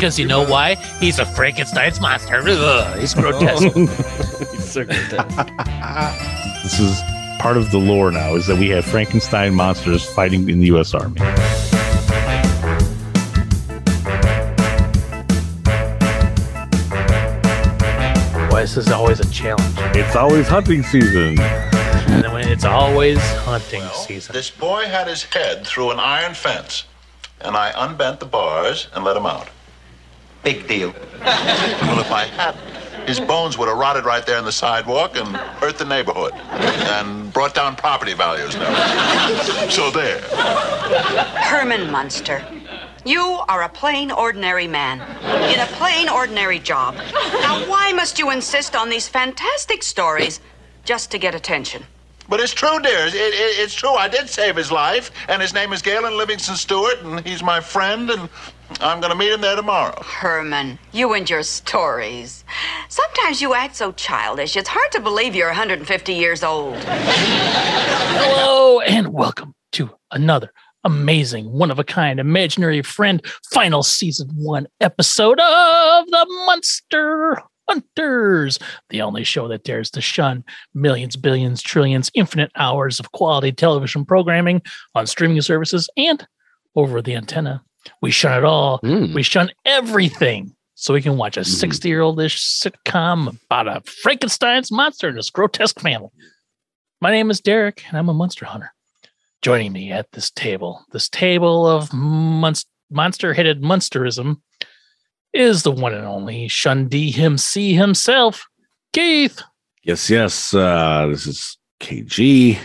Because you know why? He's a Frankenstein's monster. Ugh, he's grotesque. He's so grotesque. This is part of the lore now is that we have Frankenstein monsters fighting in the U.S. Army. Boy, this is always a challenge. It's always hunting season. And then when it's always hunting season. This boy had his head through an iron fence, and I unbent the bars and let him out. Big deal. Well, if I hadn't, his bones would have rotted right there in the sidewalk and hurt the neighborhood and brought down property values everything. So there. Herman Munster. You are a plain, ordinary man in a plain, ordinary job. Now, why must you insist on these fantastic stories just to get attention? But it's true, dear. It, it, it's true. I did save his life, and his name is Galen Livingston Stewart, and he's my friend, and I'm going to meet him there tomorrow. Herman, you and your stories. Sometimes you act so childish, it's hard to believe you're 150 years old. Hello and welcome to another amazing, one of a kind, imaginary friend final season one episode of the Munster Hunters, the only show that dares to shun millions, billions, trillions, infinite hours of quality television programming on streaming services and over the antenna. We shun it all. Mm. We shun everything. So we can watch a Mhm. 60 year old ish sitcom about a Frankenstein's monster and his grotesque family. My name is Derek, and I'm a Munster hunter. Joining me at this table, this table of monster headed monsterism, is the one and only Shun DMC himself, Keith. Yes, yes. Uh, this is KG,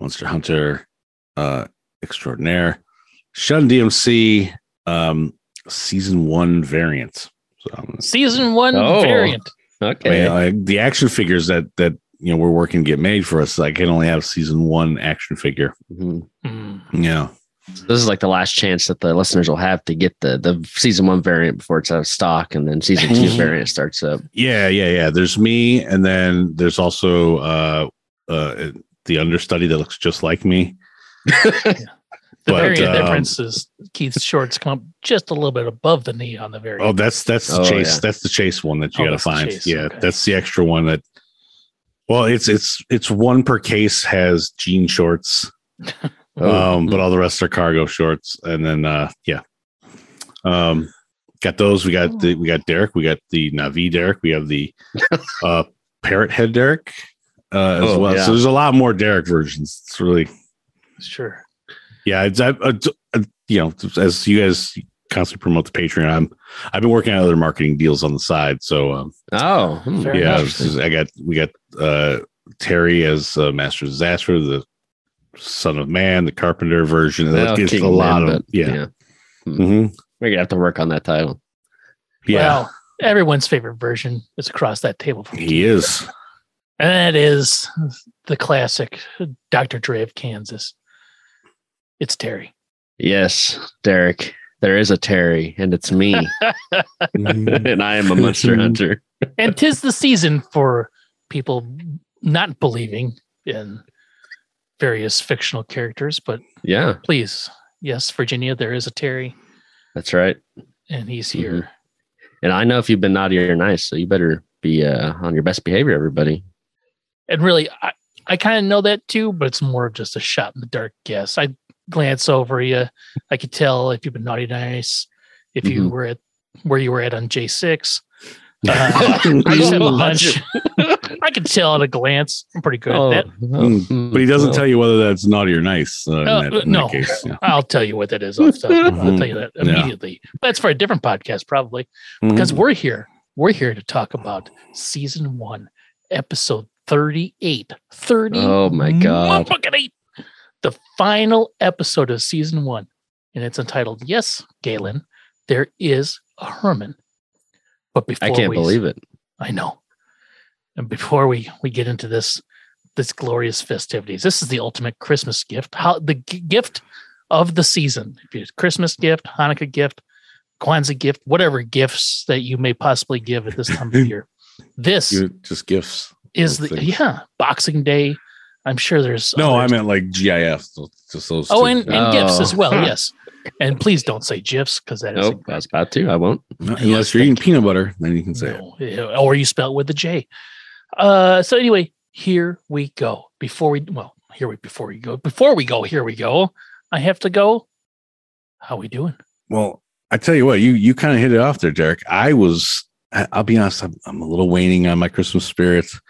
Munster Hunter uh, Extraordinaire, Shun DMC, um, season one variant. So, Season one Oh. variant. I Okay. mean, like, the action figures that that you know we're working to get made for us, I can only have season one action figure. Mhm. Hmm. Yeah, This is like the last chance that the listeners will have to get the the season one variant before it's out of stock, and then season two variant starts up. yeah, yeah, yeah. There's me, and then there's also uh, uh, the understudy that looks just like me. The But, variant um, difference is Keith's shorts come just a little bit above the knee on the very. Oh, that's that's the Oh, chase. yeah. That's the chase one that you Oh, got to find. chase, Yeah, okay. that's the extra one that. Well, it's it's it's one per case has jean shorts, Oh, um, but all the rest are cargo shorts, and then uh, yeah, um, got those. We got the we got Derek. We got the Navi Derek. We have the uh, parrot head Derek uh, as Oh, well. yeah. So there's a lot more Derek versions. It's really Sure. Yeah, it's I, uh, uh, you know as you guys constantly promote the Patreon, I'm I've been working on other marketing deals on the side. So um, oh, hmm. Yeah, is- I got we got uh, Terry as uh, Master of Disaster, the Son of Man, the Carpenter version. Well, That gets a lot Man, of but, yeah. yeah. hmm We're gonna have to work on that title. Yeah, Well, everyone's favorite version is across that table. From he is. And that is the classic Dr. Dre of Kansas. It's Terry. Yes, Derek. There is a Terry, and it's me, and I am a Munster hunter. and tis the season for people not believing in various fictional characters, but Yeah, please, yes, Virginia, there is a Terry, that's right. and he's Mm-hmm. here. And I know if you've been naughty or nice, so you better be uh, on your best behavior, everybody. And really, I, I kind of know that too, but it's more of just a shot in the dark guess. I glance over you. I could tell if you've been naughty nice, if you Mhm. were at where you were at on J6. Uh, I just have a hunch. I can tell at a glance. I'm pretty good Oh, at that. Mm, But he doesn't tell you whether that's naughty or nice. Uh, in Uh, that, uh, in no. that case. Yeah. I'll tell you what that is. Off the. I'll tell you that Yeah. immediately. That's for a different podcast, probably, because Mhm. we're here. We're here to talk about season one, episode 38. 30. Oh my God. motherfucking eight. The final episode of season one. And it's entitled, Yes, Galen, there is a Herman. But before I can't we, believe it. I know. And before we we get into this this glorious festivities, this is the ultimate Christmas gift. How the g- gift of the season. If it's Christmas gift, Hanukkah gift, Kwanzaa gift, whatever gifts that you may possibly give at this time of year. This You- just gifts. is the things. yeah Boxing Day. I'm sure there's No, I others. meant like GIF. so Just those. oh, two. and, and gifs as Oh. well. Yes, and please don't say gifs because that is Nope, I was too. I won't. No, unless you're eating peanut butter, then you can say it. No, yeah, or you spell it with a J. Uh, so anyway, here we go. Before we well, here we before we go before we go here we go. I have to go. How we doing? Well, I tell you what, you you kind of hit it off there, Derek. I was, I- I'll be honest, I'm, I'm a little waning on my Christmas spirits.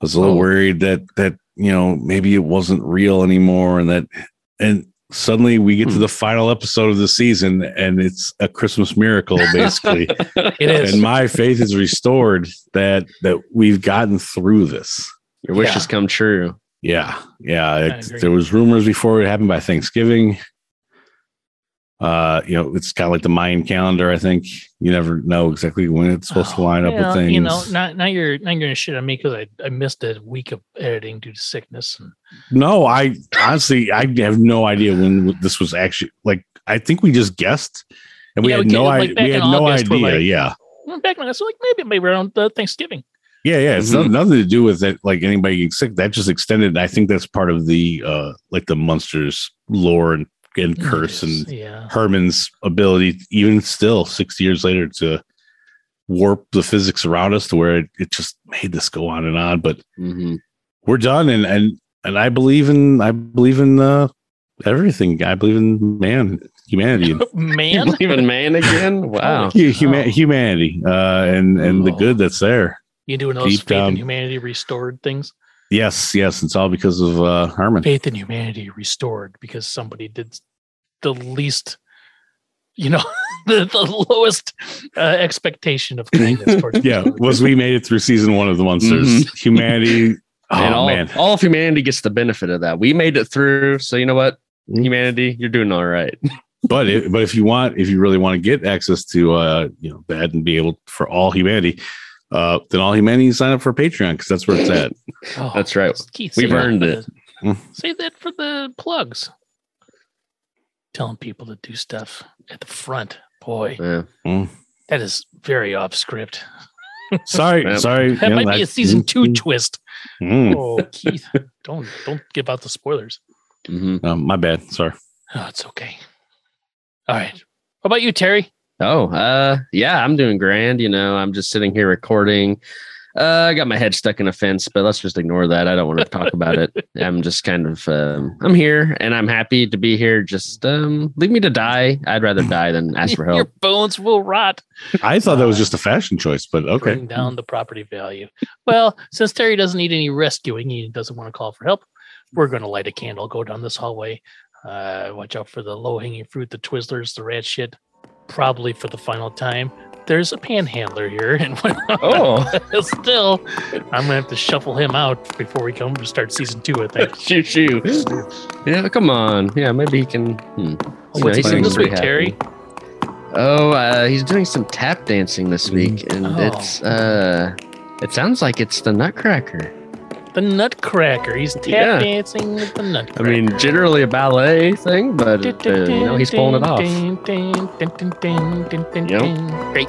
I was a little Oh. worried that that you know maybe it wasn't real anymore, and that and suddenly we get to Hmm. the final episode of the season, and it's a Christmas miracle, basically. It is. and my faith is restored that that we've gotten through this. Your wishes come true. Yeah, yeah. It, there was rumors before it happened by Thanksgiving. Uh, you know, it's kind of like the Mayan calendar. I think you never know exactly when it's supposed to Oh, line up well, with things. You know, not now you're now you're gonna shit on me because I, I missed a week of editing due to sickness. And no, I honestly I have no idea when this was actually like. I think we just guessed, and we Yeah, had we no like, idea. back We had in no idea. like- yeah, back when I was like maybe maybe around uh, Thanksgiving. yeah, yeah. It's Mhm. nothing to do with it. Like anybody getting sick. That just extended. I think that's part of the uh like the Munsters lore and, and curse It is, and yeah. Herman's ability, even still 60 years later, to warp the physics around us to where it, it just made this go on and on. But hmm we're done, and and and I believe in I believe in uh, everything. I believe in man, humanity, and Man, Even man again? Wow. hu- huma- humanity, uh, and and the Oh. good that's there. you do those Deep faith in down. humanity restored things? Yes, yes, it's all because of uh, Herman. faith in humanity restored because somebody did the least you know the, the lowest uh, expectation of kindness towards Yeah, was we made it through season one of the Munsters. Humanity. Oh and all, man, all of humanity gets the benefit of that. We made it through. So you know what? Mhm. Humanity, you're doing all right. but if, but if you want if you really want to get access to uh you know that and be able for all humanity uh then all humanity sign up for patreon because that's where it's at Oh, That's right. Keith, We've say that earned it. the- say that for the plugs telling people to do stuff at the front. Boy Yeah. that is very off script. Sorry Well, sorry. That you know, might be a season two mm, twist. Mm, oh keith don't don't give out the spoilers. Mhm. um, my bad. Sorry. Oh it's okay. All right. How about you terry? Oh, uh, yeah, I'm doing grand. You know, I'm just sitting here recording. Uh, I got my head stuck in a fence, but let's just ignore that. I don't want to talk about it. I'm just kind of, um, I'm here and I'm happy to be here. Just um, leave me to die. I'd rather die than ask for help. your bones will rot i thought that was Uh, just a fashion choice but okay bring down the property value. Well, since Terry doesn't need any rescuing, he doesn't want to call for help. We're going to light a candle, go down this hallway. Uh, watch out for the low hanging fruit, the Twizzlers, the rat shit. Probably for the final time. There's a panhandler here, and Oh, still, I'm gonna have to shuffle him out before we come to start season two. I think. shoo shoo. Yeah, come on. Yeah, maybe he can. Hmm. Oh, what's he doing this week, Terry? Oh, uh, he's doing some tap dancing this week, and Oh. it's uh, it sounds like it's the Nutcracker. The Nutcracker. He's tap Yeah. dancing with the I mean, generally a ballet thing, but uh, you know he's pulling it off. Yep. Great.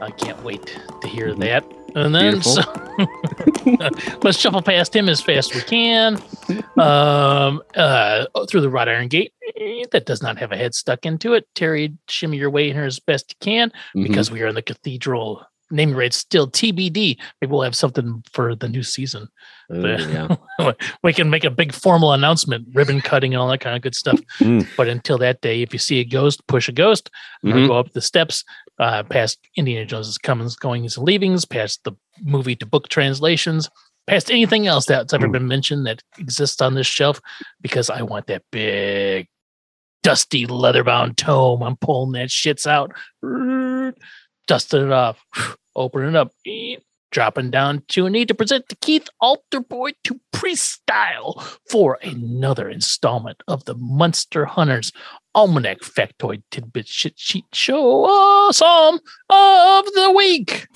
I can't wait to hear that. And then so, let's shuffle past him as fast as we can. Um, uh, through the wrought iron gate that does not have a head stuck into it. Terry, shimmy your way in here as best you can because we are in the cathedral. Naming rights still TBD. Maybe we'll have something for the new season Ooh, yeah. we can make a big formal announcement, ribbon cutting and all that kind of good stuff. Mm. But until that day, if you see a ghost, push a ghost. Mhm. Go up the steps, uh, past Indiana Jones's comings, goings, and leavings, past the movie to book translations, past anything else that's ever Mm. been mentioned that exists on this shelf, because I want that big, dusty leather-bound tome. I'm pulling that shits out, dusting it off, opening it up, dropping down to a need to present to Keith Alterboy to pre-style for another installment of the Munster Hunters Almanac Factoid Tidbit Shit Sheet Show Awesome of the Week.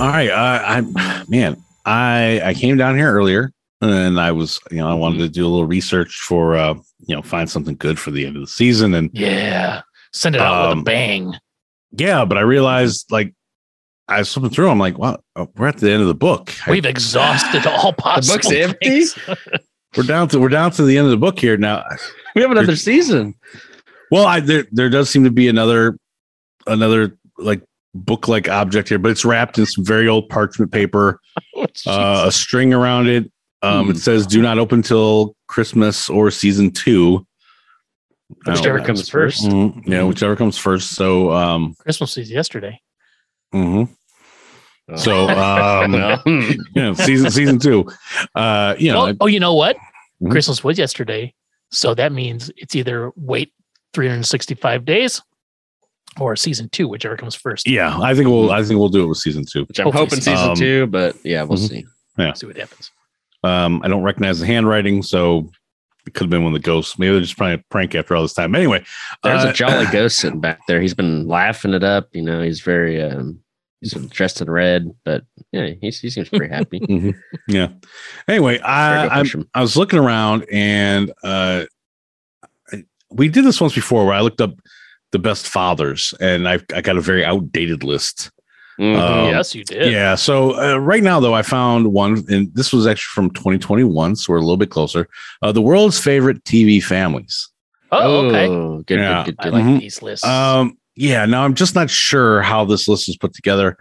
all right uh, i man i i came down here earlier and i was you know i wanted to do a little research for uh you know find something good for the end of the season and Yeah. Send it out with Um, a bang. Yeah but i realized like I was flipping through. I'm like, wow, oh, we're at the end of the book. We've exhausted all possible. book's empty? we're down to we're down to the end of the book here now. We have another season. Well, I there there does seem to be another another like book like object here, but it's wrapped in some very old parchment paper, Oh, uh, a string around it. Um, Hmm. It says "Do not open till Christmas or season two. I don't Whichever comes first. Mhm. Yeah, whichever comes first. So, um, Christmas was yesterday. Mm-hmm. so, um, Well, you know, season season two. Uh, you know, oh, oh, you know what? Mhm. Christmas was yesterday. So that means it's either wait 365 days or season two, whichever comes first. yeah, I think we'll I think we'll do it with season two. which I'm Hopefully hoping season- season Um, two, but yeah, we'll mhm. see. See what happens. Um, I don't recognize the handwriting, so it could have been one of the ghosts. Maybe they're just trying to prank after all this time. Anyway, There's uh, a jolly ghost sitting back there. He's been laughing it up. You know, he's very um he's dressed in red, but yeah, he's, he seems pretty happy. Mhm. Yeah. Anyway, I him. I was looking around and uh, I- we did this once before where I looked up the best fathers, and I I got a very outdated list. Mhm. Um, yes, you did. Yeah. So uh, right now, though, I found one, and this was actually from 2021, so we're a little bit closer. Uh, the world's favorite TV families. Oh, okay. Oh, good, Yeah. good, I good, good. like Mhm. these lists. Um, yeah. Now I'm just not sure how this list was put together.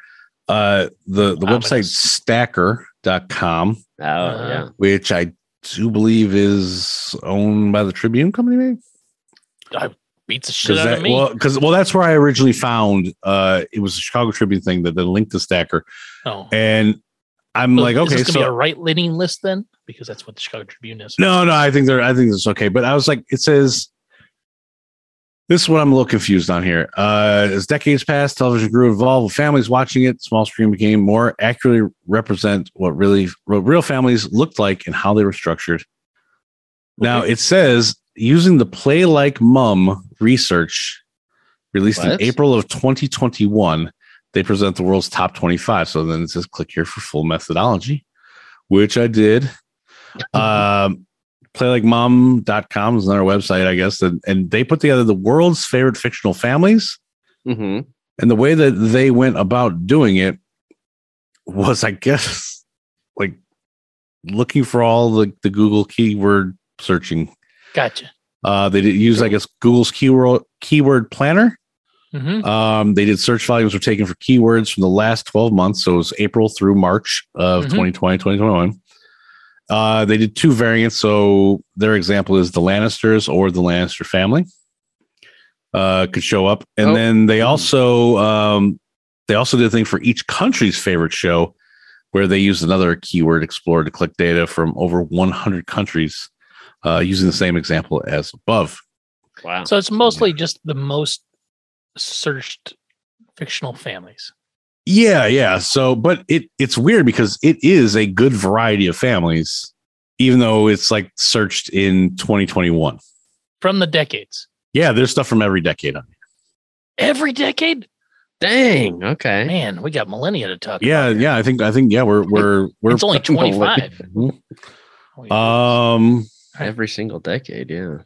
Uh, the the Ominous. website stacker.com, Oh, Uh, yeah. which I do believe is owned by the Tribune Company, maybe. Beats the shit Because out that, of me. well, because well, that's where I originally found. Uh, it was a Chicago Tribune thing that then linked to Stacker, oh. and I'm So like, is okay, this gonna so be a right leaning list then? Because that's what the Chicago Tribune is. No, no, I think they're I think it's okay. But I was like, it says this is what I'm a little confused on here. Uh as decades passed, television grew involved with families watching it, small screen became more accurately represent what really what real families looked like and how they were structured. Now it says using the play like mum research released What? in April of 2021, they present the world's top 25. So then it says click here for full methodology, which I did. um, playlikemom.com is another website, I guess, and, and they put together the world's favorite fictional families. hmm And the way that they went about doing it was, I guess, like looking for all the, the Google keyword searching. Gotcha. Uh, they did use, I guess, Google's keyword keyword planner. hmm Um, they did search volumes were taken for keywords from the last 12 months. So it was April through March of Mhm. 2020, 2021. Uh, they did two variants. So their example is the Lannisters or the Lannister family uh, could show up. And Oh. then they also um, they also did a thing for each country's favorite show where they used another keyword explorer to collect data from over 100 countries uh, using the same example as above. Wow. So it's mostly just the most searched fictional families. Yeah, yeah. So, but it it's weird because it is a good variety of families, even though it's like searched in 2021. from the decades. Yeah, there's stuff from every decade on. here. Every decade? Dang. Okay. Man, we got millennia to talk Yeah, about. yeah. I think I think yeah, we're we're we're It's only 25. um Every single decade. Yeah.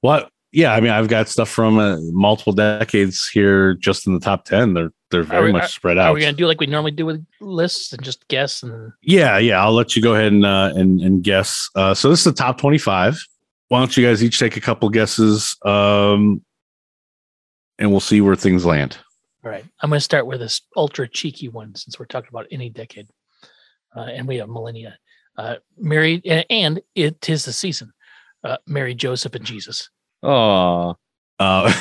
what yeah, I mean I've got stuff from uh, multiple decades here just in the top 10. They're they're very we- much spread out. Are out. we going to do like we normally do with lists and just guess? And Yeah, yeah. I'll let you go ahead and uh, and and guess. Uh, so this is the top twenty-five. Why don't you guys each take a couple guesses, um, and we'll see where things land. all right, I'm going to start with this ultra cheeky one since we're talking about any decade, uh, and we have millennia. Uh, Mary, a- and it is the season. Uh, Mary, Joseph, and Jesus. Oh. Uh,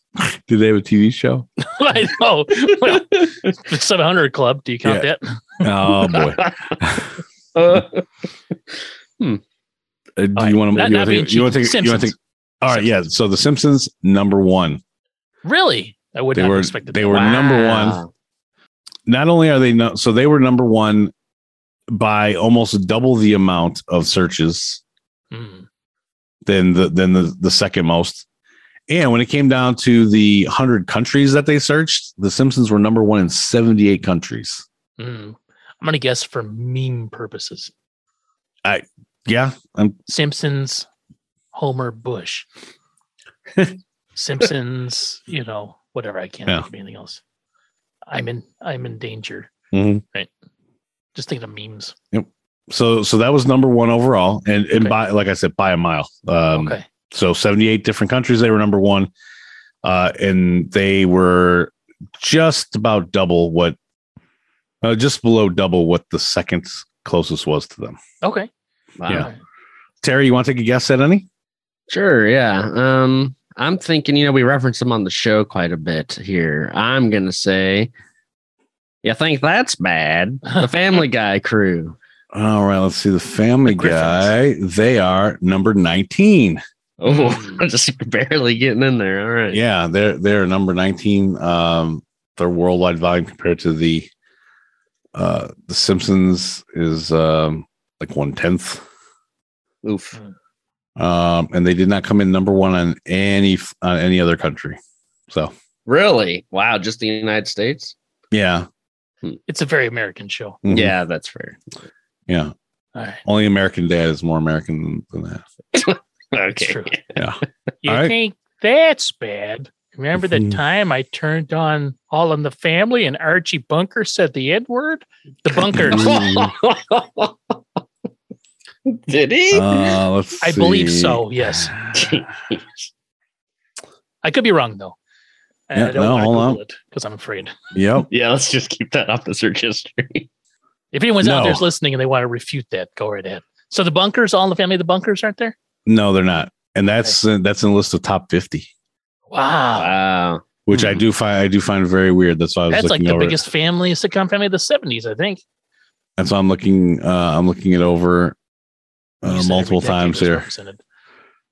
do they have a TV show? I know. Well, the 700 Club. Do you count that? Oh boy. Uh, Uh, do right, you want to? not- You want being to? You want to? cheeky. You want to? Simpsons. All right. Yeah. So the Simpsons number one. Really? I would They not were- have expected they that. were number one. Not only are they no, so they were number one by almost double the amount of searches Mm. Than the than the, the second most. And when it came down to the 100 countries that they searched, the Simpsons were number one in 78 countries. Mm. I'm going to guess for meme purposes. I, Yeah. I'm, Simpsons, Homer, Bush. Simpsons, you know, whatever. I can't Yeah. think of anything else. I'm in I'm in danger. Mhm. Just thinking of memes. So so that was number one overall, and and Okay. by like I said, by a mile. Um, okay. So 78 different countries, they were number one. Uh, and they were just about double what, uh, just below double what the second closest was to them. Okay. Wow. Yeah. Terry, you want to take a guess at any? Sure, yeah. Um, I'm thinking, you know, we reference them on the show quite a bit here. I'm gonna say, you think that's bad? The Family Guy crew. All right, let's see. The Family The Guy, they are number 19. Oh, Hmm. just barely getting in there. All right. Yeah, they're they're number 19. Um, their worldwide volume compared to the uh the Simpsons is um like one tenth. Oof. Um, and they did not come in number one on any on any other country. So Really? Wow. Just the United States? yeah, It's a very American show. Mhm. Yeah, that's fair. Yeah. All right. Only American Dad is more American than, than that. That's Okay. true. Yeah. You All right. think that's bad? Remember the Mhm. time I turned on All in the Family and Archie Bunker said the N word? The bunkers. Did he? Uh, let's I believe so. Yes. I could be wrong though. Yeah, I don't no, want to hold Google on. it because I'm afraid. Yep. yeah, let's just keep that off the search history. If anyone's out No. there's listening and they want to refute that, go right ahead. So the bunkers, all in the family of the bunkers aren't there? No, they're not. And that's uh, that's in the list of top 50, Wow. Wow. which I do find I do find very weird. That's why I was Hmm. That's like the over. it. biggest family sitcom family of the 70s, I think. That's why I'm looking uh I'm looking it over uh, multiple times here.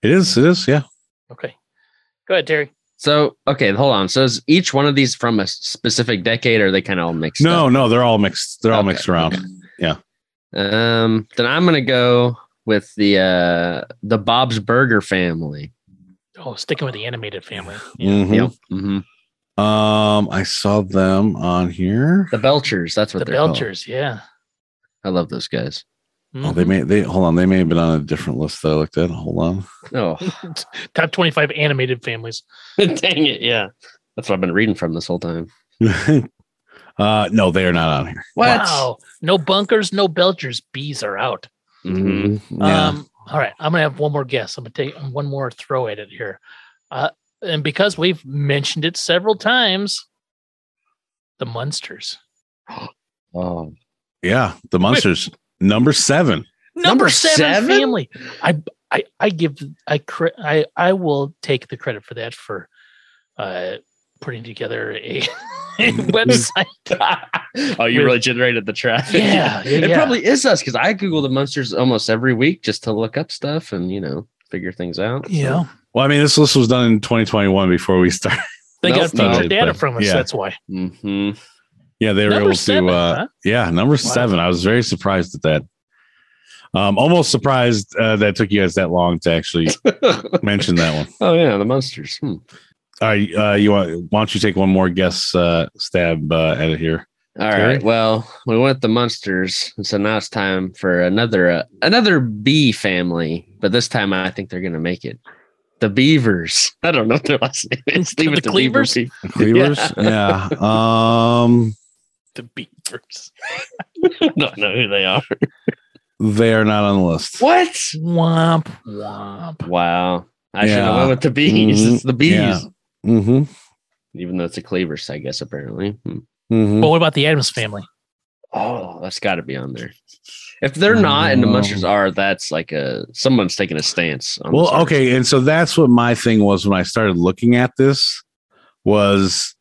It is, it is, yeah. Okay. Go ahead, Terry. So, okay, hold on. So, is each one of these from a specific decade, or are they kind of all mixed? No, up? no, they're all mixed. They're all mixed around. okay. Um, then I'm gonna go with the uh the Bob's Burger family. Oh, sticking with the animated family. Mhm. Yep. hmm Um, I saw them on here. The Belchers. That's what The they're called. Belchers, yeah. I love those guys. Oh, they Mhm. may they hold on. They may have been on a different list that I looked at. Hold on. Oh, Top 25 animated families. dang it! Yeah, that's what I've been reading from this whole time. uh, no, they are not on here. Wow. No bunkers, no Belchers. Bees are out. Mhm. Yeah. Um, all right. I'm going to have one more guess. I'm going to take one more throw at it here. Uh, and because we've mentioned it several times, the Munsters. Oh, yeah, the Munsters. Number seven. Number seven, seven? family. I, I, I give, I, cre- I, I will take the credit for that for uh, putting together a, a website. oh, you With- really generated the traffic. Yeah, yeah, it yeah. probably is us because I Google the Munsters almost every week just to look up stuff and you know figure things out. Yeah. Well, I mean, this list was done in 2021 before we started. They got future no, data but- from us. yeah. That's why. hmm Yeah, they were Number able seven, to. Uh, huh? Yeah, number seven. I was very surprised at that. Um, almost surprised uh, that it took you guys that long to actually mention that one. oh yeah, the Munsters. Hmm. All right, uh, you want? Why don't you take one more guess uh, stab uh, at it here? All Terry? right. Well, we went the Munsters, so now it's time for another uh, another bee family. But this time, I think they're gonna make it. The Beavers. I don't know what their last name is. Leave The it to Cleavers? people. The Cleavers. yeah. Um, The Beavers. I don't know who they are. they are not on the list. What? Womp womp. Wow. I should have Yeah. went with the bees. Mhm. It's the bees. Yeah. Mm-hmm. Even though it's a cleavers, I guess apparently. Hmm. mm-hmm. But what about the Addams family? Oh, that's got to be on there. If they're not and the Munsters Um, are, that's like a someone's taking a stance. On Well, okay, and so that's what my thing was when I started looking at this was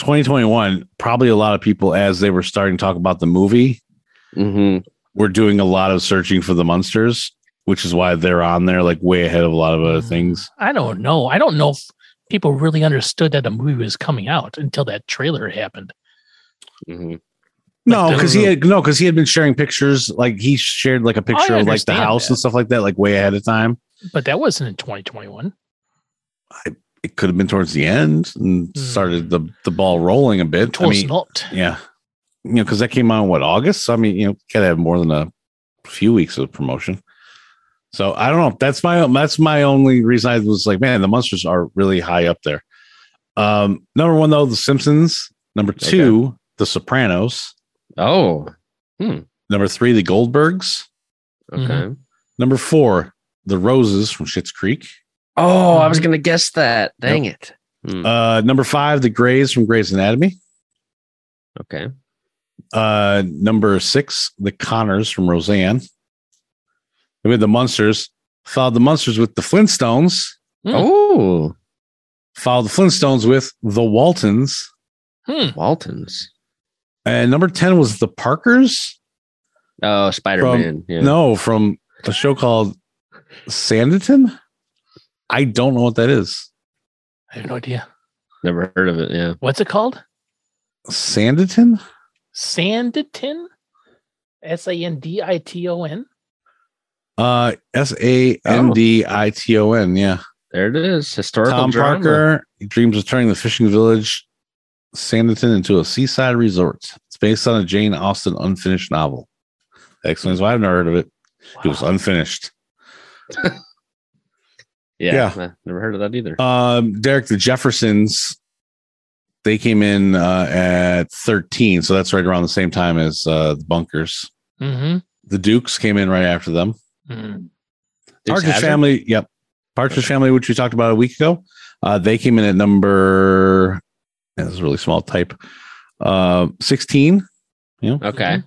2021. Probably a lot of people as they were starting to talk about the movie Mhm. were doing a lot of searching for the Munsters, which is why they're on there like way ahead of a lot of other things. I don't know. I don't know if people really understood that a movie was coming out until that trailer happened. Mhm. No, because he had no, because he had been sharing pictures. Like he shared like a picture of like the house that. and stuff like that, like way ahead of time. But that wasn't in 2021. It could have been towards the end and Hmm. started the the ball rolling a bit. It I mean, not. yeah, you know, because that came out in what August. So, I mean, you know, gotta have more than a few weeks of promotion. So I don't know. That's my that's my only reason I was like, man, the Munsters are really high up there. Um, number one though, The Simpsons. Number two, The Sopranos. Oh, Number three, The Goldbergs. okay. Mm-hmm. Number four, The Roses from Schitt's Creek. Oh, I was gonna guess that. Dang it. Hmm, Uh, number five, The Greys from Grey's Anatomy. okay. Uh, number six, The Connors from Roseanne. We had the Munsters. Followed the Munsters with the Flintstones. Hmm. Oh, Followed the Flintstones with the Waltons. Hmm. Waltons. And number 10 was the Parkers. Oh, Spider Man. Yeah. No, from a show called Sanditon. I don't know what that is. I have no idea. Never heard of it. Yeah. What's it called? Sanditon? Sanditon? S A N D I T O N. Uh, S A N D I T O N. Yeah. There it is. Historical Tom drama. Parker he dreams of turning the fishing village Sanditon into a seaside resort. It's based on a Jane Austen unfinished novel. That explains why I've never heard of it. It was unfinished. Yeah, Yeah. I never heard of that either. Um, Derek, the Jeffersons, they came in uh, at 13. So that's right around the same time as uh, the Bunkers. Mm-hmm. The Dukes came in right after them. Mm. Dukes Partridge Hazzard? Family, yep. Partridge Family, which we talked about a week ago, uh, they came in at number. Yeah, this is a really small type. Uh, sixteen. Yeah. Okay.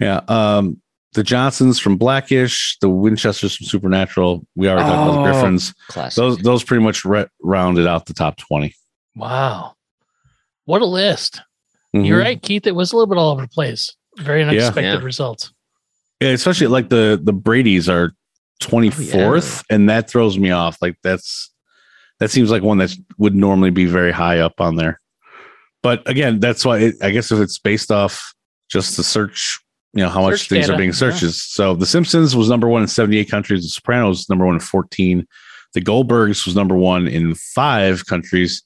Yeah. Um, the Johnsons from Blackish, the Winchesters from Supernatural. We already talked about the Oh. Griffins. Classic. Those those pretty much re- rounded out the top 20 Wow. What a list. Mhm. You're right, Keith. It was a little bit all over the place. Very unexpected Yeah. results. Yeah, especially like the the Brady's are 24th, and that throws me off. Like that's that seems like one that would normally be very high up on there. But again, that's why it, I guess if it's based off just the search, you know, how much Search things data, are being searched. is So The Simpsons was number one in 78 countries. The Sopranos was number one in 14. The Goldbergs was number one in five countries.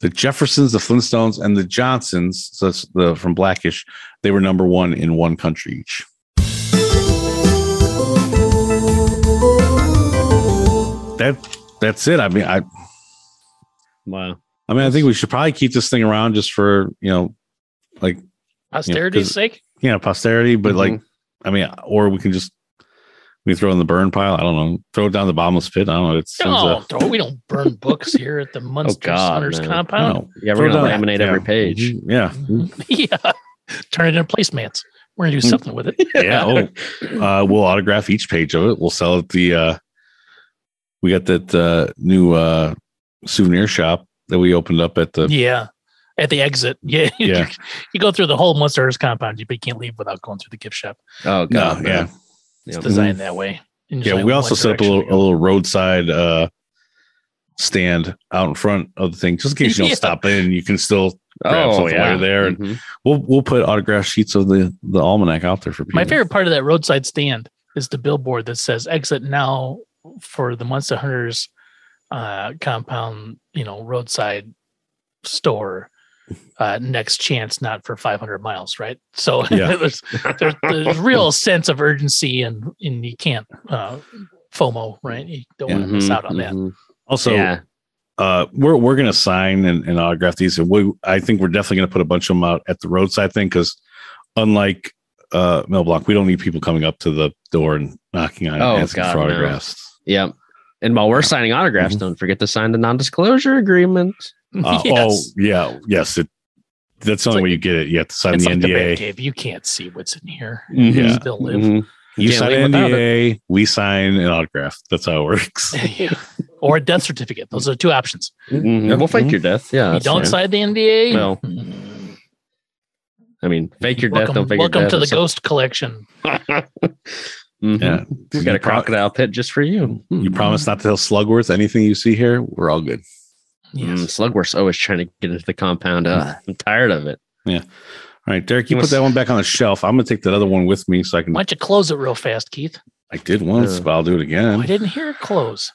The Jeffersons, the Flintstones, and the Johnsons, so that's the from Blackish, they were number one in one country each. That that's it. I mean, I wow. I mean, I think we should probably keep this thing around just for you know, like Posterity's 'cause- sake. You know, posterity. But Mhm. like, I mean, or we can just we can throw in the burn pile. I don't know. Throw it down the bottomless pit. I don't know. It's No, throw- we don't burn books here at the Munster God, Hunters no. compound. no. Yeah, we're it gonna laminate Yeah. every page. Mhm. Yeah. yeah. Turn it into placemats. We're gonna do something with it. Yeah. Oh, uh, we'll autograph each page of it. We'll sell it. The uh, we got that uh, new uh, souvenir shop that we opened up at the. Yeah. At the exit. Yeah. Yeah. you go through the whole Munsters compound, you, but you can't leave without going through the gift shop. Oh No, god. yeah, man. It's Yep. designed that way. And there's yeah. We also set up a little, a little roadside uh, stand out in front of the thing, just in case you don't Yeah. stop in. You can still grab Oh something yeah. while there, and Mhm. we'll we'll put autograph sheets of the the almanac out there for people. My favorite part of that roadside stand is the billboard that says exit now for the Munster Hunters uh, compound, you know, roadside store. Uh, next chance, not for 500 miles, right? So Yeah. there's, there's there's real sense of urgency, and and you can't uh, FOMO, right? You don't want to miss Mhm, out on that. mhm. Also, yeah. uh, we're we're gonna sign and, and autograph these, and we I think we're definitely gonna put a bunch of them out at the roadside thing because unlike uh, Mel Blanc, we don't need people coming up to the door and knocking on it Oh, and asking God, for no. autographs. Yep. And while we're signing autographs, Mhm. don't forget to sign the non-disclosure agreement. Uh, Yes. Oh yeah, yes. It, that's the only like- way you get it. You have to sign it's the like the NDA. Batcave. You can't see what's in here. Mhm. You Yeah. still live. Mhm. you can't sign leave an without it. NDA, we sign an autograph. That's how it works. or a death certificate. Those are two options. Mhm. Yep. We'll fake Mhm. your death. Yeah. you don't fine. sign the NDA. Well, mm, I mean, fake your welcome, death. Don't fake welcome your death. to the ghost collection. Mhm. Yeah, We got a You pro- crocodile pit just for you. You promise not to tell Slugworth anything you see here. We're all good. Mm, Yes. Slugworth's always trying to get into the compound. Ugh, I'm tired of it. Yeah. All right, Derek, you You put that one back on the shelf. I'm gonna take that other one with me so I can. Why don't you close it real fast, Keith? I did once, Yeah. but I'll do it again. I didn't hear it close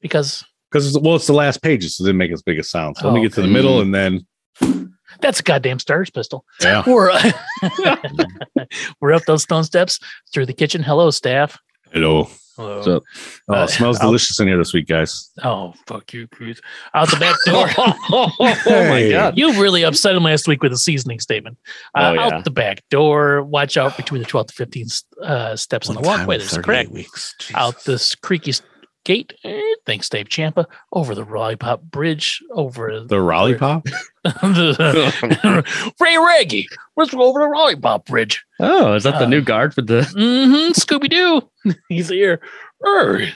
because because well, it's the last page, so it didn't make as big a sound. So let me get to the middle and then that's a goddamn Stars pistol. yeah. We're we're up those stone steps through the kitchen. Hello, staff. Hello. Hello. So Oh, Uh, it smells I'll- delicious in here this week, guys. oh, fuck you, Cruz. Out the back door. oh my god. You really upset him last week with a seasoning statement. Uh, Oh, yeah. Out the back door. Watch out between the 12th to 15th uh, steps on the walkway. There's a crack. weeks. Out this creaky s- gate. eh, Thanks, Dave Champa. Over the Lollipop Bridge. Over the Raleigh Pop. Ray Reggie. Let's go over the Lollipop Bridge. Oh, is that the Uh, new guard for the Mm-hmm. Scooby Doo. He's here. Err.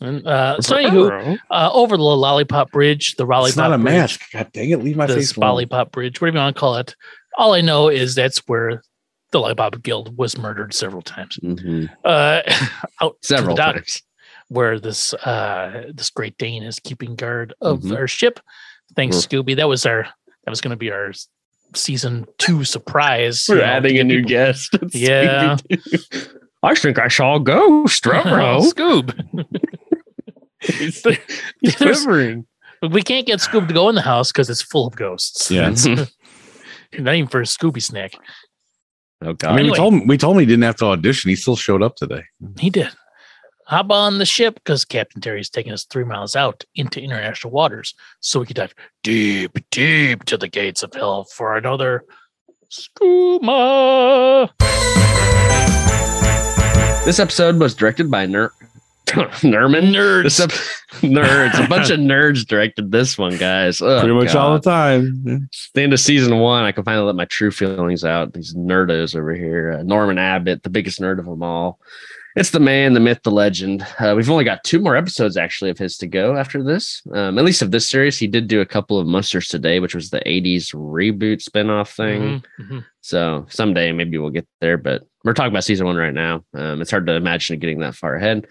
And, uh, so anywho, uh, over the Lollipop Bridge, the Lollipop bridge It's not a Bridge, mask. God dang it! Leave my the face alone. Lollipop Bridge, whatever you want to call it. All I know is that's where the Lollipop Guild was murdered several times. Mhm. Uh, out several times. Where this uh, this Great Dane is keeping guard of Mhm. our ship. Thanks, Mm. Scooby. That was our that was going to be our season two surprise. We're you know, adding a new people- guest. Yeah. I think I saw a ghost. Ruh-roh. Scoob. He's quivering. We can't get Scoob to go in the house because it's full of ghosts. Yeah. Not even for a Scooby snack. Oh God. I mean, Anyway. we told him we told him he didn't have to audition. He still showed up today. He did. Hop on the ship because Captain Terry's taking us three miles out into international waters so we could dive deep, deep to the gates of hell for another skooma. This episode was directed by Ner- Nerman. Nerds. This ep- nerds. A bunch of nerds directed this one, guys. Oh, Pretty much all the time. It's the end of season one. I can finally let my true feelings out. These nerdos over here. Uh, Norman Abbott, the biggest nerd of them all. It's the man, the myth, the legend. Uh, we've only got two more episodes actually of his to go after this. Um, at least of this series, he did do a couple of Munsters Today, which was the '80s reboot spinoff thing. Mhm, mhm. So someday maybe we'll get there, but we're talking about season one right now. Um, it's hard to imagine getting that far ahead.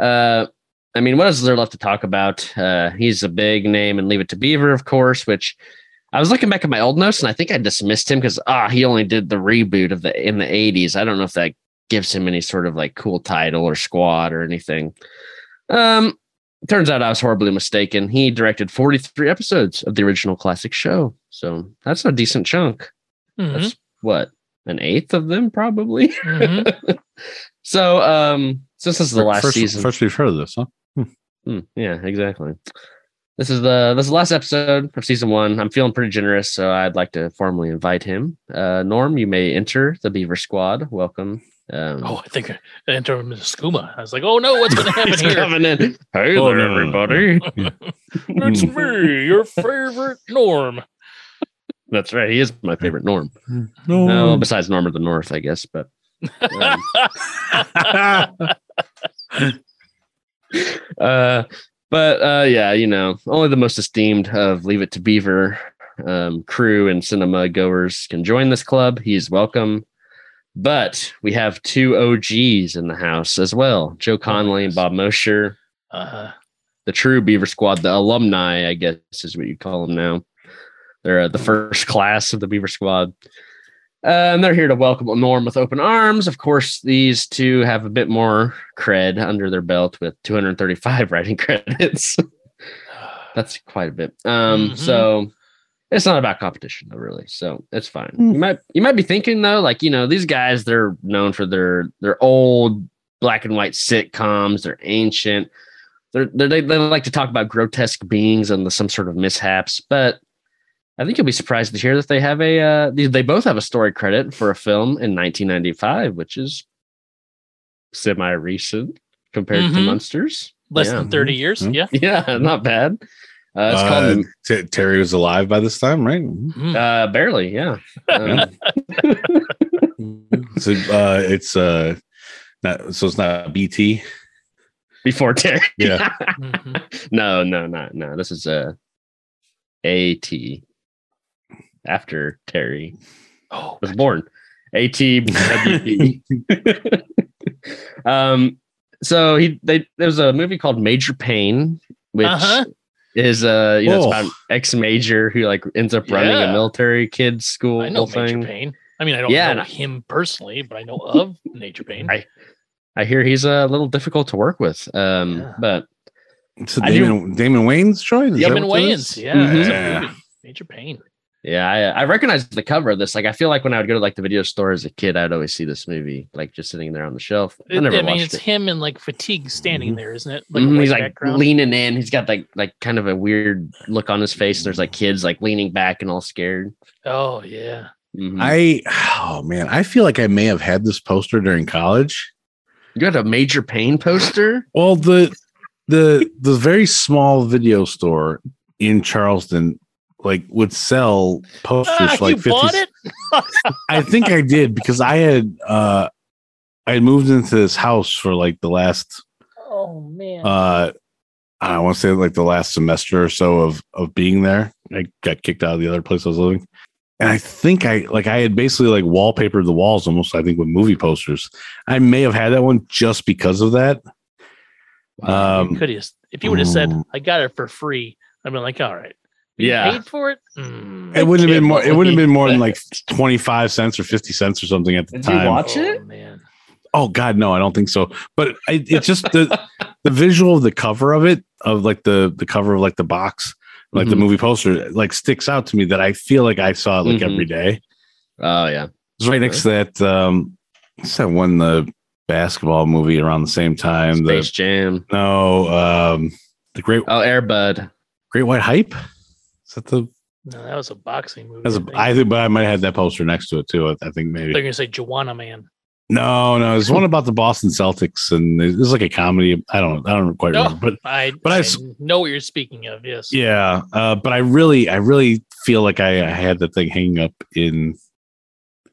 Uh, I mean, what is there left to talk about? Uh, he's a big name and Leave It to Beaver, of course, which I was looking back at my old notes and I think I dismissed him because ah, he only did the reboot of the in the 80s. I don't know if that gives him any sort of like cool title or squad or anything. Um, turns out I was horribly mistaken. He directed 43 episodes of the original classic show. So that's a decent chunk. Mhm, That's what an eighth of them probably. mhm. so um since this is the last first, season. First we've heard of this, huh? Hmm, yeah, exactly. This is the this is the last episode of season one. I'm feeling pretty generous, so I'd like to formally invite him. Uh Norm, you may enter the Beaver Squad. Welcome. Um, Oh, I think I entered him into skooma. I was like, oh no, what's going to happen he's here? coming in. Hey Oh, there, everybody. it's me, your favorite Norm. That's right. He is my favorite Norm. No. No, besides Norm of the North, I guess. But um, uh, but uh, yeah, you know, only the most esteemed of Leave It to Beaver um, crew and cinema goers can join this club. He's welcome. But we have two OGs in the house as well Joe Connelly and Bob Mosher, uh, the true Beaver Squad, the alumni, I guess is what you call them now. They're uh, the first class of the Beaver Squad. Uh, and they're here to welcome Norm with open arms. Of course, these two have a bit more cred under their belt with 235 writing credits. That's quite a bit. Um, Mhm. so it's not about competition though, really. So it's fine. Hmm. You might you might be thinking though, like you know, these guys they're known for their their old black and white sitcoms. They're ancient. They're, they're they they like to talk about grotesque beings and the, some sort of mishaps, but I think you'll be surprised to hear that they have a uh, they, they both have a story credit for a film in 1995, which is semi recent compared to Mhm. Munsters. less Yeah. than 30 years. Mhm. Yeah. Yeah, not bad. Uh, it's Uh, called T- Terry was alive by this time, right? Mhm. uh, barely. Yeah. Um, So uh, it's uh, not so it's not BT. before Terry. Yeah. No, no, no, no. This is uh, a AT after Terry Oh, was born. ATWP. um, so he they there was a movie called Major Payne, which Uh-huh. Is uh you know it's about ex major who like ends up running Yeah. a military kids school I know Major thing. Payne. I mean, I don't Yeah, know and- him personally, but I know of Major Payne. I- I hear he's a little difficult to work with. Um, Yeah. but So I do- Damon, Damon Wayans joined. Damon what that Wayans. Yeah. it's a Yeah. Major Payne. Yeah, I, I recognize the cover of this. Like, I feel like when I would go to like the video store as a kid, I'd always see this movie, like just sitting there on the shelf. I never I, mean, watched it's it. him in like fatigue standing Mhm. there, isn't it? Like a Mhm, he's like background. leaning in. He's got like like kind of a weird look on his face. There's like kids like leaning back and all scared. Oh yeah. Mhm. I oh man, I feel like I may have had this poster during college. you had a Major Payne poster. Well, the the the very small video store in Charleston like would sell posters Ah, like you 50 bought it? I think I did because I had uh I had moved into this house for like the last oh man. uh I want to say like the last semester or so of of being there. I got kicked out of the other place I was living. And I think I like I had basically like wallpapered the walls almost I think with movie posters. I may have had that one just because of that. Um could have if you would have said mm. I got it for free, I'd been like, all right. You Yeah. paid for it? Mm. it wouldn't have been more it wouldn't have been more than like 25 cents or 50 cents or something at the Did you time. watch oh, it? man. Oh God, no, I don't think so. But I, it's just the the visual of the cover of it, of like the the cover of like the box, like the Mhm. movie poster, like sticks out to me that I feel like I saw it like Mhm. every day. Oh yeah. It's right next to that. Um, what's that one? The basketball movie around the same time. Space Jam. The no, um, the great Oh, Air Bud. Great White Hype. Is that the? No, that was a boxing movie. That's I a, think. I think, but I might have had that poster next to it too. I, I think maybe. They're gonna say Joanna Man. No, no, it's one about the Boston Celtics, and it's like a comedy. I don't, I don't quite No. remember, but I But I I s- know what you're speaking of. Yes. Yeah, uh, but I really, I really feel like I, I had the thing hanging up in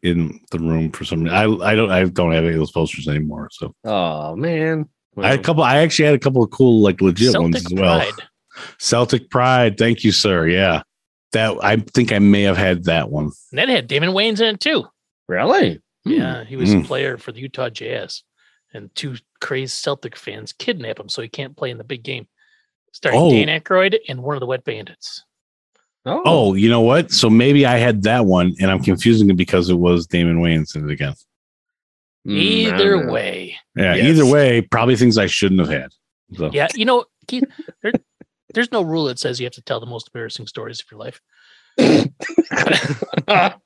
in the room for some reason. I I don't I don't have any of those posters anymore. So Oh man. I had a couple. I actually had a couple of cool like legit ones as well. Pride. Celtic Pride. Thank you, sir. Yeah, that I think I may have had that one. And that had Damon Wayans in it too. Really? Hmm. Yeah, he was Hmm. a player for the Utah Jazz, and two crazed Celtic fans kidnap him so he can't play in the big game. Starring Oh. Dan Aykroyd and one of the Wet Bandits. Oh. Oh, you know what? So maybe I had that one, and I'm confusing it because it was Damon Wayans in it again. Hmm, I don't Either way, Yeah. Yes. Either way, probably things I shouldn't have had. So yeah, you know, Keith, there, there's no rule that says you have to tell the most embarrassing stories of your life.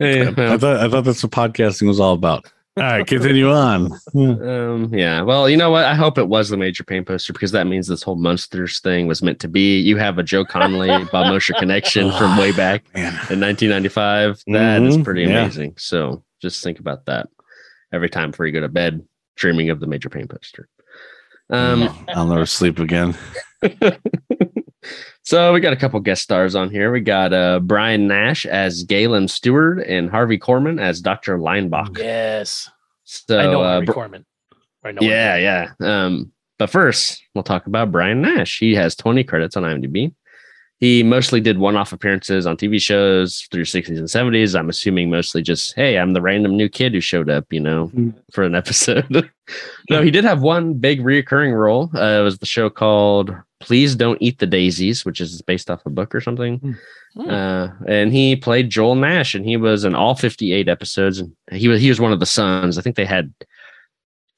Hey, I well, thought I thought that's what podcasting was all about. All right, continue on. um, yeah. Well, you know what? I hope it was the Major Payne poster because that means this whole Munsters thing was meant to be. You have a Joe Connelly, Bob Mosher connection from way back Man, in 1995. That is Mhm, pretty yeah. amazing. So just think about that every time before you go to bed, dreaming of the Major Payne poster. Um, I'll never sleep again. so we got a couple guest stars on here. We got uh, Brian Nash as Galen Stewart and Harvey Korman as Dr. Leinbach. Yes, So I know uh, Harvey Br- Korman. I know yeah, yeah. Um, but first, we'll talk about Brian Nash. He has 20 credits on IMDb. He mostly did one-off appearances on TV shows through 60s and 70s. I'm assuming mostly just, hey, I'm the random new kid who showed up, you know, Mhm. for an episode. no, he did have one big reoccurring role. Uh, it was the show called Please Don't Eat the Daisies, which is based off a book or something. Hmm. Uh, and he played Joel Nash, and he was in all 58 episodes. And he was he was one of the sons. I think they had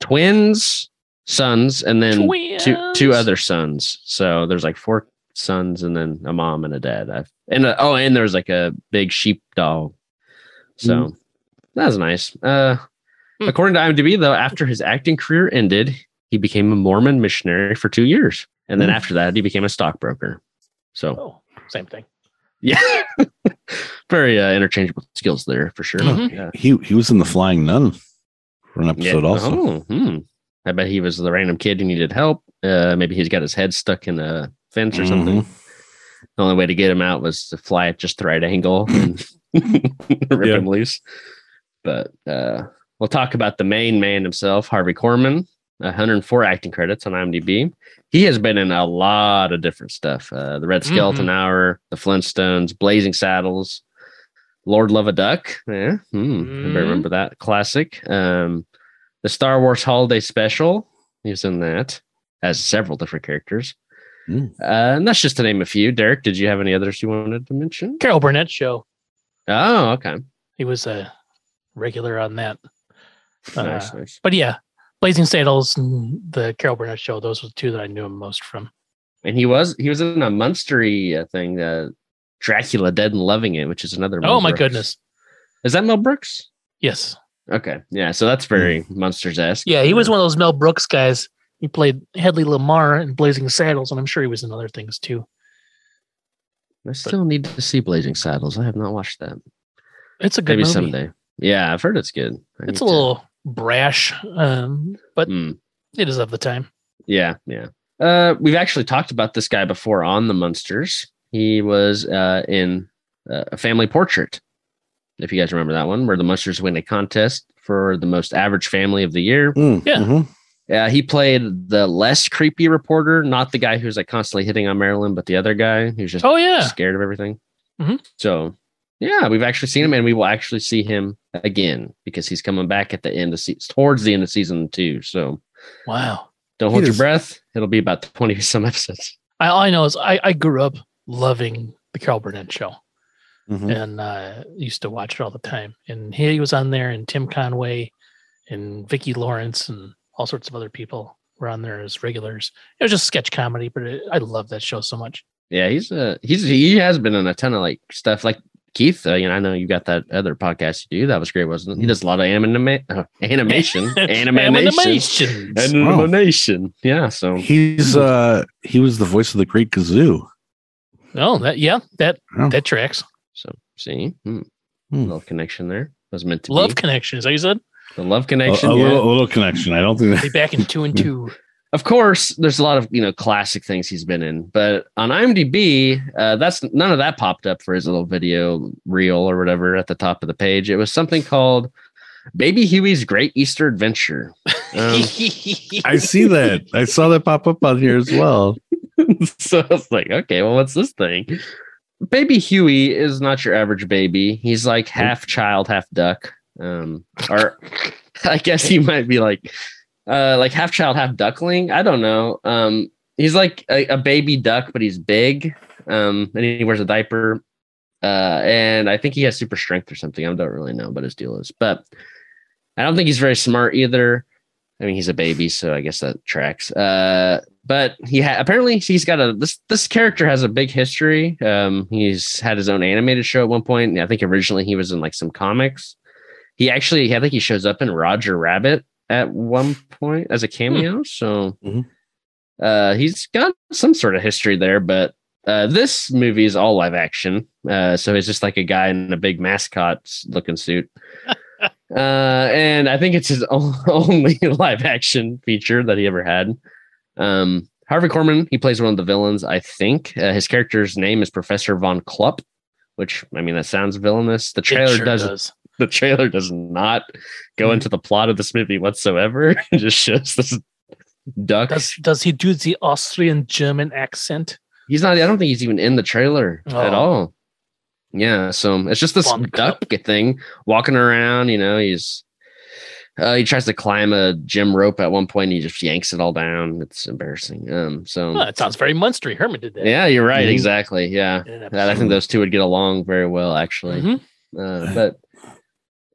twins, sons, and then two two other sons. So there's like four sons, and then a mom and a dad. I, and uh, oh, and there's like a big sheep dog. So that was nice. Uh, Hmm. according to IMDb, though, after his acting career ended, he became a Mormon missionary for two years, and then Hmm. after that, he became a stockbroker. So Oh, same thing. yeah, very uh, interchangeable skills there for sure. Mhm. Yeah. He he was in the Flying Nun for an Yeah. episode also. Oh, hmm. I bet he was the random kid who needed help. Uh, maybe he's got his head stuck in a fence or something. The only way to get him out was to fly at just the right angle and rip Yeah. him loose. But uh, we'll talk about the main man himself, Harvey Korman. 104 acting credits on IMDb. He has been in a lot of different stuff. Uh, the Red Skelton Hour, The Flintstones, Blazing Saddles, Lord Love a Duck. Yeah, hmm, Mhm. I remember that classic. Um, the Star Wars Holiday Special. He was in that as several different characters. Mm. Uh, and that's just to name a few. Derek, did you have any others you wanted to mention? Carol Burnett show. Oh, okay. He was a regular on that. Uh, nice, nice. But yeah, Blazing Saddles and the Carol Burnett show. Those were the two that I knew him most from. And he was he was in a monstery uh, thing. Uh, Dracula Dead and Loving It, which is another. Mel Oh my Brooks. goodness. Is that Mel Brooks? Yes. Okay, yeah. So that's very Munsters esque. Yeah, he was one of those Mel Brooks guys. He played Hedley Lamarr in Blazing Saddles, and I'm sure he was in other things too. I still need to see Blazing Saddles. I have not watched that. It's a good Maybe movie. someday. Yeah, I've heard it's good. I It's need a little brash, um, but to- Hmm. it is of the time. Yeah, yeah. Uh, we've actually talked about this guy before on the Munsters. He was uh, in uh, a family portrait. If you guys remember that one, where the Munsters win a contest for the most average family of the year. Mm, Yeah. mhm. Uh, he played the less creepy reporter, not the guy who's like constantly hitting on Marilyn, but the other guy who's just Oh yeah, scared of everything. Mhm. So, yeah, we've actually seen him, and we will actually see him again because he's coming back at the end of season, towards the end of season two. So, wow. don't hold your breath. It'll be about twenty some episodes. I, all I know is I, I grew up loving the Carol Burnett show, Mhm. and uh, used to watch it all the time. And he was on there, and Tim Conway, and Vicki Lawrence, and all sorts of other people were on there as regulars. It was just sketch comedy, but it, I love that show so much. Yeah, he's uh he's he has been in a ton of like stuff like Keith. Uh, you know, I know you got that other podcast you do. That was great, wasn't it? He does a lot of anima- uh, animation, animation, Animations. animation. Yeah, so He's uh he was the voice of the Great Kazoo. Oh, that yeah, that Oh. that tracks. so see, hmm, Hmm. little connection there was meant to Love be connection. Is that you said? The love A, connection. a yeah. little, a little connection. I don't think that Be back in two and two. Of course, there's a lot of you know classic things he's been in, but on IMDb, uh, that's none of that popped up for his little video reel or whatever at the top of the page. It was something called Baby Huey's Great Easter Adventure. Um, I see that. I saw that pop up on here as well. so I was like, okay, well, what's this thing? Baby Huey is not your average baby. He's like half child, half duck. Um, or I guess he might be like, uh, like half child, half duckling. I don't know. Um, he's like a, a baby duck, but he's big. Um, and he wears a diaper. Uh, and I think he has super strength or something. I don't really know what his deal is, but I don't think he's very smart either. I mean, he's a baby, so I guess that tracks. Uh, but he ha- apparently he's got a this this character has a big history. Um, he's had his own animated show at one point. I think originally he was in like some comics. He actually, I think he shows up in Roger Rabbit at one point as a cameo. So Mhm. uh, he's got some sort of history there. But uh, this movie is all live action. Uh, so he's just like a guy in a big mascot looking suit. uh, and I think it's his only live action feature that he ever had. Um, Harvey Korman, he plays one of the villains, I think. Uh, his character's name is Professor Von Klupp, which I mean that sounds villainous. The trailer sure does, does. The trailer does not go Mhm. into the plot of this movie whatsoever. it just shows this duck. Does does he do the Austrian German accent? He's not. I don't think he's even in the trailer at Oh. all. Yeah, so it's just this duck thing walking around. You know, he's uh, he tries to climb a gym rope at one point. And he just yanks it all down. It's embarrassing. Um, so it sounds very Munstery. Herman did that. yeah, you're right. Mhm. Exactly. Yeah, I think those two would get along very well, actually. Mhm. Uh, but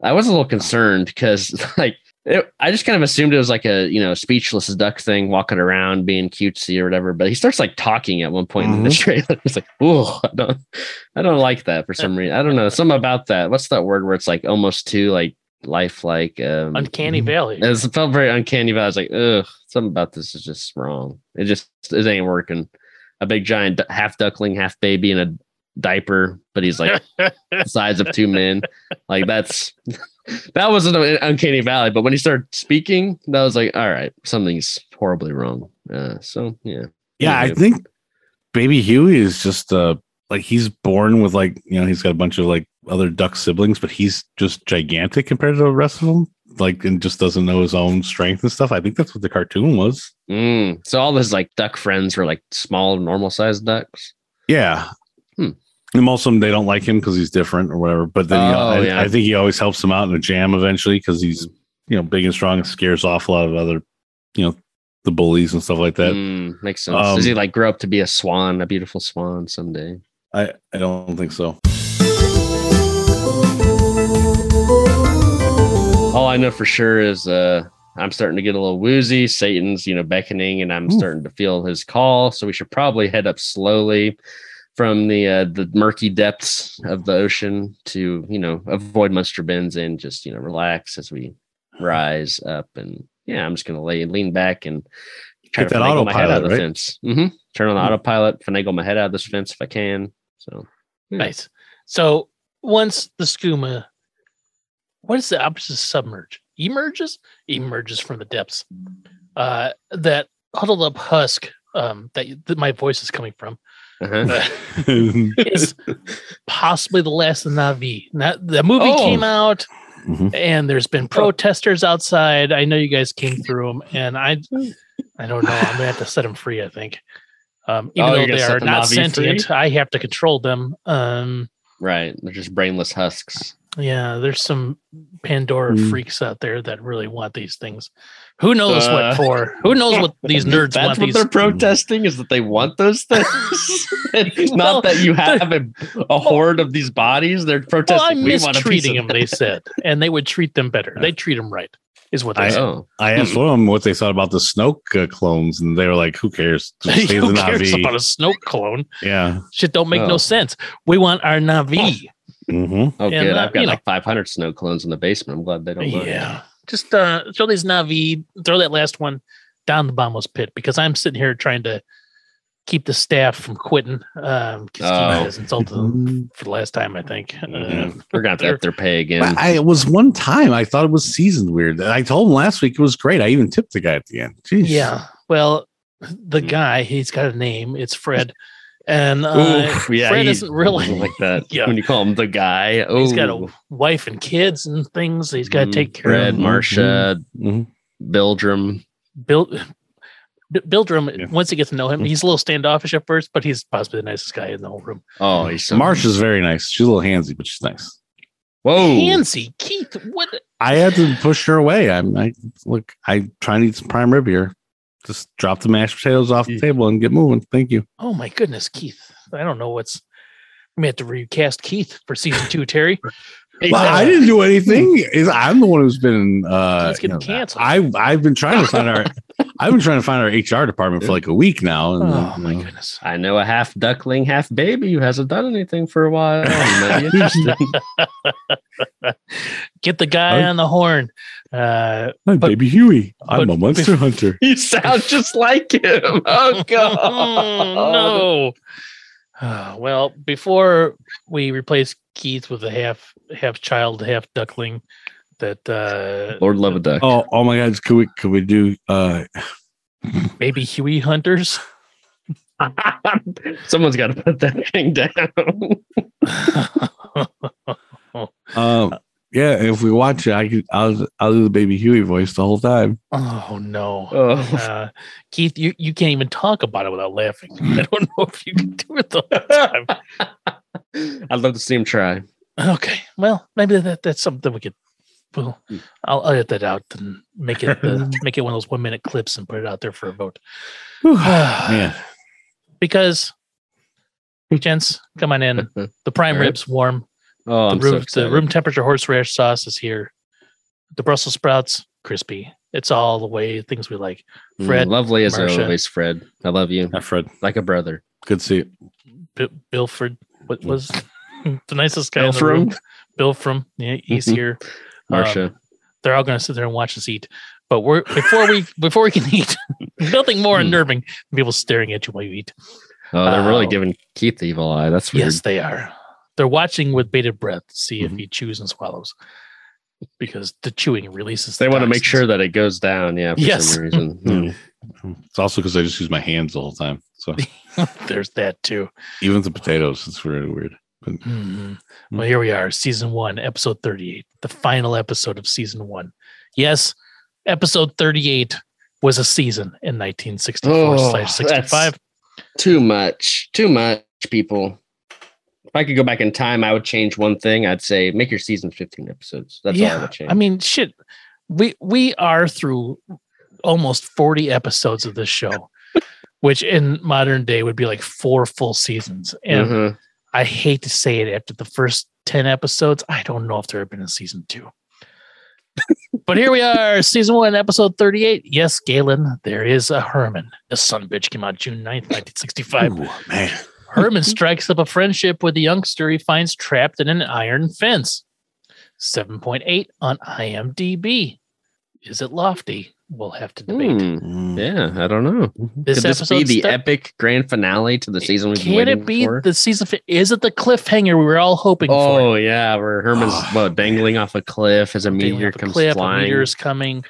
I was a little concerned because, like, it, I just kind of assumed it was like a you know speechless duck thing walking around being cutesy or whatever. But he starts like talking at one point in the trailer. It's like, oh, I don't, I don't like that for some reason. I don't know something about that. What's that word where it's like almost too like lifelike? Um, Uncanny Valley. it felt very uncanny. But I was like, ugh, something about this is just wrong. It just it ain't working. A big giant half duckling, half baby and a diaper, but he's like the size of two men. Like that's that wasn't an uncanny valley. But when he started speaking, that was like, all right, something's horribly wrong. Uh, so yeah, Yeah, I think baby Huey is just uh like he's born with like you know he's got a bunch of like other duck siblings, but he's just gigantic compared to the rest of them. Like and just doesn't know his own strength and stuff. I think that's what the cartoon was. Mm. So all his like duck friends were like small, normal sized ducks. Yeah. And most of them they don't like him because he's different or whatever. But then he, Oh, I, yeah. I think he always helps them out in a jam eventually because he's you know big and strong and scares off a lot of other you know the bullies and stuff like that. Mm, makes sense. Um, Does he like grow up to be a swan, a beautiful swan someday? I I don't think so. All I know for sure is uh I'm starting to get a little woozy. Satan's, you know, beckoning, and I'm Ooh. starting to feel his call. So we should probably head up slowly. From the uh, the murky depths of the ocean to you know avoid monster bins and just you know relax as we rise up and yeah i'm just gonna lay lean back and try Get to finagle my head out of the right? fence hmm turn on the Hmm. autopilot finagle my head out of this fence if i can so Yeah. Nice. So once the skooma, what is the opposite of submerge? Emerges? Emerges from the depths. Uh, that huddled up husk um, that, that my voice is coming from uh-huh. uh, is possibly the last of Na'vi. Now, the movie Oh. came out, Mhm. and there's been protesters outside. I know you guys came through them, and I, I don't know. I'm gonna have to set them free. I think, um, even Oh, though they are the not Na'vi sentient, I have to control them. Um, right they're just brainless husks yeah, there's some Pandora Mm. freaks out there that really want these things. Who knows Uh, what for? Who knows what these nerds That's want what these? they're protesting is that they want those things. Well, Not that you have a, a horde of these bodies. They're Well, protesting. I'm we want a piece mistreating them. They said, and they would treat them better. They treat them right, is what they I- said. Oh, I asked one of them what they thought about the Snoke uh, clones, and they were like, "Who cares? Just save Who the cares Na'vi." about a Snoke clone? yeah. Shit don't make Oh. no sense. We want our Na'vi. hmm oh, And, good. uh, I've got you know- like 500 Snoke clones in the basement. I'm glad they don't. mind. Yeah. Just uh, throw these Na'vi, throw that last one down the bottomless pit because I'm sitting here trying to keep the staff from quitting. Um, 'cause Oh. Keith has insulted them for the last time, I think. Uh, Yeah. We're gonna have they're- up their pay again. But I, it was one time I thought it was seasoned weird. I told him last week it was great. I even tipped the guy at the end. Jeez. Yeah. Well, the Hmm. guy, he's got a name. It's Fred. And uh, Oof, yeah, Fred he isn't really. like that. Yeah. When you call him the guy, oh, He's got a wife and kids and things he's got to Mhm. take care Fred, of. Mhm. Marsha, Mhm. Bildrum. Bill, B- Bildrum, Yeah. once you get to know him, Mhm. he's a little standoffish at first, but he's possibly the nicest guy in the whole room. Oh, he's so Marsh is very nice. She's a little handsy, but she's nice. Whoa, Handsy, Keith, what? I had to push her away. I'm I look. I try to eat some prime rib here. Just drop the mashed potatoes off the table and get moving. Thank you. Oh my goodness, Keith. I don't know what's. We may have to recast Keith for season two, Terry. Well, I didn't do anything. I'm the one who's been uh He's getting you know, canceled. I I've been trying to find our I've been trying to find our HR department for like a week now. And, Oh you my goodness. I know a half duckling, half baby who hasn't done anything for a while. You might be interested. Get the guy Oh. on the horn. Uh, Hi, but- baby Huey. I'm a Munster hunter. you sound just like him. Oh god, no. Uh, well, before we replace Keith with a half half child, half duckling, that uh, Lord love a duck. Oh, oh my God! Could we could we do? uh maybe Huey hunters. Someone's got to put that thing down. um Yeah, if we watch it, I could. I'll I'll do the baby Huey voice the whole time. oh no. Oh, Uh, Keith, you, you can't even talk about it without laughing. I don't know if you can do it the whole time. I'd love to see him try. Okay, well, maybe that that's something we could. Well, I'll, I'll edit that out and make it uh, make it one of those one minute clips and put it out there for a vote. Man, because, gents, come on in. The prime All right. ribs warm. Oh, The I'm room, so the room temperature horseradish sauce is here. The Brussels sprouts crispy. It's all the way things we like. Mm, Fred, lovely as Marsha. always, Fred. I love you Hi, Fred. like a brother. Good to see you. B- Bilford, what was the nicest guy in the room? Bilfram, Bill from yeah, he's Mhm. here. Marsha. Um, they're all going to sit there and watch us eat. But we're before we before we can eat, nothing more Hmm. unnerving than people staring at you while you eat. oh, they're really oh. giving Keith the evil eye. That's weird. Yes, they are. They're watching with bated breath to see Mhm. if he chews and swallows, because the chewing releases. They the want to make sure that it goes down. Yeah, for Yes. some reason. Hmm. It's also because I just use my hands the whole time. So There's that too. even the potatoes, it's really weird. But Mhm. Well, here we are, season one, episode 38, the final episode of season one. Yes, episode 38 was a season in 1964 Oh, slash 65. Too much. Too much, people. If I could go back in time, I would change one thing. I'd say make your season 15 episodes. That's all I would change. I mean, shit. We we are through almost 40 episodes of this show, which in modern day would be like four full seasons. And Mhm. I hate to say it after the first 10 episodes, I don't know if there have been a season two. but here we are, season one, episode 38. Yes, Galen, there is a Herman. The Sun Bitch came out June 9th, 1965. Ooh, man, Herman strikes up a friendship with the youngster he finds trapped in an iron fence. 7.8 on IMDb. Is it lofty? We'll have to debate. Mm. yeah, I don't know. This Could this be the start- epic grand finale to the season we've been Can it be for? the season? Fi- is it the cliffhanger we were all hoping for? Oh yeah, where Herman's Oh. what dangling off a cliff as a Dangling meteor off a comes cliff, flying. meteor is coming.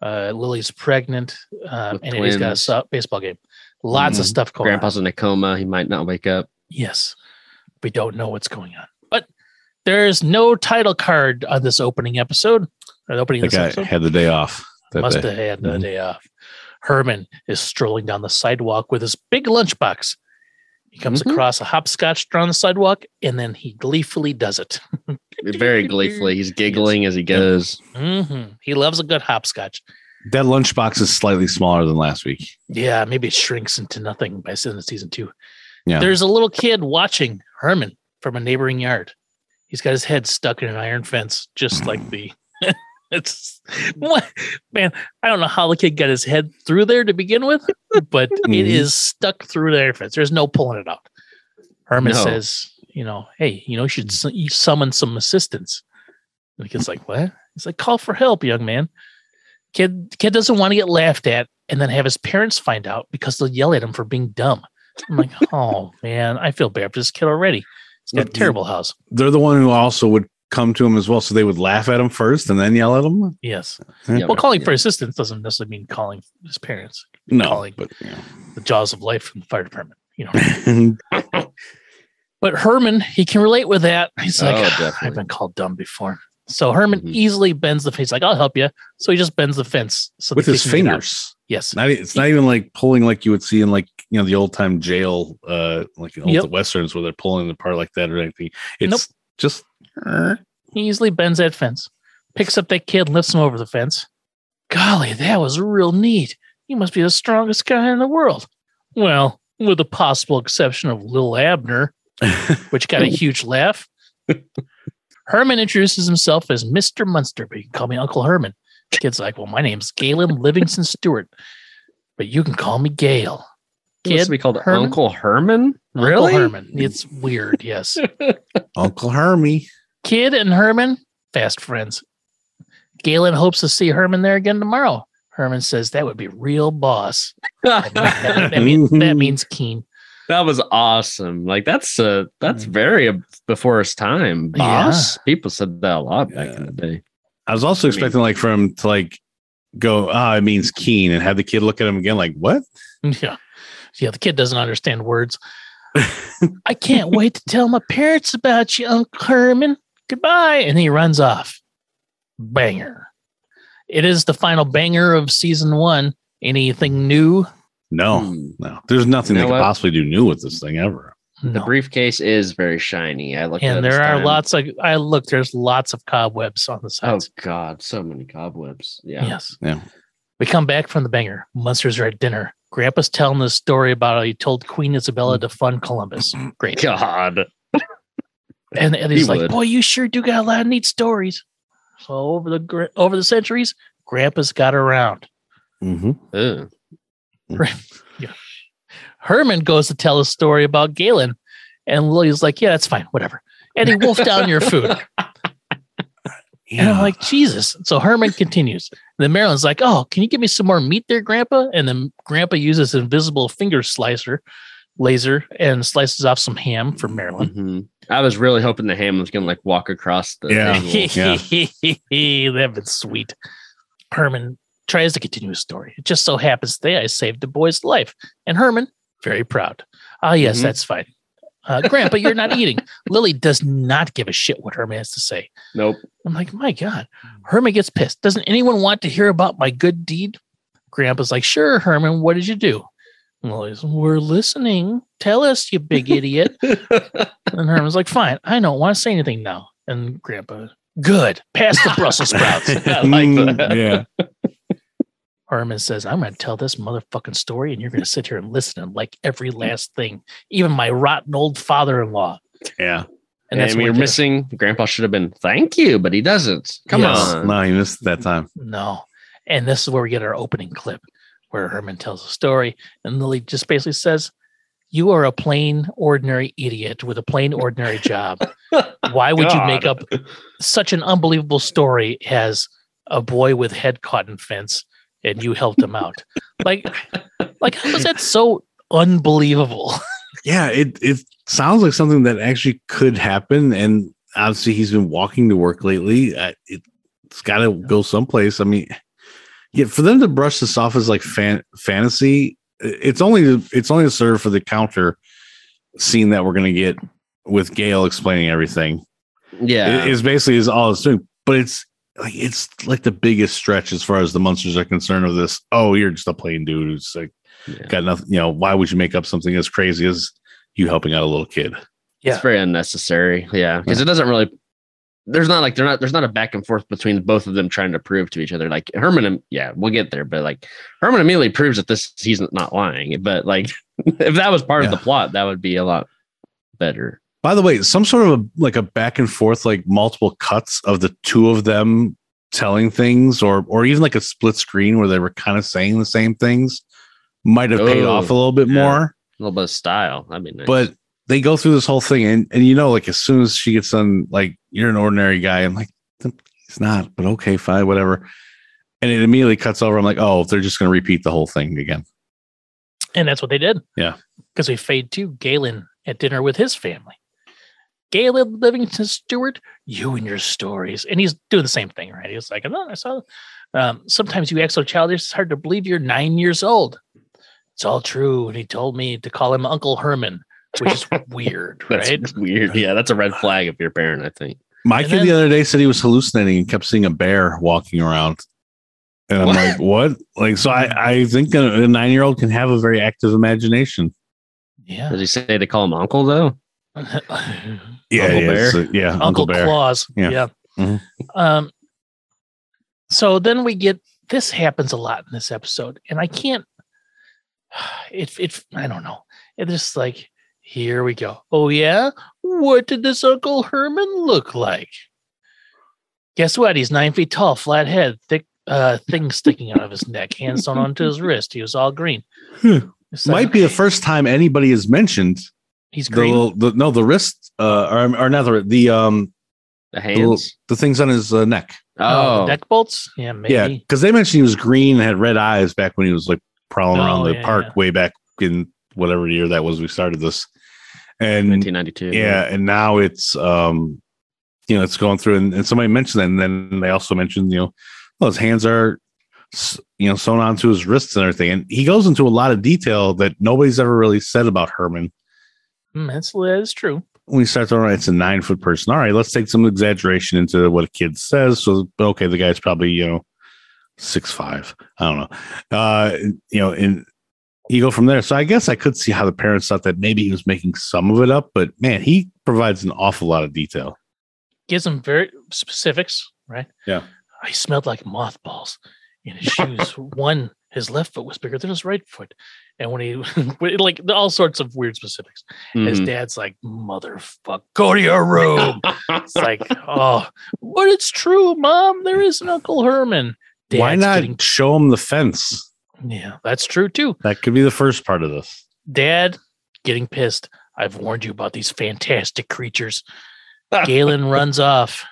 Uh, Lily's pregnant, um, With and he's got a baseball game. Lots of Mhm. stuff going Grandpa's on. in a coma. He might not wake up. Yes, we don't know what's going on, but there's no title card on this opening episode. Or the opening of this guy episode. had the day off. That Must day. have had the Mhm. day off. Herman is strolling down the sidewalk with his big lunchbox. He comes Mhm. across a hopscotch drawn on the sidewalk, and then he gleefully does it. Very gleefully, he's giggling as he goes. hmm He loves a good hopscotch. That lunchbox is slightly smaller than last week. Yeah, maybe it shrinks into nothing by the end of season two. Yeah. There's a little kid watching Herman from a neighboring yard. He's got his head stuck in an iron fence, just like the. it's what man. I don't know how the kid got his head through there to begin with, but it Mhm. is stuck through the iron fence. There's no pulling it out. Herman No. says, "You know, hey, you know, you should su- you summon some assistance." And the kid's like, "What?" He's like, "Call for help, young man." Kid, kid doesn't want to get laughed at and then have his parents find out because they'll yell at him for being dumb. I'm like, oh man, I feel bad for this kid already. He's got a terrible house. They're the one who also would come to him as well. So they would laugh at him first and then yell at him. Yes. Yeah, Well, calling yeah. for assistance doesn't necessarily mean calling his parents. No, Calling. but you The jaws of life from the fire department. You know. know. But Herman, he can relate with that. He's like, Oh, "Ah. I've been called dumb before. So Herman Mhm. easily bends the fence. Like, I'll help you. So he just bends the fence. So with his can get out. fingers. Yes. Not, it's not even like pulling like you would see in like you know the old time jail, uh, like in old Yep. westerns where they're pulling it apart like that or anything. It's Nope. just He easily bends that fence, picks up that kid, lifts him over the fence. Golly, that was real neat. You must be the strongest guy in the world. Well, with the possible exception of Li'l Abner, which got a huge laugh. Herman introduces himself as Mr. Munster, but you can call me Uncle Herman. The kid's like, Well, my name's Galen Livingston Stewart, but you can call me Gail. He Kid, to be called Herman? Uncle Herman. Uncle Really? Herman. It's weird, yes. Uncle Hermie. Kid and Herman, fast friends. Galen hopes to see Herman there again tomorrow. Herman says that would be real boss. That, that- that mean- that means keen. That was awesome. Like that's uh that's very uh, before his time. Boss. People said that a lot back in the day. I was also I mean- expecting like for him to like go, ah, it means keen, and have the kid look at him again, like, what? Yeah. Yeah, the kid doesn't understand words. I can't wait to tell my parents about you, Uncle Herman. Goodbye. And he runs off. Banger. It is the final banger of season one. Anything new? No, Hmm. no. There's nothing You they could what? possibly do new with this thing ever. The No. briefcase is very shiny. I looked at it And this there are time. lots of I look, there's lots of cobwebs on the side. Oh. God, so many cobwebs. Yeah. Yes. Yeah. We come back from the banger. Munsters are at dinner. Grandpa's telling the story about how he told Queen Isabella to fund Columbus. Great. God. And, and he's He like, would. "Boy, you sure do got a lot of neat stories." So over the over the centuries, Grandpa's got around. Mm-hmm. Ugh. Herman goes to tell a story about Galen, and Lily's like, "Yeah, that's fine, whatever." And he wolfed down your food. And I'm like, Jesus. So Herman continues. And then Marilyn's like, Oh, can you give me some more meat there, Grandpa? And then Grandpa uses invisible finger slicer, laser, and slices off some ham for Marilyn. Mhm. I was really hoping the ham was gonna like walk across the Yeah. table. That'd been sweet. Herman tries to continue his story. It just so happens today I saved the boy's life. And Herman, very proud. Ah, yes, Mhm. that's fine. Uh, Grandpa, you're not eating. Lily does not give a shit what Herman has to say. Nope. I'm like, my God. Herman gets pissed. Doesn't anyone want to hear about my good deed? Grandpa's like, sure, Herman, what did you do? And Lily's, we're listening. Tell us, you big idiot. and Herman's like, fine, I don't want to say anything now. And Grandpa, good. Pass the Brussels sprouts. I like that. yeah. Herman says, I'm going to tell this motherfucking story, and you're going to sit here and listen and like every last thing, even my rotten old father in law. Yeah. And And, that's what we're missing. Grandpa should have been thank you, but he doesn't. Come Yes. on. No, he missed that time. No. And this is where we get our opening clip where Herman tells a story and Lily just basically says, You are a plain, ordinary idiot with a plain, ordinary job. Why would you make up such an unbelievable story as a boy with head caught in fence and you helped him out? Like, like how is that so unbelievable? Yeah, it it sounds like something that actually could happen, and obviously he's been walking to work lately. Uh, it, it's got to go someplace. I mean, yeah, for them to brush this off as like fan, fantasy, it's only it's only to serve for the counter scene that we're gonna get with Gail explaining everything. Yeah. It- it's basically is all it's doing, but it's like it's like the biggest stretch as far as the Munsters are concerned of this. Oh, you're just a plain dude who's like Yeah. got nothing. You know, why would you make up something as crazy as you helping out a little kid? Yeah. It's very unnecessary. Yeah. Because it doesn't really there's not like they're not there's not a back and forth between both of them trying to prove to each other. Like Herman and yeah, we'll get there, but like Herman immediately proves that this he's not lying. But like if that was part of the plot, that would be a lot better. By the way, some sort of a, like a back and forth, like multiple cuts of the two of them telling things, or or even like a split screen where they were kind of saying the same things, might have paid Oh, off a oh, little bit yeah. more. A little bit of style. I mean But they go through this whole thing, and and you know, like as soon as she gets done, like you're an ordinary guy. I'm like, he's not, but okay, fine, whatever. And it immediately cuts over. I'm like, oh, they're just going to repeat the whole thing again. And that's what they did. Yeah. Because we fade to Galen at dinner with his family. Galen Livingston Stewart, you and your stories. And he's doing the same thing, right? He's like, oh, I saw. Um, sometimes you act so childish, it's hard to believe you're nine years old. It's all true. And he told me to call him Uncle Herman, which is weird, that's right? weird. Yeah, that's a red flag if you're a parent, I think. My And kid then- the other day said he was hallucinating and kept seeing a bear walking around. And I'm What? like, what? Like, so I, I think a, a nine year old can have a very active imagination. Yeah. Does he say to call him uncle though? Yeah, Uncle yeah, Bear? so- yeah, Uncle, Uncle Bear. Claus. Yeah. Yeah. Mhm. Um. So then we get this happens a lot in this episode, and I can't. It it I don't know. It's just like here we go. Oh yeah, what did this Uncle Herman look like? Guess what? He's nine feet tall, flat head, thick uh thing sticking out of his neck, hands sewn onto his wrist. He was all green. Hmm. Might be the first time anybody has mentioned he's the, green. little, the no the wrist uh or, or not the the um The the, little- hands. the things on his uh, neck. oh, Oh, the neck bolts. Yeah, maybe. Yeah, because they mentioned he was green and had red eyes back when he was like prowling Oh, around the yeah, park yeah. way back in whatever year that was we started this. And 1992. yeah and now it's um you know it's going through and, and somebody mentioned that and then they also mentioned you know well his hands are you know sewn onto his wrists and everything and he goes into a lot of detail that nobody's ever really said about herman Mm, that's that's true. when you start throwing it's a nine foot person all right let's take some exaggeration into what a kid says so okay the guy's probably you know six five i don't know uh you know and you go from there so i guess i could see how the parents thought that maybe he was making some of it up but man he provides an awful lot of detail gives him very specifics, right? Yeah. He smelled like mothballs in his shoes. One, his left foot was bigger than his right foot. And when he, like, all sorts of weird specifics. His Mhm. dad's like, motherfucker, go to your room. it's like, oh, but it's true, mom. There is an Uncle Herman. Why not getting- show him the fence? yeah, that's true too. That could be the first part of this. Dad getting pissed. I've warned you about these fantastic creatures. Galen runs off.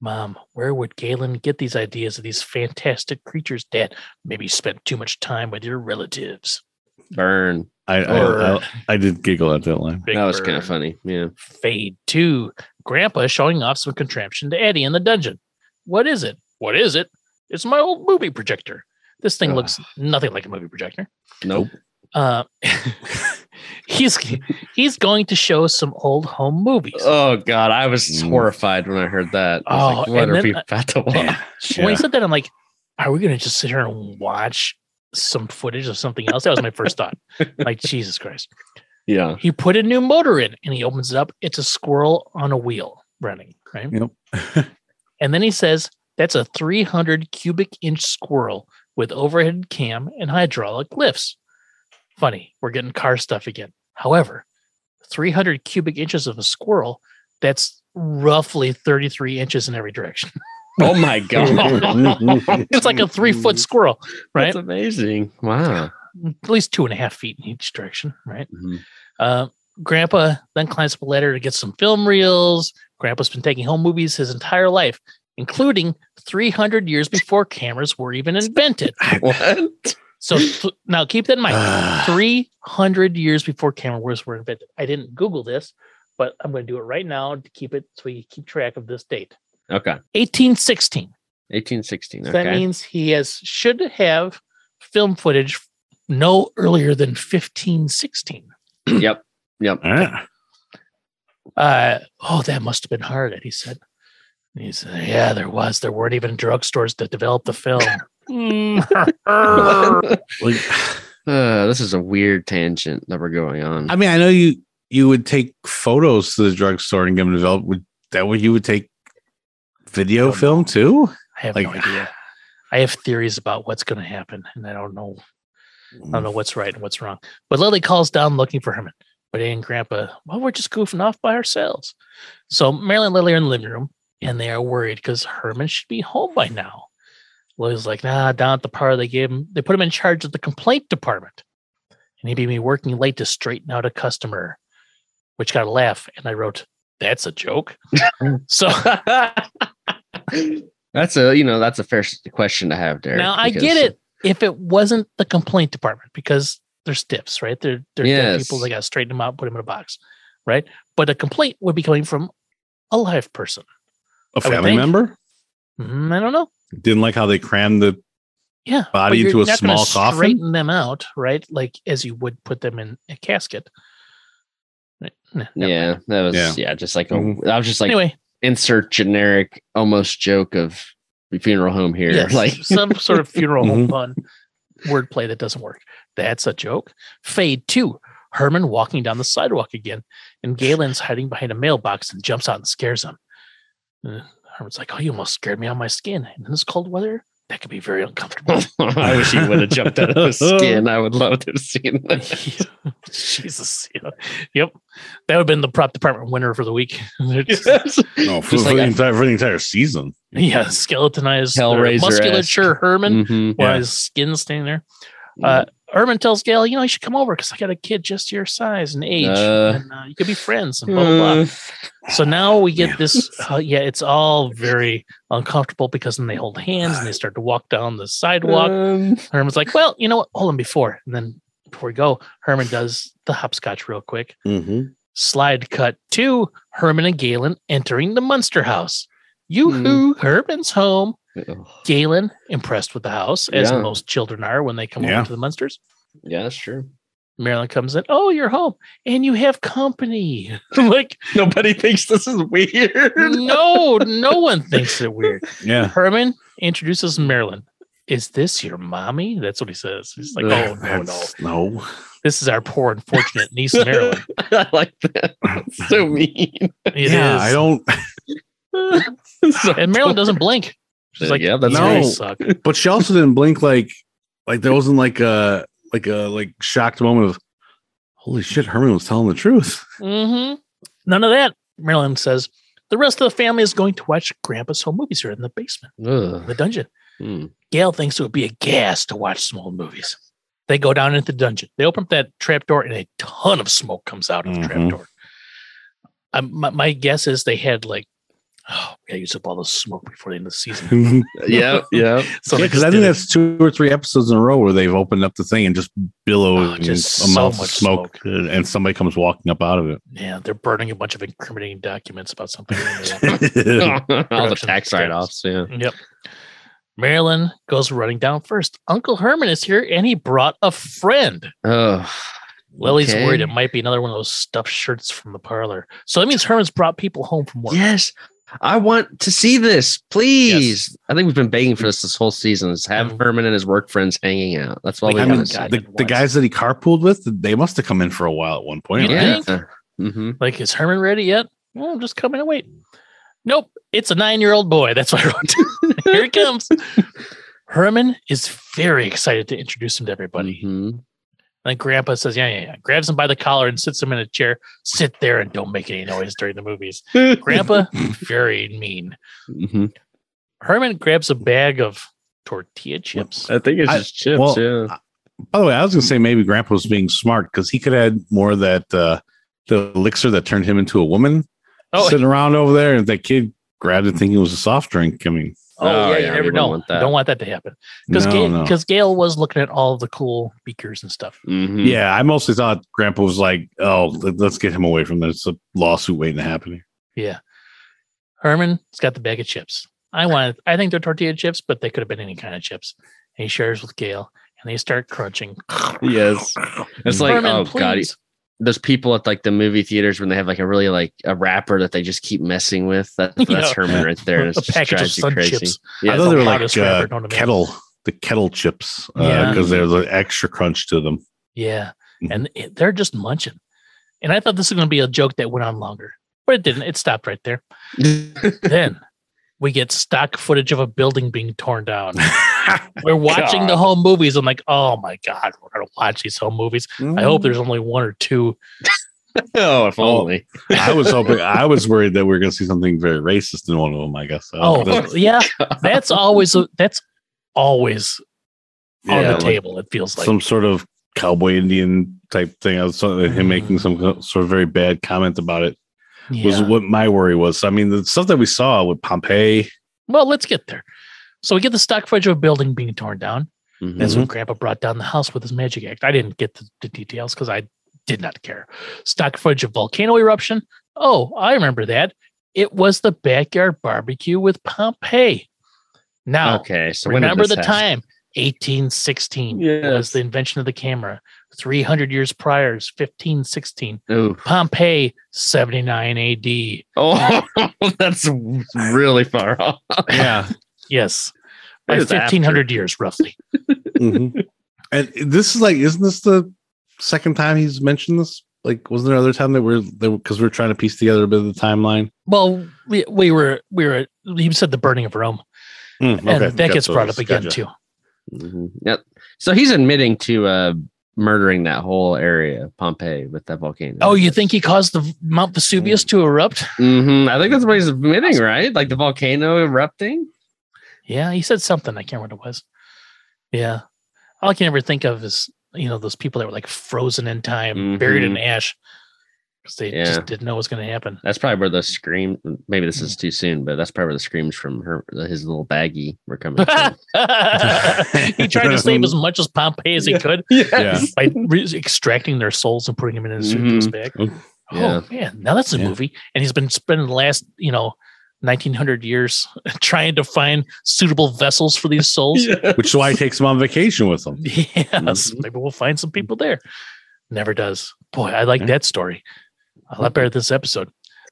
Mom, where would Galen get these ideas of these fantastic creatures? Dad, maybe spent too much time with your relatives. Burn. I I, I, I did giggle at that line. Big that was kind of funny. Yeah. Fade two. Grandpa showing off some contraption to Eddie in the dungeon. What is it? What is it? It's my old movie projector. This thing Ugh. looks nothing like a movie projector. Nope. Uh, he's he's going to show some old home movies. Oh God, I was Mm. horrified when I heard that. I was like, Oh, what are then we about to watch? Man, when he said that, I'm like, are we gonna just sit here and watch some footage of something else? That was my first thought. Like, Jesus Christ. Yeah. He put a new motor in and he opens it up. It's a squirrel on a wheel running, right? Yep. And then he says, that's a 300 cubic inch squirrel with overhead cam and hydraulic lifts. Funny, we're getting car stuff again. However, 300 cubic inches of a squirrel, that's roughly 33 inches in every direction. Oh my God. it's like a three foot squirrel, right? That's amazing. Wow. at least two and a half feet in each direction, right? Mhm. Uh, Grandpa then climbs up a ladder to get some film reels. Grandpa's been taking home movies his entire life, including 300 years before cameras were even invented. What? So th- now keep that in mind. Ah. 300 years before cameras were invented. I didn't Google this, but I'm going to do it right now to keep it so we keep track of this date. Okay. 1816. 1816. So Okay. That means he has should have film footage no earlier than 1516. yep. Yep. All right. Uh, oh, that must have been hard, he said. And he said, Yeah, there was. There weren't even drugstores that developed the film. Like, Uh, this is a weird tangent that we're going on. I mean, I know you you would take photos to the drugstore and get them developed. Would that what you would take video Don't film too? I have Like- no idea. I have theories about what's going to happen, and I don't know. I don't know what's right and what's wrong. But Lily calls down looking for Herman. But Eddie and Grandpa, well, we're just goofing off by ourselves. So Marilyn and Lily are in the living room, and they are worried because Herman should be home by now. Lily's like, nah, down at the parlor, they gave him, they put him in charge of the complaint department. And he'd be working late to straighten out a customer, which got a laugh. And I wrote, that's a joke. so that's a you know that's a fair question to have, Derek. now I because- get it if it wasn't the complaint department because they're stiffs, right? They're they're dead people. Yes. They got to straighten them out, put them in a box, right? But a complaint would be coming from a live person. A family member Mm, I don't know. Didn't like how they crammed the Yeah, Body into a not small coffin? Straighten them out, right? Like as you would put them in a casket. Right? Nah, never Yeah, mind. that was Yeah. yeah, just like a, Mhm. that was just like anyway, insert generic almost joke of funeral home here. yes, Like some sort of funeral home pun wordplay that doesn't work. That's a joke. Fade two. Herman walking down the sidewalk again, and Galen's hiding behind a mailbox and jumps out and scares him. Uh, Herman's like, "Oh, you almost scared me on my skin. In this cold weather, that could be very uncomfortable." I wish he would have jumped out of his skin. I would love to have seen that. Jesus. Yeah. Yep. That would have been the prop department winner for the week. They're no for, for like the a- entire for the entire season. yeah, skeletonized or Hellraiser-esque. musculature Herman Mhm. while Yeah. his skin's standing there. Uh, Herman tells Gail, you know, you should come over because I got a kid just your size and age, Uh. and uh, you could be friends. And blah blah blah. So now we get Yeah. this. Uh, yeah, it's all very uncomfortable because then they hold hands and they start to walk down the sidewalk. Um, Herman's like, well, you know what? Hold on before, and then before we go, Herman does the hopscotch real quick. Mm-hmm. Slide cut to Herman and Galen entering the Munster house. Yoo-hoo, Herman's home. ugh. Galen impressed with the house, as Yeah. most children are when they come Yeah. over to the Munsters. yeah, that's true. Marilyn comes in. Oh, you're home, and you have company. like, Nobody thinks this is weird. no, no one thinks it weird. Yeah. Herman introduces Marilyn. Is this your mommy? That's what he says. He's like, oh no, no, no. this is our poor unfortunate niece Marilyn. I like that. That's so mean. It yeah, is. I don't. So and Marilyn doesn't blink. She's uh, like, Yeah, that's "You No. suck. But she also didn't blink like like there wasn't like a like a like shocked moment of holy shit, Herman was telling the truth. hmm None of that. Marilyn says the rest of the family is going to watch Grandpa's home movies here in the basement, Ugh. the dungeon. Hmm. Gail thinks it would be a gas to watch some old movies. They go down into the dungeon. They open up that trap door, and a ton of smoke comes out of the Mhm. trap door. Um, my, my guess is they had like, oh, we gotta use up all the smoke before the end of the season. Yeah, yeah. So because just I think did it. that's two or three episodes in a row where they've opened up the thing and just billow Oh, just a so mouth of much smoke, uh, and somebody comes walking up out of it. yeah, they're burning a bunch of incriminating documents about something. All the Production tax status. write offs. Yeah. Yep. Marilyn goes running down first. Uncle Herman is here and he brought a friend. Oh. Lily's okay. worried it might be another one of those stuffed shirts from the parlor. So that means Herman's brought people home from work. Yes. I want to see this, please. I think we've been begging for this this whole season. Is have Mhm. Herman and his work friends hanging out. That's all We we I mean, the, the guys that he carpooled with, they must have come in for a while at one point. You right? think? hmm Like, is Herman ready yet? Well, I'm just coming to wait. Nope. It's a nine year old boy. That's what I wrote. here it comes. Herman is very excited to introduce him to everybody. Mhm. And then Grandpa says, yeah, yeah, yeah. Grabs him by the collar and sits him in a chair. Sit there and don't make any noise during the movies. Grandpa, very mean. Mhm. Herman grabs a bag of tortilla chips. I think it's I- just chips. well, yeah. By the way, I was gonna say maybe Grandpa was being smart because he could have had more of that uh, the elixir that turned him into a woman Oh, sitting around over there, and that kid grabbed it thinking it was a soft drink. I mean, oh, Oh, yeah, yeah, you never know. want that. Don't want that to happen because no, Gail, no. because Gail was looking at all the cool beakers and stuff. Mhm. Yeah, I mostly thought Grandpa was like, "Oh, let- let's get him away from this. It's a lawsuit waiting to happen." here. Yeah. Herman's got the bag of chips. I wanted, I think they're tortilla chips, but they could have been any kind of chips. And he shares with Gail and they start crunching. Yes. It's like, Herman, oh god, please. Those people at like the movie theaters when they have like a really like a wrapper that they just keep messing with. That, that's Yeah. Herman right there. And it A just package of drives you Sun crazy. chips. Yeah, I thought they were like uh, wrapper known to man. kettle, the kettle chips, Yeah. because there's an extra crunch to them. Yeah. Mhm. And it, they're just munching. And I thought this was going to be a joke that went on longer, but it didn't. It stopped right there. then we get stock footage of a building being torn down. We're watching the home movies. I'm like, oh my God, we're going to watch these home movies. I hope there's only one or two. oh, if Oh. only. I was hoping. I was worried that we are going to see something very racist in one of them. I guess. Oh, That's- yeah. That's always, that's always on the like table. It feels like. some sort of cowboy Indian type thing. I was saw him mm. making some uh, sort of very bad comment about it. Was what my worry was. I mean, the stuff that we saw with Pompeii. Well, let's get there. So we get the stock footage of a building being torn down. Mhm. That's when Grandpa brought down the house with his magic act. I didn't get the, the details because I did not care. Stock footage of volcano eruption. Oh, I remember that. It was the backyard barbecue with Pompeii. Now, Okay, so remember this the happen? time 1816 was Yes. the invention of the camera. 300 years prior is 1516. Ooh. Pompeii, 79 AD. Oh, that's really far off. Yeah. Yes. By is after? 1500 years, roughly. Mhm. And this is like, isn't this the second time he's mentioned this? Like, wasn't there other time that we're because we're trying to piece together a bit of the timeline? Well, we, we were, we were, he said the burning of Rome. Mm, And okay, that gets brought up again, Gotcha. too. Mhm. Yep. So he's admitting to uh, murdering that whole area, Pompeii, with that volcano. Oh, you think he caused the Mount Vesuvius to erupt? hmm I think that's what he's admitting, right? Like the volcano erupting. Yeah, he said something. I can't remember what it was. Yeah. All I can ever think of is, you know, those people that were like frozen in time, buried in ash because they Yeah. just didn't know what was going to happen. That's probably where the scream. Maybe this is too soon, but that's probably where the screams from her, his little baggie were coming from. he tried to save as much as Pompeii as he could Yeah. by re- extracting their souls and putting them in his suitcase Mhm. bag. Oh, yeah. Oh man, now that's a Yeah. movie, and he's been spending the last, you know, nineteen hundred years trying to find suitable vessels for these souls. Which is why he takes him on vacation with him. Yes, Mhm. maybe we'll find some people there. Never does. Boy, I like Yeah. that story. A lot better than this episode.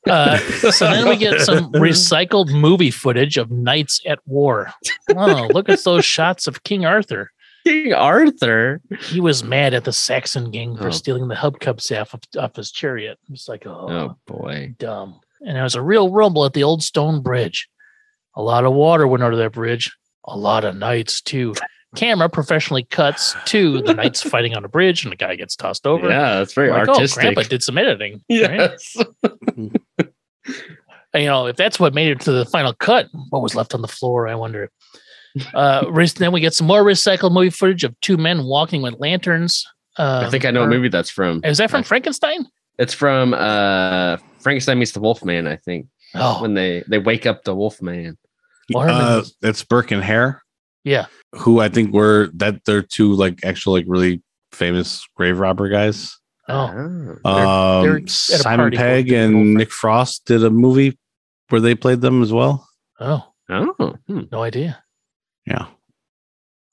Uh, so then we get some recycled movie footage of knights at war. Oh, look at those shots of King Arthur. King Arthur. He was mad at the Saxon gang for Oh. stealing the hubcap staff off, off his chariot. It's like, oh, Oh boy. dumb. And there was a real rumble at the old stone bridge. A lot of water went under that bridge. A lot of knights too. Camera professionally cuts to the knights fighting on a bridge, and the guy gets tossed over. Yeah, that's very Like, artistic. Oh, Grandpa did some editing. right? yes. And, you know, if that's what made it to the final cut, what was left on the floor? I wonder. Uh, then we get some more recycled movie footage of two men walking with lanterns. Uh, I think I know what or- movie that's from. Is that from Frankenstein? It's from uh Frankenstein meets the Wolfman, I think. Oh, When they they wake up the Wolfman. Well, Herman Uh, was- it's Burke and Hare, yeah. who I think were that they're two like actual like really famous grave robber guys. Oh. Um, they're at a Simon party Pegg and. Nick Frost did a movie where they played them as well. oh, Oh. hmm. no idea. Yeah,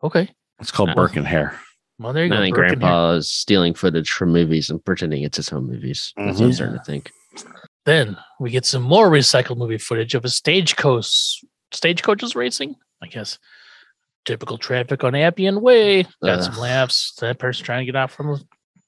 Okay. it's called Oh. Burke and Hare. Well, there you I go. think Burke and Grandpa is stealing footage from movies and pretending it's his home movies. That's what I'm Mhm. starting to think. Then we get some more recycled movie footage of a stagecoach stagecoaches racing. I guess typical traffic on Appian Way. Got some laughs. That person trying to get out from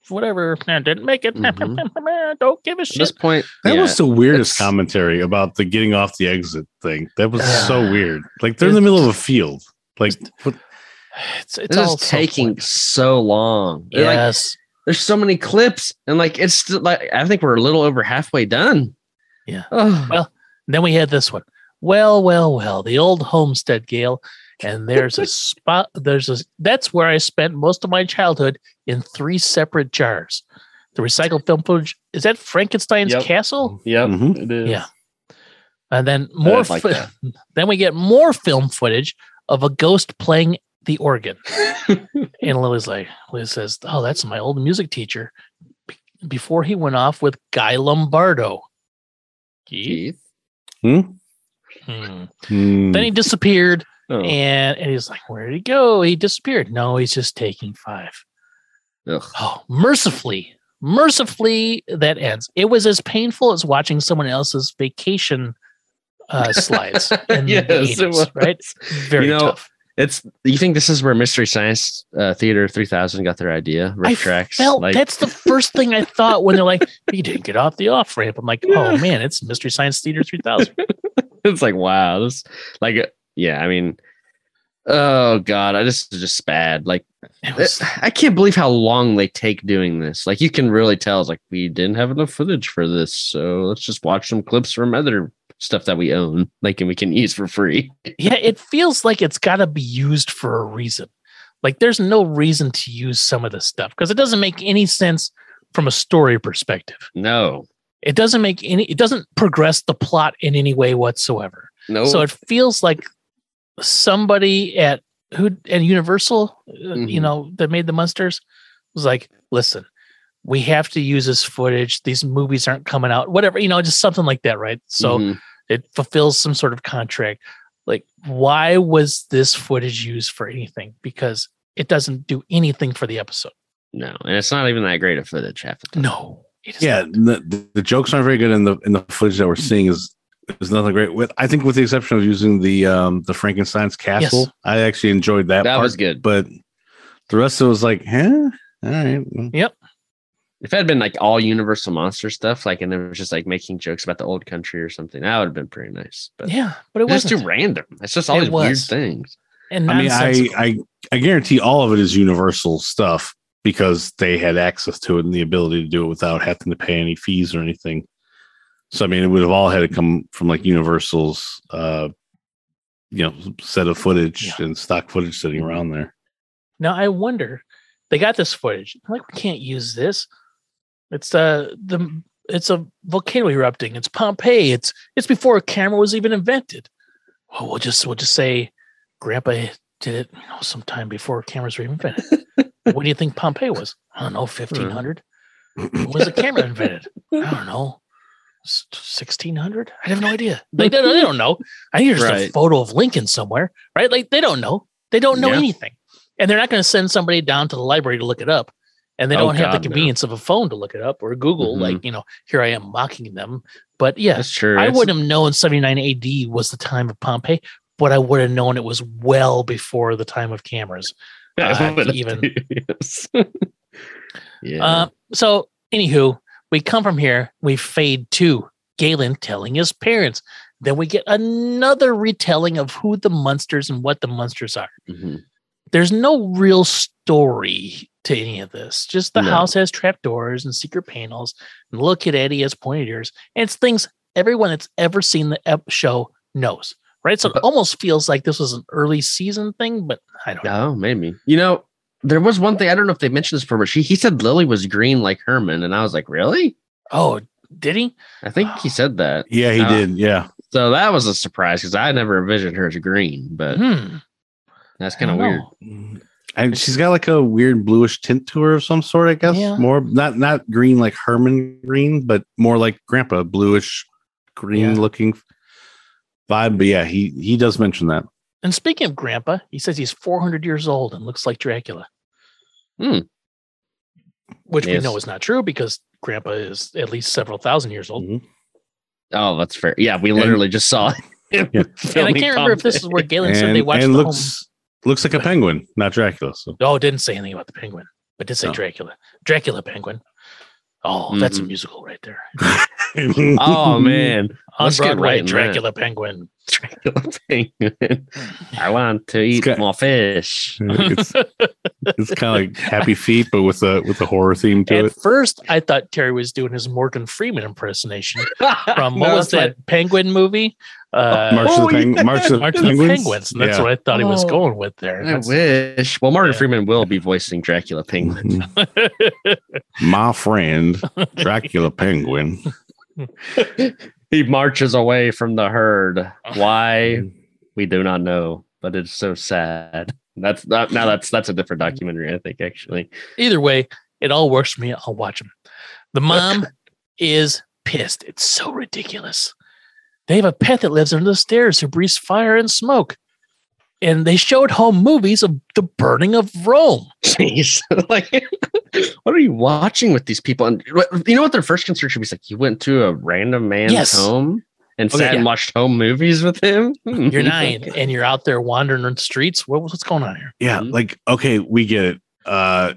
whatever. Nah, didn't make it. Mhm. Don't give a At this shit. point, That yeah, was the weirdest commentary about the getting off the exit thing. That was Yeah. so weird. Like they're in the middle of a field. Like what, It's it's all is taking so long. So Like, yes. there's so many clips, and like it's still, like I think we're a little over halfway done. Yeah. Oh, Well, then we had this one. Well, well, well. The old homestead gale and there's a spot. There's a that's where I spent most of my childhood in three separate jars. The recycled film footage is that Frankenstein's Yep. castle, Yep, it is. Yeah. and then more. like fi- then we get more film footage of a ghost playing the organ. and Lily's like, Liz says, "Oh, that's my old music teacher." be- Before he went off with Guy Lombardo. Keith? Keith. Hmm. Hmm. Then he disappeared, Oh. and and he's like, "Where did he go? He disappeared." No, he's just taking five. Ugh. Oh, mercifully, mercifully, that ends. It was as painful as watching someone else's vacation uh, slides in Yes, the it was. right? Very You know, tough. It's. You think this is where Mystery Science uh, Theater 3000 got their idea? Riff I tracks. felt like, that's the first thing I thought when they're like, "He didn't get off the off ramp." I'm like, "Oh man, it's Mystery Science Theater 3000." it's like wow. This like yeah. I mean, oh god, I just just bad. Like was, uh, I can't believe how long they take doing this. Like you can really tell. It's like we didn't have enough footage for this, so let's just watch some clips from other stuff that we own, like and we can use for free. yeah, it feels like it's got to be used for a reason. Like there's no reason to use some of this stuff because it doesn't make any sense from a story perspective. No, It doesn't make any. It doesn't progress the plot in any way whatsoever. no. So it feels like somebody at who at Universal, uh, you Mhm. know, that made the monsters was like, listen, we have to use this footage. These movies aren't coming out, whatever, you know, just something like that, right? So Mhm. it fulfills some sort of contract. Like, why was this footage used for anything? Because it doesn't do anything for the episode. no, and it's not even that great of footage half the time. No. it is yeah, the, the jokes aren't very good, and the in the footage that we're seeing is is nothing great. With I think, with the exception of using the um the Frankenstein's castle, Yes. I actually enjoyed that. that part, was good. but the rest of it was like, huh? All right. well, If it had been like all Universal monster stuff, like and it was just like making jokes about the old country or something, that would have been pretty nice. But Yeah, but it it's just wasn't. too random. It's just all It these weird things. and I mean, I. I I guarantee all of it is Universal stuff because they had access to it and the ability to do it without having to pay any fees or anything. So I mean, it would have all had to come from like Universal's, uh, you know, set of footage Yeah. and stock footage sitting Mhm. around there. Now I wonder, they got this footage. I'm like, we can't use this. It's uh the it's a volcano erupting. It's Pompeii. It's it's before a camera was even invented. Well, we'll just we'll just say Grandpa did it, you know, sometime before cameras were even invented. what do you think Pompeii was? I don't know, fifteen hundred. When was the camera invented? I don't know. Sixteen hundred? I have no idea. They, don't- they don't know. I think there's a photo of Lincoln somewhere, right? Like they don't know. They don't know Yeah. anything, and they're not going to send somebody down to the library to look it up, and they Oh, don't have the God, no. convenience of a phone to look it up or Google. Mhm. Like you know, here I am mocking them, but yeah, That's true. I It's- wouldn't have known 79 AD was the time of Pompeii, but I would have known it was well before the time of cameras. Uh, even- yes. yeah. Uh, so, anywho, we come from here, we fade to Galen telling his parents. Then we get another retelling of who the monsters and what the monsters are. Mhm. There's no real story to any of this. Just the No. house has trapdoors and secret panels. And little kid Eddie has pointed ears. And it's things everyone that's ever seen the ep- show knows, right? So it almost feels like this was an early season thing, but I don't know. Oh, maybe. You know, there was one thing I don't know if they mentioned this before, but she he said Lily was green like Herman, and I was like, really? Oh, did he? I think he said that. Yeah, he Uh, did. Yeah. So that was a surprise because I never envisioned her as green, but Hmm. that's kind of weird. know. And she's got like a weird bluish tint to her of some sort, I guess. Yeah. More not not green like Herman green, but more like grandpa bluish green Yeah. looking vibe. But yeah, he he does mention that. And speaking of Grandpa, he says he's 400 years old and looks like Dracula. Hmm. Which we know is not true because Grandpa is at least several thousand years old. Mhm. Oh, that's fair. Yeah, we literally just saw it. Yeah. And I can't remember if this is where Galen said And, they watched and the looks looks like a penguin, not Dracula. So. Oh, it didn't say anything about the penguin, but did say No. Dracula. Dracula penguin. Oh, that's a Mhm. musical right there. Oh man, On Let's get Broadway, right in that. Dracula penguin. Dracula penguin. I want to eat got- more fish. it's it's kind of like Happy Feet, but with a with a horror theme to At it. first, I thought Terry was doing his Morgan Freeman impersonation from what was that's that penguin movie? Uh, March of Oh, the, Peng- yeah. March of the March of the Penguins. Penguins. That's Yeah. what I thought he was Oh. going with there. I wish. Well, Martin Yeah. Freeman will be voicing Dracula Penguin. Mm-hmm. My friend, Dracula Penguin. he marches away from the herd. Why? Mm-hmm. We do not know, but it's so sad. That's not now. That's that's a different mm-hmm. documentary, I think. Actually, Either way, it all works for me. I'll watch them. The mom is pissed. It's so ridiculous. They have a pet that lives under the stairs who breathes fire and smoke. And they showed home movies of the burning of Rome. jeez, like, what are you watching with these people? And you know what their first concern should be? Like, you went to a random man's Yes. home and Okay, sat and watched home movies with him. Hmm. You're nine and you're out there wandering in the streets. What, what's going on here? Yeah, Mhm. like okay, we get it. Uh,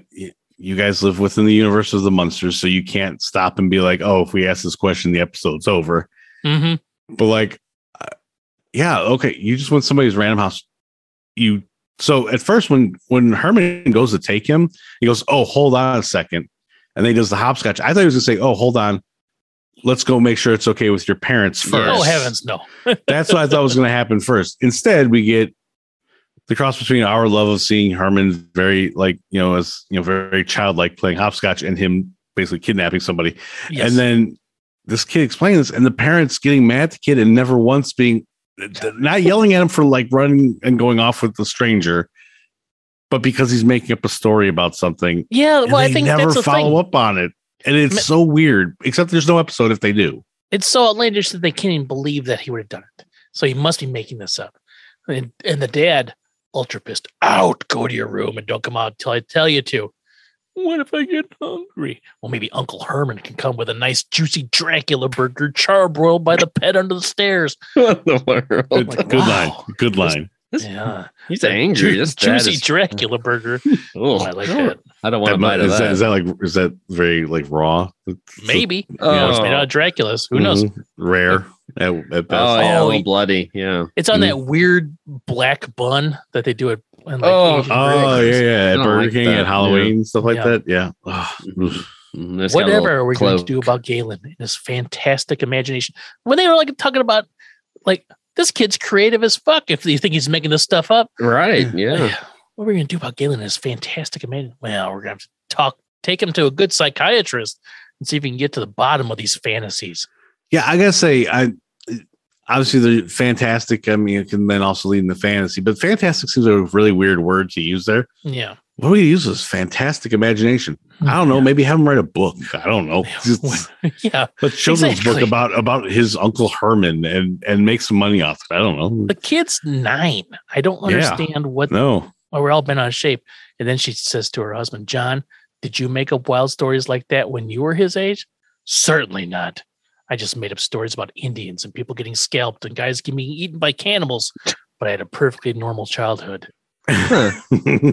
you guys live within the universe of the monsters, so you can't stop and be like, "Oh, if we ask this question, the episode's over." Mm-hmm. But like, uh, yeah, okay, you just went somebody's random house. You so at first when when Herman goes to take him, he goes, "Oh, hold on a second. and then he does the hopscotch. I thought he was gonna say, "Oh, hold on." Let's go make sure it's okay with your parents Yes. first. Oh heavens, no! That's what I thought was going to happen first. Instead, we get the cross between our love of seeing Herman very like you know as you know very childlike playing hopscotch and him basically kidnapping somebody, Yes. and then this kid explains this, and the parents getting mad at the kid and never once being not yelling at him for like running and going off with the stranger, but because he's making up a story about something. yeah, well, I think never follow up on it, and it's Ma- so weird. Except there's no episode if they do. It's so outlandish that they can't even believe that he would have done it. So he must be making this up. And, and the dad, ultra pissed, out, go to your room and don't come out until I tell you to. What if I get hungry? Well, maybe Uncle Herman can come with a nice juicy Dracula burger charbroiled by the pet under the stairs. what the world? Good, like, good wow. line. Good line. Yeah. He's angry. Ju- This juicy is- Dracula burger. Oh, I like that. I don't want That to mu- bite is, that. that, is that like is that very like raw? Maybe. Oh. You know, it's made out of Dracula's. Who knows? Mhm. Rare at, at best. Oh yeah, Oh, he- bloody. Yeah. It's on Mhm. that weird black bun that they do it. In like Oh, Asian Oh yeah, yeah. At Burger like King that, at Halloween stuff like Yeah. that. Yeah. Ugh. Mhm, it's got a Whatever little are we going to do about Galen and his fantastic imagination? When they were like talking about, like, this kid's creative as fuck. If you think he's making this stuff up, Right. Yeah. what are we going to do about Galen and his fantastic imagination? Well, we're going to to talk, take him to a good psychiatrist and see if we can get to the bottom of these fantasies. Yeah, I gotta say, I obviously they're fantastic. I mean, it can then also lead into fantasy, but fantastic seems a really weird word to use there. Yeah. What do we use as fantastic imagination? I don't know. Maybe have him write a book. I don't know. Yeah. a children's Exactly. book about about his uncle Herman and and make some money off it. I don't know. The kid's nine. I don't Yeah. understand what No. oh, we're all bent out of shape. And then she says to her husband, John, did you make up wild stories like that when you were his age? Certainly not. I just made up stories about Indians and people getting scalped and guys getting eaten by cannibals. But I had a perfectly normal childhood. Huh.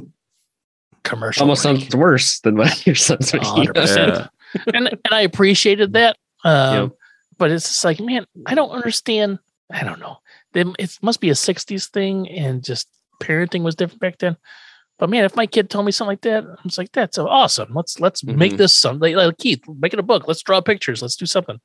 Commercial. Almost break. sounds worse than what your son's A making. Yeah. and and I appreciated that. Um, Yep. But it's just like, man, I don't understand. I don't know. It must be a '60s thing, and just parenting was different back then. But man, if my kid told me something like that, I was like, "That's awesome. Let's let's make Mhm. this something like Keith, make it a book. Let's draw pictures. Let's do something."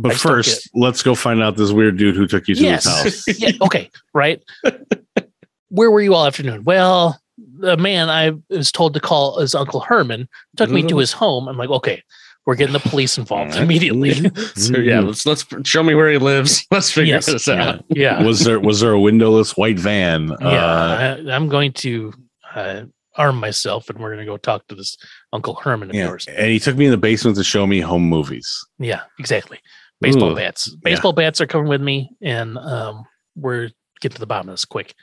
But first, let's go find out this weird dude who took you to Yes. his house. yeah. Okay. Right. Where were you all afternoon? Well, the man I was told to call his uncle Herman took me to his home. I'm like, okay, we're getting the police involved immediately. So yeah, let's let's show me where he lives. Let's figure Yes. this out. yeah. was there was there a windowless white van? Yeah. Uh, I, I'm going to uh, arm myself and we're going to go talk to this Uncle Herman of yeah. yours. And he took me in the basement to show me home movies. Yeah, exactly. Baseball Ooh. bats. Baseball bats are coming with me, and um, we're getting to the bottom of this quick.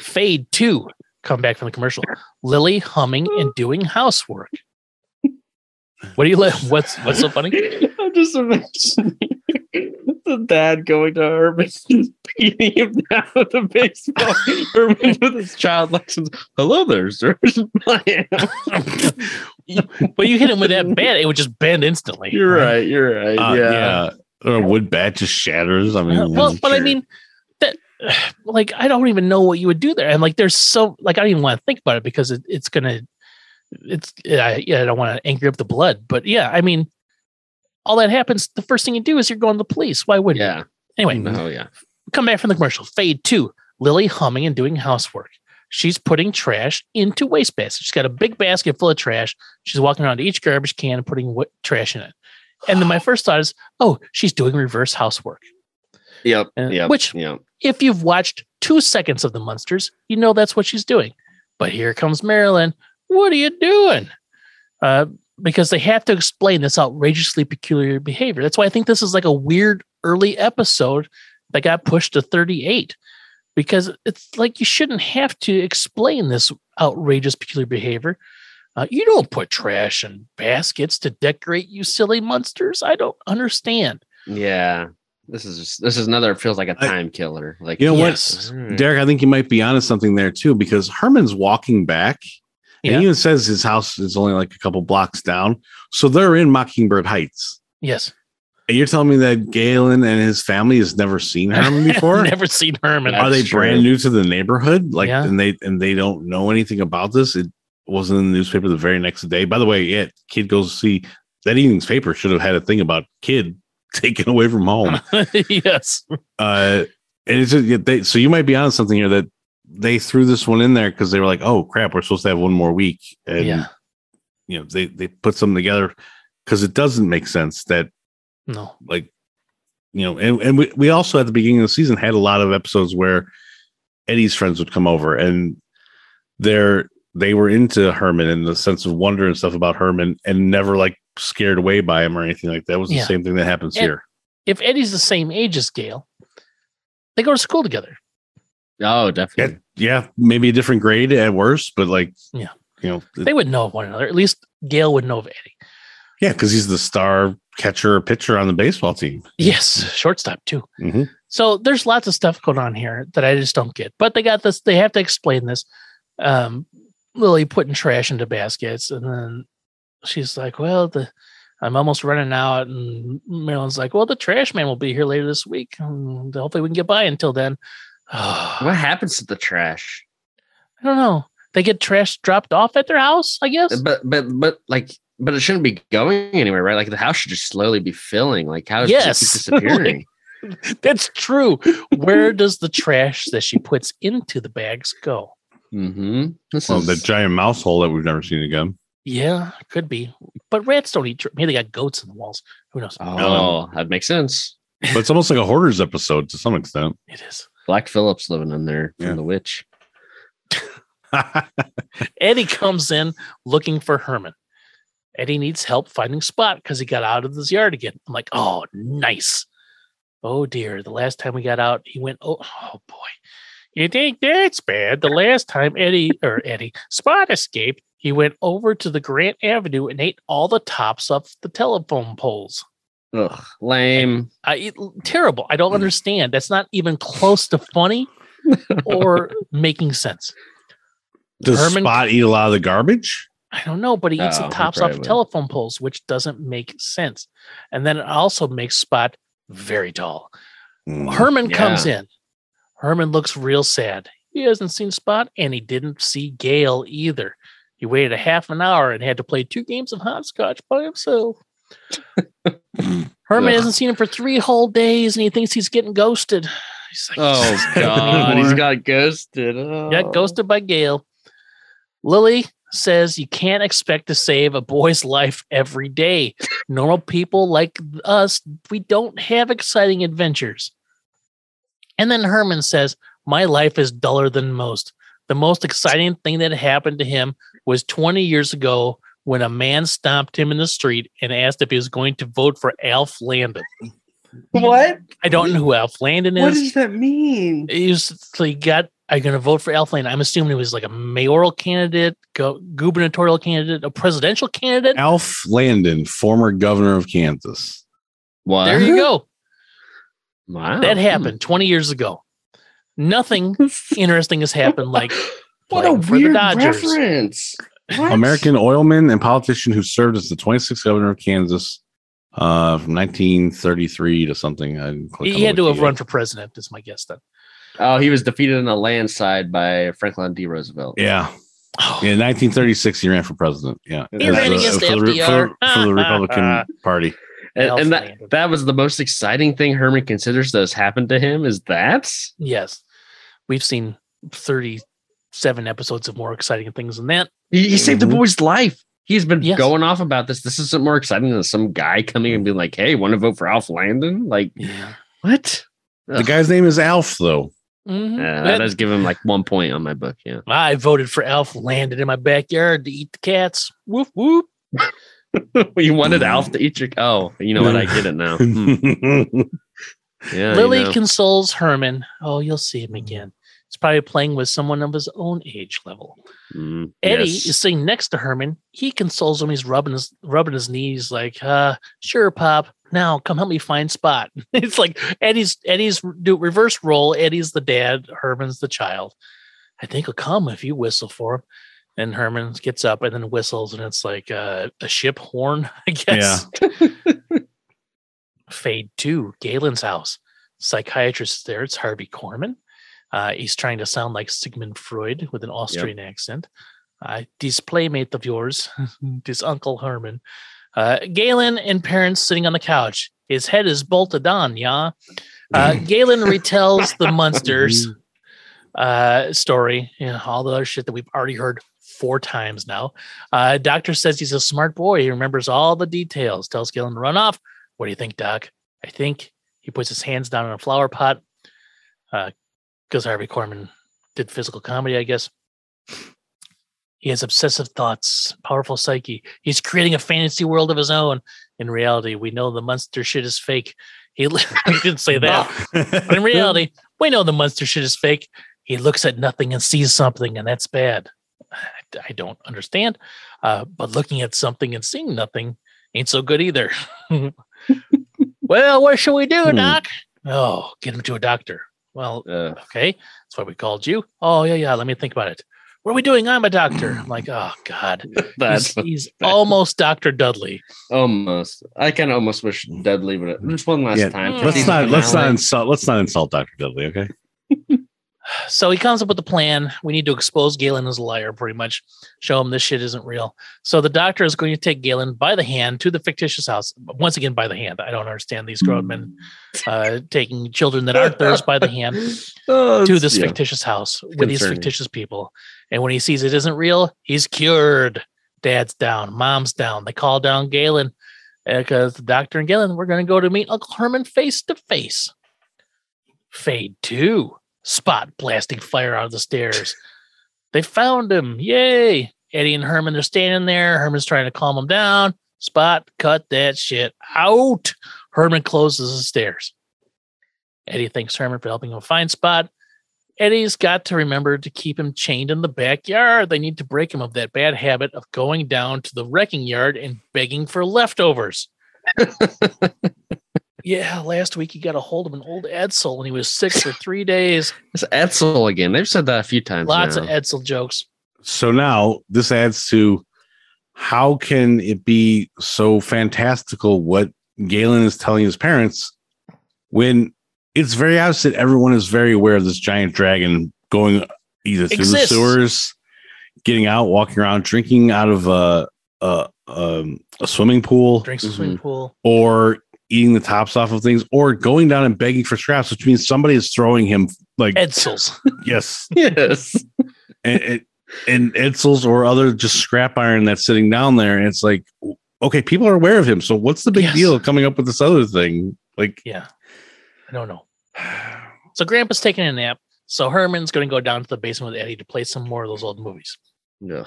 Fade two. Come back from the commercial. Lily humming and doing housework. What do you let? What's what's so funny? I'm just imagining the dad going to Herman, just beating him down with a baseball. Herman with his child lessons. Hello there, sir. But you hit him with that bat, it would just bend instantly. You're right. You're right. Uh, yeah. yeah. Or a wood bat just shatters. I mean, well, but I mean, that like I don't even know what you would do there, and like there's so like I don't even want to think about it because it, it's gonna, it's yeah, yeah I don't want to anger up the blood, but yeah, I mean, all that happens. The first thing you do is you're going to the police. Why wouldn't you? Yeah. Anyway, Mhm. Oh yeah. come back from the commercial. Fade two. Lily humming and doing housework. She's putting trash into waste baskets. She's got a big basket full of trash. She's walking around to each garbage can and putting what, trash in it. And then my first thought is, oh, she's doing reverse housework. Yep. Yep. which- Yep. If you've watched two seconds of the Munsters, you know that's what she's doing. But here comes Marilyn. What are you doing? Uh, because they have to explain this outrageously peculiar behavior. That's why I think this is like a weird early episode that got pushed to 38 because it's like you shouldn't have to explain this outrageous peculiar behavior. Uh, you don't put trash in baskets to decorate, you silly monsters. I don't understand. Yeah. This is just this is another feels like a time killer. Like You know Yes. Alright. what, Derek? I think you might be onto something there too, because Herman's walking back, and Yeah. he even says his house is only like a couple blocks down. So they're in Mockingbird Heights. Yes. And you're telling me that Galen and his family has never seen Herman before? Never seen Herman. Are they true. brand new to the neighborhood? Like, Yeah. and they and they don't know anything about this. It wasn't in the newspaper the very next day. By the way, yeah, kid goes to see that evening's paper should have had a thing about kid taken away from home. yes. uh, and it's just, they, so you might be on something here that they threw this one in there because they were like, oh crap, we're supposed to have one more week, and yeah. you know they they put something together because it doesn't make sense that No. like you know and, and we, we also at the beginning of the season had a lot of episodes where eddie's friends would come over and they're they were into herman and the sense of wonder and stuff about herman and never like scared away by him or anything like that it was the Yeah. same thing that happens And- here If Eddie's the same age as Gail, they go to school together. Oh, definitely. yeah maybe a different grade at worst but like Yeah. you know th- They would know of one another. At least Gail would know of Eddie. yeah because he's the star catcher or pitcher on the baseball team Yes, shortstop too. Mhm. So there's lots of stuff going on here that I just don't get. But they got this. They have to explain this. Um, Lily putting trash into baskets, and then she's like, "Well, the I'm almost running out." And Marilyn's like, "Well, the trash man will be here later this week. and hopefully, we can get by until then." What happens to the trash? I don't know. They get trash dropped off at their house, I guess. But but but like but it shouldn't be going anywhere, right? Like the house should just slowly be filling. Like how does Yes. it keep disappearing? That's true. Where does the trash that she puts into the bags go? Mm-hmm. This well is the giant mouse hole that we've never seen again Yeah, could be. But rats don't eat. Tra- Maybe they got goats in the walls. Who knows? oh, that makes sense. but it's almost like a hoarders episode to some extent It is. Black Phillips living in there from Yeah. the witch. Eddie comes in looking for Herman. Eddie needs help finding Spot because he got out of his yard again. I'm like, oh, nice. Oh dear. The last time we got out, he went, oh, oh boy. You think that's bad? The last time Eddie or Eddie Spot escaped, he went over to the Grant Avenue and ate all the tops off the telephone poles. Ugh, lame. I, it, terrible. I don't understand. That's not even close to funny or making sense. does Herman- spot eat a lot of the garbage I don't know, but he eats Oh, the tops off of would. telephone poles, which doesn't make sense. And then it also makes Spot very tall. Mm. Herman comes in. Herman looks real sad. He hasn't seen Spot and he didn't see Gail either. He waited a half an hour and had to play two games of hopscotch by himself. Herman Ugh. hasn't seen him for three whole days and he thinks he's getting ghosted. He's like, Oh god, he's got ghosted. Oh. Got ghosted by Gail. Lily says you can't expect to save a boy's life every day. Normal people like us, we don't have exciting adventures. And then Herman says, My life is duller than most. The most exciting thing that happened to him was 20 years ago when a man stopped him in the street and asked if he was going to vote for Alf Landon. What? I don't know who Alf Landon is. What does that mean? He was so he got are you going to vote for Alf Landon? I'm assuming he was like a mayoral candidate, go, gubernatorial candidate, a presidential candidate. Alf Landon, former governor of Kansas. What? There you go. Wow. That happened 20 years ago. Nothing interesting has happened like What a playing for the weird Dodgers. reference. What? American oilman and politician who served as the 26th governor of Kansas uh, from 1933 to something. I click he the had to have run for president, is my guess then. Oh, he was defeated in a landslide by Franklin D. Roosevelt. Yeah. Oh, Yeah, 1936, he ran for president. Yeah. He As ran the- against for the, for, for the Republican Party. And, and that that was the most exciting thing Herman considers that has happened to him. Is that? Yes. We've seen 37 episodes of more exciting things than that. He, he saved the Mhm. boy's life. He's been Yes. going off about this. This isn't more exciting than some guy coming and being like, "Hey, want to vote for Alf Landon?" Like, Yeah. what? The guy's name is Alf, though. Mhm. Yeah, That- that does give him like one point on my book. Yeah. I voted for Alf landed in my backyard to eat the cats. Woof whoop. you wanted Alf to eat your. Oh, you know what? I get it now. Hmm. Yeah. you Lily know. consoles Herman. Oh, you'll see him again. He's probably playing with someone of his own age level. Mm, Eddie yes. is sitting next to Herman. He consoles him. He's rubbing his rubbing his knees, like, uh, sure, Pop. Now come help me find Spot. it's like Eddie's Eddie's do reverse role. Eddie's the dad, Herman's the child. I think he'll come if you whistle for him. And Herman gets up and then whistles, and it's like uh, a ship horn, I guess. Fade two, Galen's house. Psychiatrist is there. It's Harvey Korman. Uh, he's trying to sound like Sigmund Freud with an Austrian accent. Uh, this playmate of yours, this Uncle Herman. Uh, Galen and parents sitting on the couch. His head is bolted on, yeah. Uh, Galen retells the monsters uh, story and all the other shit that we've already heard four times now. Uh, doctor says he's a smart boy. He remembers all the details. Tells Galen to run off. What do you think, Doc? I think he puts his hands down in a flower pot. Because Harvey Korman did physical comedy, I guess. He has obsessive thoughts, powerful psyche. He's creating a fantasy world of his own. In reality, we know the monster shit is fake. He didn't say that. But in reality, we know the monster shit is fake. He looks at nothing and sees something, and that's bad. I- I don't understand. Uh, but looking at something and seeing nothing ain't so good either. well, what should we do, Hmm. Doc? Oh, get him to a doctor. Well, Uh, okay, that's why we called you. Oh, yeah, yeah. Let me think about it. What are we doing? I'm a doctor. I'm like, oh, God. that's He's, he's almost Dr. Dudley. almost. I kind of almost wish Dudley would have just one last Yeah, time. let's let's not let's not insult let's not insult Dr. Dudley, okay? So he comes up with a plan. We need to expose Galen as a liar, pretty much. Show him this shit isn't real. So the doctor is going to take Galen by the hand to the fictitious house. Once again, by the hand. I don't understand these grown men uh, taking children that aren't theirs by the hand Oh, to this yeah. fictitious house with these fictitious people. And when he sees it isn't real, he's cured. Dad's down, mom's down. They call down Galen because the doctor and Galen, we're going to go to meet Uncle Herman face to face. Fade two. Spot blasting fire out of the stairs. They found him. Yay. Eddie and Herman they're standing there. Herman's trying to calm him down. Spot, cut that shit out. Herman closes the stairs. Eddie thanks Herman for helping him find Spot. Eddie's got to remember to keep him chained in the backyard. They need to break him of that bad habit of going down to the wrecking yard and begging for leftovers. yeah, last week he got a hold of an old Edsel and he was sick for three days. It's Edsel again. They've said that a few times. Lots now. of Edsel jokes. So now this adds to how can it be so fantastical what Galen is telling his parents when it's very obvious that everyone is very aware of this giant dragon going either through Exists. the sewers, getting out, walking around, drinking out of a a, um, a swimming pool, Drinks a Mm-hmm. swimming pool. or eating the tops off of things, or going down and begging for scraps, which means somebody is throwing him like Edsels. yes, Yes. and, and, and Edsels or other just scrap iron that's sitting down there. And it's like, okay, people are aware of him. So what's the big Yes. deal coming up with this other thing? Like, Yeah. I don't know. So Grandpa's taking a nap. So Herman's going to go down to the basement with Eddie to play some more of those old movies. Ugh.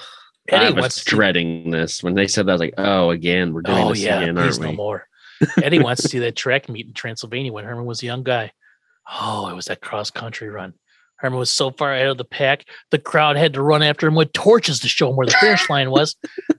Eddie I was wants to- dreading this when they said that. I was like, "Oh, again, we're doing Oh this yeah, again, aren't no we?" more. Eddie wants to see that track meet in Transylvania when Herman was a young guy. Oh, it was that cross country run. Herman was so far ahead of the pack, the crowd had to run after him with torches to show him where the finish line was.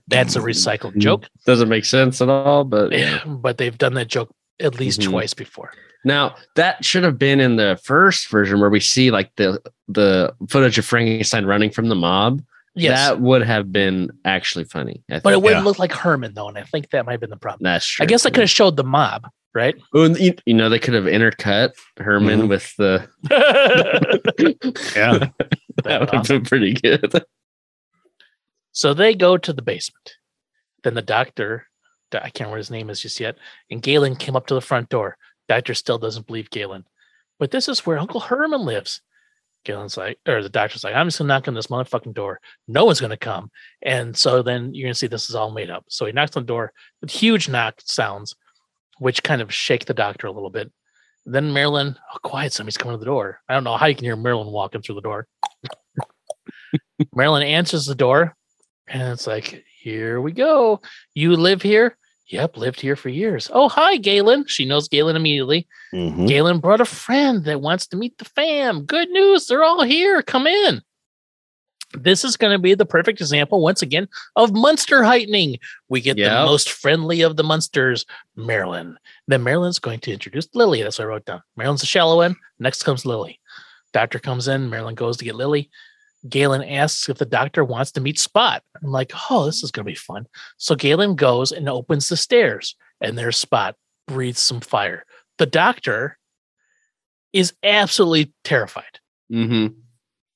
That's a recycled joke, Doesn't make sense at all, but yeah. but they've done that joke at least Mhm. twice before. Now that should have been in the first version where we see like the the footage of Frankenstein running from the mob. Yes, That would have been actually funny. I but it wouldn't Yeah. look like Herman though, and I think that might have been the problem. that's true. I guess I could have showed the mob, right? You, you know, they could have intercut Herman Mhm. with the. yeah, that would have been pretty good. So they go to the basement. Then the doctor I can't remember what his name is just yet. And Galen came up to the front door. Doctor still doesn't believe Galen. But this is where Uncle Herman lives. Galen's like, or the doctor's like, I'm just gonna knock on this motherfucking door. No one's gonna come. And so then you're gonna see this is all made up. So he knocks on the door with huge knock sounds, which kind of shake the doctor a little bit. Then Marilyn, oh, quiet, somebody's coming to the door. I don't know how you can hear Marilyn walking through the door. Marilyn answers the door, and it's like, here we go. You live here? Yep, lived here for years. Oh, hi, Galen. She knows Galen immediately. Mhm. Galen brought a friend that wants to meet the fam. Good news. They're all here. Come in. This is going to be the perfect example, once again, of monster heightening. We get the most friendly of the monsters, Marilyn. Then Marilyn's going to introduce Lily. That's what I wrote down. Marilyn's the shallow end. Next comes Lily. Doctor comes in. Marilyn goes to get Lily. Galen asks if the doctor wants to meet Spot. I'm like, oh, this is going to be fun. So Galen goes and opens the stairs, and there's Spot, breathes some fire. The doctor is absolutely terrified. Mm-hmm.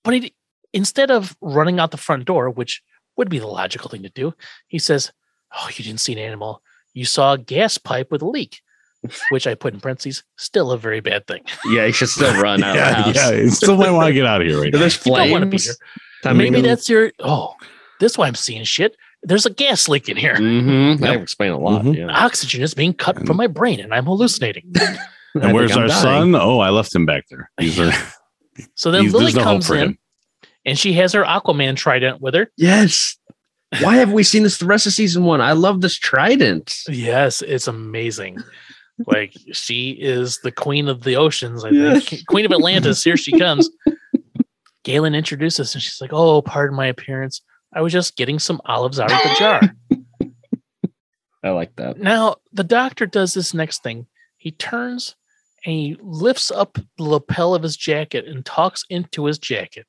But he, instead of running out the front door, which would be the logical thing to do, he says, Oh, you didn't see an animal. You saw a gas pipe with a leak, which I put in parentheses, still a very bad thing. Yeah, you should still run out yeah, of the house. yeah. Still might want to get out of here right now. There's You don't wanna be flames. here. Time to Maybe go. that's your, oh, this why I'm seeing shit. There's a gas leak in here. Mhm. That Yep. would explain a lot. Mhm. Yeah. Oxygen is being cut from my brain and I'm hallucinating. And think where's our dying. son? Oh, I left him back there. He's a, So then he's- Lily no comes in him. and she has her Aquaman trident with her. Yes. Why have we seen this the rest of season one? I love this trident. Yes, it's amazing. Like she is the queen of the oceans, I Yes. think. Queen of Atlantis. Here she comes. Galen introduces and she's like, Oh, pardon my appearance. I was just getting some olives out of the jar. I like that. now, the doctor does this next thing. He turns and he lifts up the lapel of his jacket and talks into his jacket.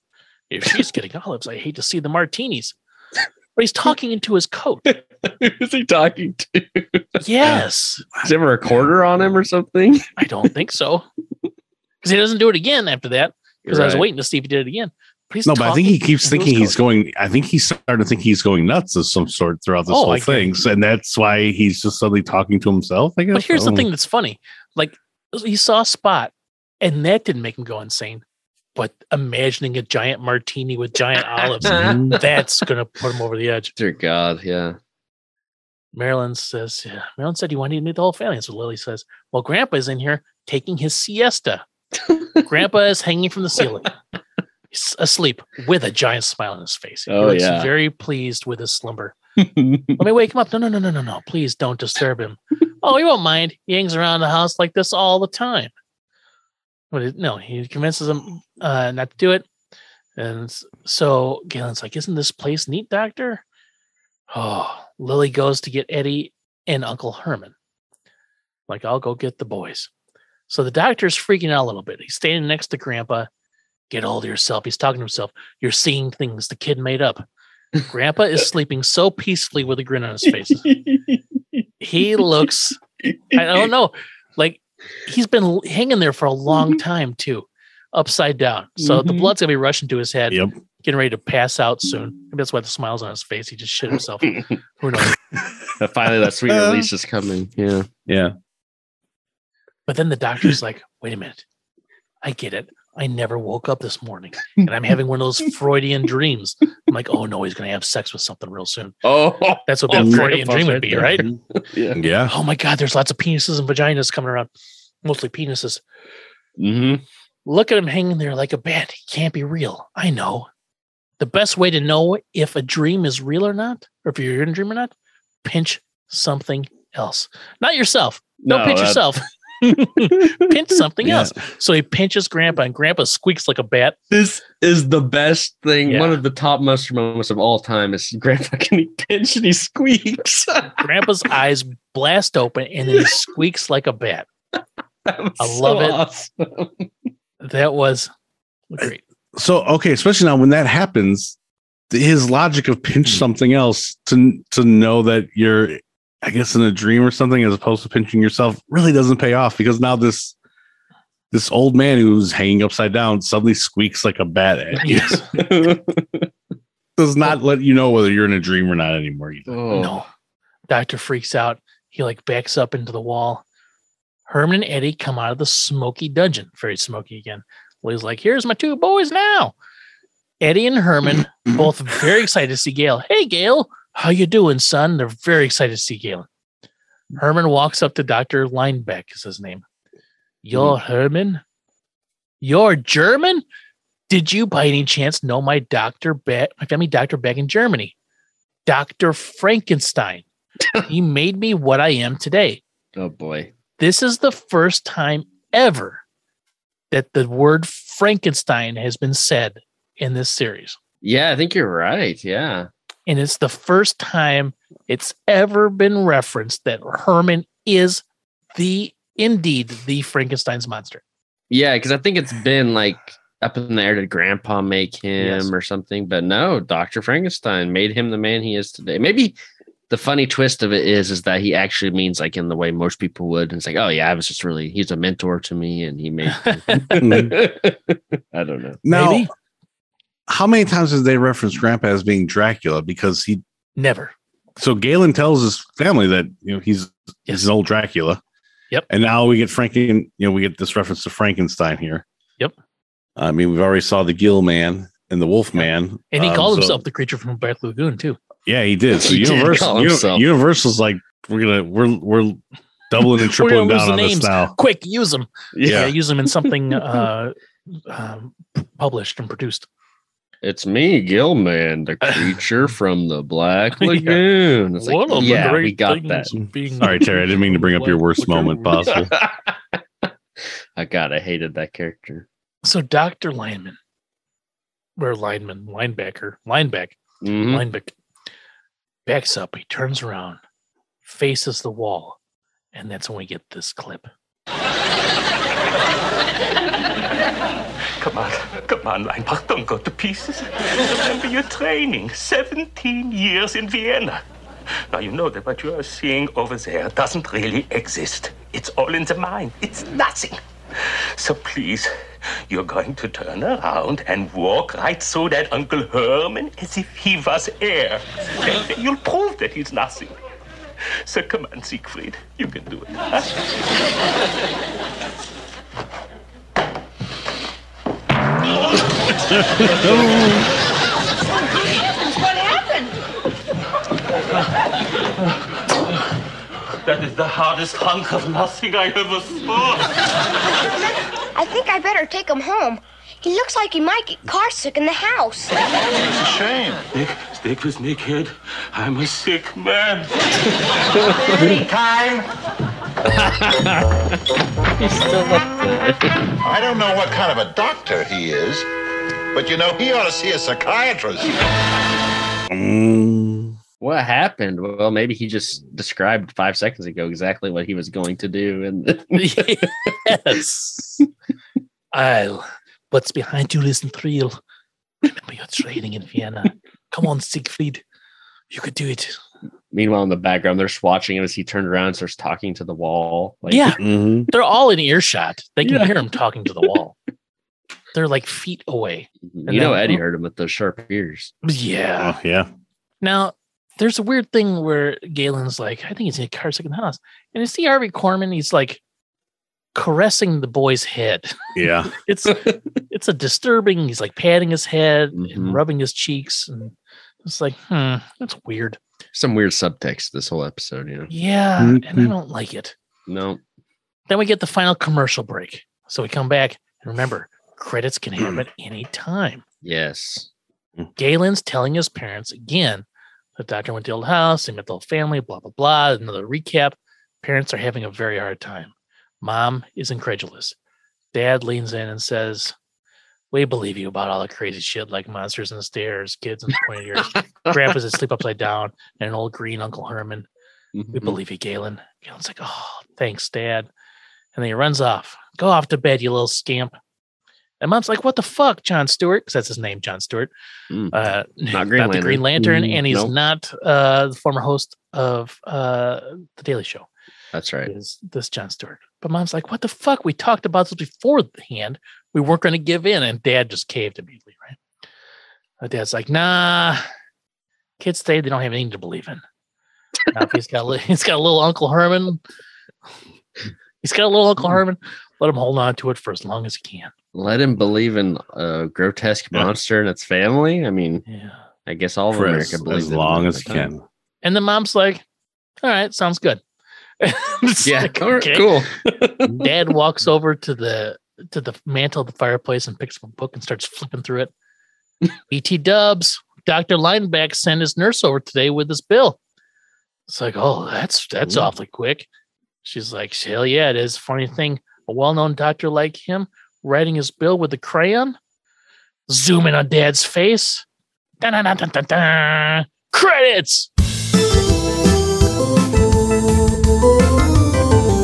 If she's getting olives, I hate to see the martinis. But he's talking into his coat. Who's he talking to? Yes. Is there a recorder on him or something? I don't think so. Because he doesn't do it again after that. Because I was waiting to see if he did it again. But he's no, but I think he keeps thinking he's going. I think he's starting to think he's going nuts of some sort throughout this Oh, whole I thing, and that's why he's just suddenly talking to himself. I guess. But here's I the thing that's funny. Like he saw a spot, and that didn't make him go insane. But imagining a giant martini with giant olives, Mhm. that's gonna put him over the edge. Dear God, yeah. Marilyn says, yeah. Marilyn said you wanted to meet the whole family. And So Lily says, Well, Grandpa's in here taking his siesta. Grandpa is hanging from the ceiling. He's asleep with a giant smile on his face. He Oh, looks yeah. very pleased with his slumber. Let me wake him up. No, no, no, no, no, no. Please don't disturb him. oh, he won't mind. He hangs around the house like this all the time. But it, no, he convinces him uh, not to do it. And so Galen's like, Isn't this place neat, Doctor? Oh, Lily goes to get Eddie and Uncle Herman. Like, I'll go get the boys. So the doctor's freaking out a little bit. He's standing next to Grandpa. Get hold of yourself. He's talking to himself. You're seeing things the kid made up. Grandpa is sleeping so peacefully with a grin on his face. He looks, I don't know, like he's been hanging there for a long time too, upside down. So the Mhm. blood's gonna be rushing to his head, Yep. Getting ready to pass out soon. Maybe that's why the smile's on his face. He just shit himself. Who knows? Finally, that sweet release is coming. Yeah. Yeah. But then the doctor's like, wait a minute. I get it. I never woke up this morning and I'm having one of those Freudian dreams. I'm like, oh no, he's going to have sex with something real soon. Oh, That's what oh, that Freudian dream would be, there. right? Yeah. Yeah. Oh my God, there's lots of penises and vaginas coming around, mostly penises. Mm-hmm. Look at him hanging there like a bat. He can't be real. I know. The best way to know if a dream is real or not, or if you're in a dream or not, pinch something else. Not yourself. Don't No, pinch that- yourself. pinch something Yeah. else. So he pinches grandpa, and grandpa squeaks like a bat. This is the best thing. Yeah. One of the top monster moments of all time is Grandpa can he pinch and he squeaks. Grandpa's eyes blast open, and then he squeaks like a bat. I love so it. awesome. That was great. So okay, especially now when that happens, his logic of pinch hmm. something else to to know that you're, I guess, in a dream or something, as opposed to pinching yourself, really doesn't pay off because now this this old man who's hanging upside down suddenly squeaks like a bat at you. Yes. Does not let you know whether you're in a dream or not anymore. Either. Oh. No. Doctor freaks out. he like backs up into the wall. Herman and Eddie come out of the smoky dungeon. Very smoky again. Lily's like, here's my two boys now. Eddie and Herman both very excited to see Gail. Hey Gail, how you doing, son? They're very excited to see Galen. Herman walks up to Dr. Linebeck, is his name. You're mm-hmm. Herman? You're German? Did you by any chance know my doctor back my family doctor back in Germany? Dr. Frankenstein. he made me what I am today. Oh boy. This is the first time ever that the word Frankenstein has been said in this series. Yeah, I think you're right. Yeah. And it's the first time it's ever been referenced that Herman is the indeed the Frankenstein's monster. Yeah, because I think it's been like up in the air. Did Grandpa make him Yes. or something? But no, Doctor Frankenstein made him the man he is today. Maybe the funny twist of it is is that he actually means like in the way most people would. And it's like, oh yeah, I was just really he's a mentor to me, and he made. I don't know. Now, Maybe. how many times did they reference Grandpa as being Dracula? Because he, Never. so Galen tells his family that you know he's Yes. he's an old Dracula. Yep. And now we get Franken, you know, we get this reference to Frankenstein here. Yep. I mean, we've already saw the Gill Man and the Wolf Man, And he Um, called so- himself the creature from Black Lagoon too. Yeah, he did. So He did Universal, call Universal's like we're gonna we're we're doubling and tripling down the on this now. Quick, use them. Yeah, Yeah. use them in something uh, um, published and produced. It's me, Gill Man, the creature from the Black Yeah. Lagoon. It's like, One of the yeah, we got that. of being Sorry, Terry, I didn't mean to bring up your worst moment possible. I God, I hated that character. So Dr. Lineman, or lineman, linebacker, lineback, Mhm. lineback, backs up. He turns around, faces the wall, and that's when we get this clip. Come on, come on, Leinbach, don't go to pieces. Remember your training, 17 years in Vienna. Now, you know that what you are seeing over there doesn't really exist. It's all in the mind, it's nothing. So please, you're going to turn around and walk right through that Uncle Herman as if he was air. You'll prove that he's nothing. So come on, Siegfried, you can do it. huh? What happened? That is the hardest hunk of nothing I ever saw. I think I better take him home. He looks like he might get car sick in the house. It's a shame. Nick, stick with me, kid. I'm a sick man. Time. He's still. I don't know what kind of a doctor he is, but you know, he ought to see a psychiatrist. Mm, What happened? Well, maybe he just described five seconds ago exactly what he was going to do, and yes. I'll. What's behind you isn't real. Remember your training in Vienna. Come on, Siegfried. You could do it. meanwhile in the background, they're just watching him as he turned around and starts talking to the wall. Like, yeah, mhm. they're all in earshot. They can Yeah. hear him talking to the wall. They're like feet away. you know, then- Eddie heard him with those sharp ears. Yeah. Oh, yeah. Now, there's a weird thing where Galen's like, I think he's in a car sick in the house. And you see Harvey Korman, he's like caressing the boy's head. Yeah. It's it's a disturbing, he's like patting his head Mhm. and rubbing his cheeks. And it's like, hmm, that's weird. Some weird subtext this whole episode, you know. Yeah, and I Mhm. don't like it. No, Then we get the final commercial break. So we come back and remember, credits can happen any time. yes, Galen's telling his parents again the doctor went to the old house, they met the whole family, blah, blah, blah. Another recap. Parents are having a very hard time. Mom is incredulous. Dad leans in and says, We believe you about all the crazy shit like monsters in the stairs, kids in the pointy ears, grandpas that sleep upside down, and an old green Uncle Herman. We Mhm. believe you, Galen. Galen's like, Oh, thanks, Dad. And then he runs off. Go off to bed, you little scamp. And mom's like, What the fuck, John Stewart? Because that's his name, John Stewart. Mm. Uh, Not Green the Green Lantern, Lantern. and he's Nope. not uh, the former host of uh, The Daily Show. that's right. Is this John Stewart? But mom's like, What the fuck? We talked about this beforehand. We weren't going to give in. And dad just caved immediately, right? Uh, dad's like, Nah, kids say they don't have anything to believe in. Now, he's got li- he's got a little Uncle Herman. He's got a little Uncle Herman. Let him hold on to it for as long as he can. Let him believe in a grotesque Yeah. monster and its family. I mean, Yeah. I guess all of For America as, believes as in long as he can. And the mom's like, "All right, sounds good." Yeah, like, okay. cool. Dad walks over to the to the mantle of the fireplace and picks up a book and starts flipping through it. BT Dubs, Doctor Lineback sent his nurse over today with his bill. It's like, oh, that's that's Ooh. awfully quick. She's like, hell yeah, it is. Funny thing, a well-known doctor like him writing his bill with a crayon. Zoom in on Dad's face. Credits.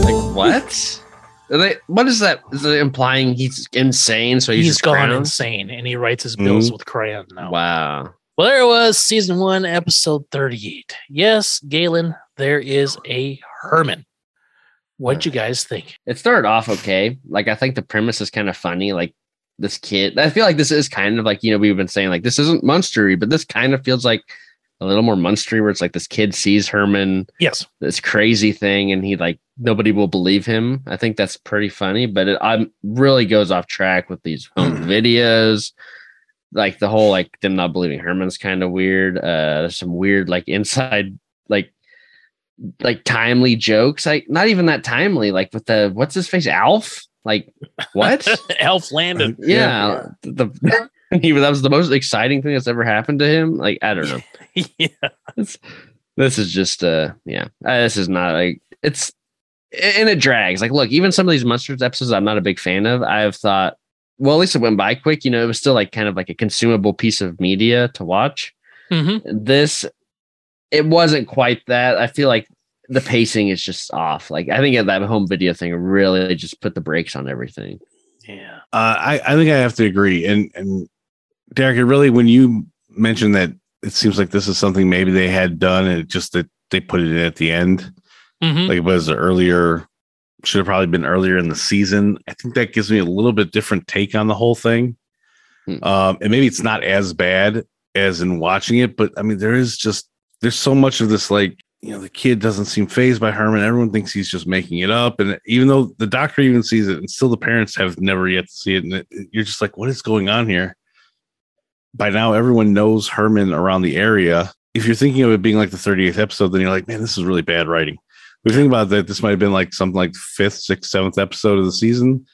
Like what? Are they, what is that? Is it implying he's insane? So he's, He's just gone crowned? insane, and he writes his bills mm-hmm. with crayon now. Wow. Well, there it was, season one, episode 38. Yes, Galen, there is a Herman. What'd you guys think? It started off okay. Like I think the premise is kind of funny. Like this kid, I feel like this is kind of like you know we've been saying like this isn't monstery, but this kind of feels like a little more monstery, where it's like this kid sees Herman Yes. this crazy thing, and he like nobody will believe him. I think that's pretty funny, but it um, really goes off track with these home videos. Like the whole like them not believing Herman's kind of weird. Uh, there's some weird like inside like like timely jokes. Like not even that timely. Like with the what's his face Alf. Like what? Alf Landon. yeah, the he that was the most exciting thing that's ever happened to him. Like I don't know yeah. this, this is just uh yeah uh, this is not like it's and it drags like look even some of these Munsters episodes i'm not a big fan of i've thought well at least it went by quick you know it was still like kind of like a consumable piece of media to watch hmm this it wasn't quite that i feel like the pacing is just off like i think that home video thing really just put the brakes on everything Yeah. Uh, I, I think I have to agree. And and Derek, it really when you mentioned that it seems like this is something maybe they had done and it just that they put it in at the end, hmm like it was earlier, should have probably been earlier in the season. I think that gives me a little bit different take on the whole thing. Hmm. Um, and maybe it's not as bad as in watching it, but I mean, there is just there's so much of this like you know the kid doesn't seem phased by Herman. Everyone thinks he's just making it up, and even though the doctor even sees it, and still the parents have never yet to see it, and it, you're just like, what is going on here? By now, everyone knows Herman around the area. If you're thinking of it being like the 38th episode, then you're like, man, this is really bad writing. If you think about that, this might have been like something like fifth, sixth, seventh episode of the season.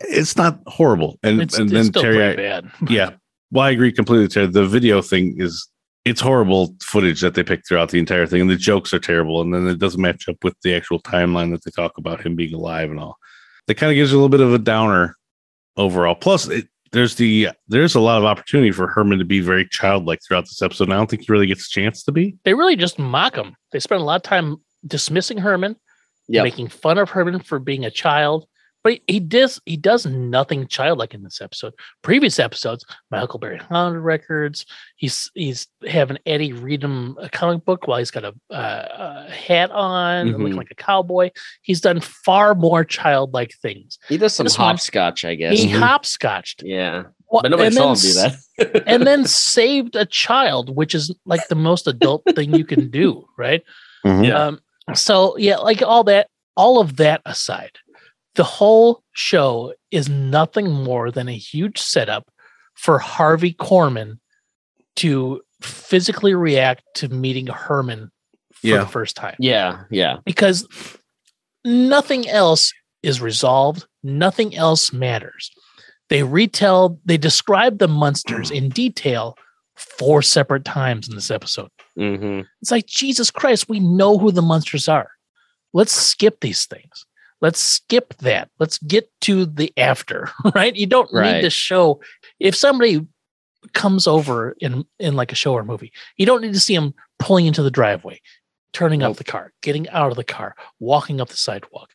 It's not horrible, and It's, and it's then still Terry, I- bad. yeah. Well, I agree completely, Terry. The video thing is it's horrible footage that they pick throughout the entire thing, and the jokes are terrible, and then it doesn't match up with the actual timeline that they talk about him being alive and all. That kind of gives you a little bit of a downer overall. Plus, it, there's the there's a lot of opportunity for Herman to be very childlike throughout this episode. And I don't think he really gets a chance to be. They really just mock him. They spend a lot of time dismissing Herman, yeah making fun of Herman for being a child. But he, he does he does nothing childlike in this episode. Previous episodes, my Huckleberry Hound records. He's he's having Eddie read him a comic book while he's got a, uh, a hat on, looking Mhm. like a cowboy. He's done far more childlike things. he does some This one- hopscotch i guess He hopscotched, yeah Wha- but nobody and saw then him do that and then saved a child, which is like the most adult thing you can do, right? Yeah. Um, so yeah, like all that, all of that aside, the whole show is nothing more than a huge setup for Harvey Korman to physically react to meeting Herman for Yeah. the first time yeah yeah because nothing else is resolved, nothing else matters. They retell, they describe the Munsters in detail four separate times in this episode. hmm It's like, Jesus Christ, we know who the Munsters are. Let's skip these things. Let's skip that. Let's get to the after, right? You don't need to show if somebody comes over in in like a show or movie, you don't need to see them pulling into the driveway, turning off the car, getting out of the car, walking up the sidewalk,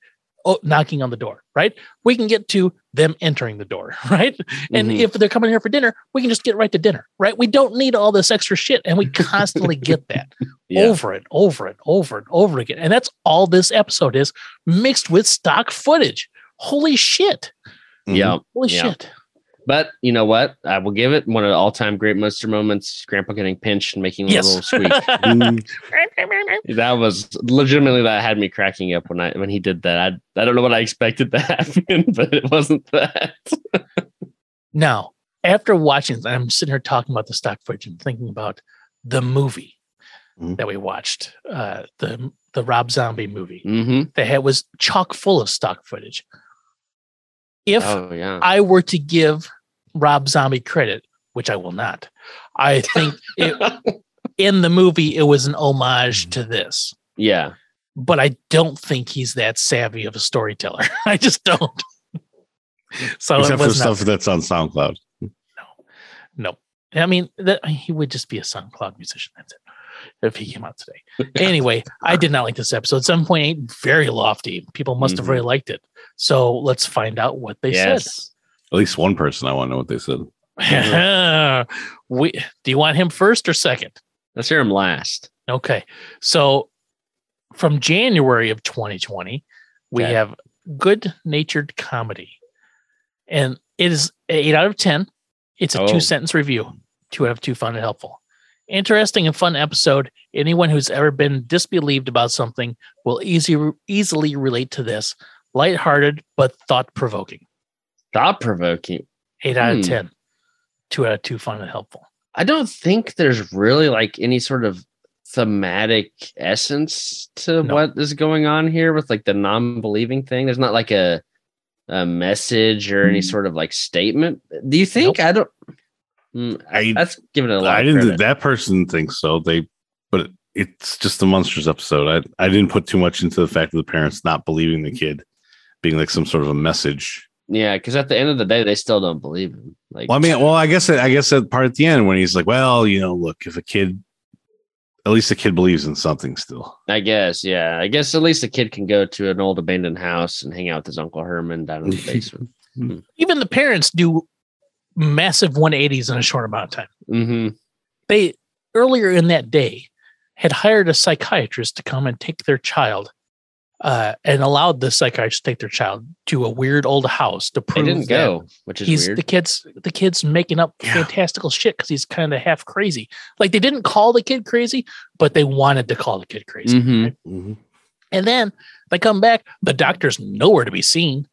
knocking on the door, right? We can get to them entering the door, right? And Mhm. if they're coming here for dinner, we can just get right to dinner, right? We don't need all this extra shit. And we constantly get that Yeah. over and over and over and over again. And that's all this episode is mixed with stock footage. Holy shit. yeah Holy Yeah. shit. But you know what? I will give it one of the all-time great monster moments. Grandpa getting pinched and making a Yes. little squeak. Mhm. That was legitimately that had me cracking up when I when he did that. I I don't know what I expected to happen, but it wasn't that. Now, after watching, I'm sitting here talking about the stock footage and thinking about the movie Mhm. that we watched, uh, the the Rob Zombie movie hmm that had was chock full of stock footage. If Oh yeah. I were to give Rob Zombie credit, which I will not, I think it, in the movie it was an homage mm-hmm. to this. yeah. But I don't think he's that savvy of a storyteller. I just don't. so it Except for not- stuff that's on SoundCloud. no. no. I mean, that he would just be a SoundCloud musician. That's it. If he came out today. Anyway, I did not like this episode. 7.8, very lofty. People must have mm-hmm. really liked it. So let's find out what they yes. At least one person. I want to know what they said. said. we do you want him first or second? Let's hear him last. Okay. So from January of 2020, we Okay. have good natured comedy. And it is eight out of 10. It's a Oh. two sentence review. Two out of two found it helpful. Interesting and fun episode. Anyone who's ever been disbelieved about something will easy, easily relate to this. Lighthearted, but thought provoking. Thought provoking. Eight out Hmm. of 10. Two out of two found it helpful. I don't think there's really like any sort of thematic essence to No. what is going on here with like the non-believing thing. There's not like a a message or any sort of like statement. Do you think? Nope. I don't. Mm, I that's giving it a lot. I didn't. credit. That person thinks so. They, but it's just a Munsters episode. I I didn't put too much into the fact of the parents not believing the kid being like some sort of a message. Yeah, because at the end of the day, they still don't believe him. Like, Well, I mean, well, I guess I guess that part at the end when he's like, well, you know, look, if a kid, at least the kid believes in something still. I guess, yeah. I guess at least the kid can go to an old abandoned house and hang out with his uncle Herman down in the basement. Even the parents do massive 180s in a short amount of time. hmm they earlier in that day had hired a psychiatrist to come and take their child uh, and allowed the psychiatrist to take their child to a weird old house to They prove didn't that go, which is he's weird. the kids the kid's making up Yeah. fantastical shit because he's kind of half crazy like they didn't call the kid crazy but they wanted to call the kid crazy Mhm. Mm-hmm. and then they come back the doctor's nowhere to be seen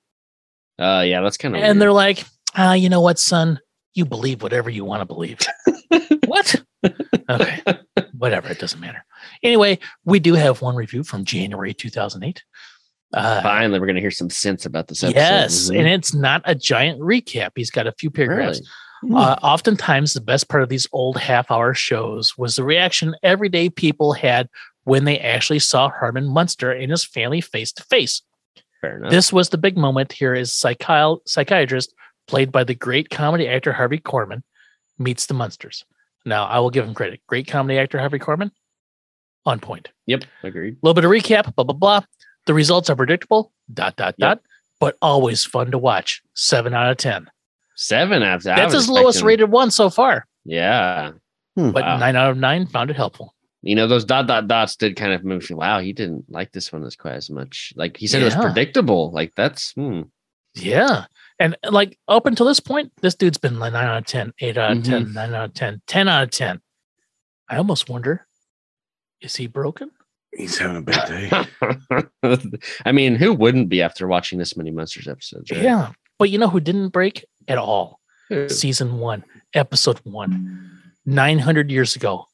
Uh, yeah, that's kind of. and they're like ah you know what son you believe whatever you want to believe what okay whatever it doesn't matter anyway we do have one review from january 2008 uh, finally we're gonna hear some sense about this episode. yes Mhm. and it's not a giant recap he's got a few paragraphs Really? uh, oftentimes the best part of these old half hour shows was the reaction everyday people had when they actually saw herman munster and his family face to face this was the big moment Here is psychi- psychiatrist played by the great comedy actor Harvey Korman meets the Munsters. Now, I will give him credit. Great comedy actor Harvey Korman, on point. Yep, agreed. A little bit of recap, blah, blah, blah. The results are predictable, dot, dot, Yep. dot, but always fun to watch. Seven out of 10. Seven out of I That's his lowest expecting- rated one so far, Yeah, but Wow. nine out of nine found it helpful. you know those dot dot dots did kind of move me. Wow, he didn't like this one as quite as much. Like he said, it was predictable. Like that's hmm. Yeah. And like up until this point, this dude's been like 9 out of 10, 8 out of Mm-hmm. 10, 9 out of 10, 10 out of 10. I almost wonder is he broken? He's having a bad day. I mean, who wouldn't be after watching this many Munsters episodes? Right? Yeah. But you know who didn't break at all? Who? Season one, episode one, 900 years ago,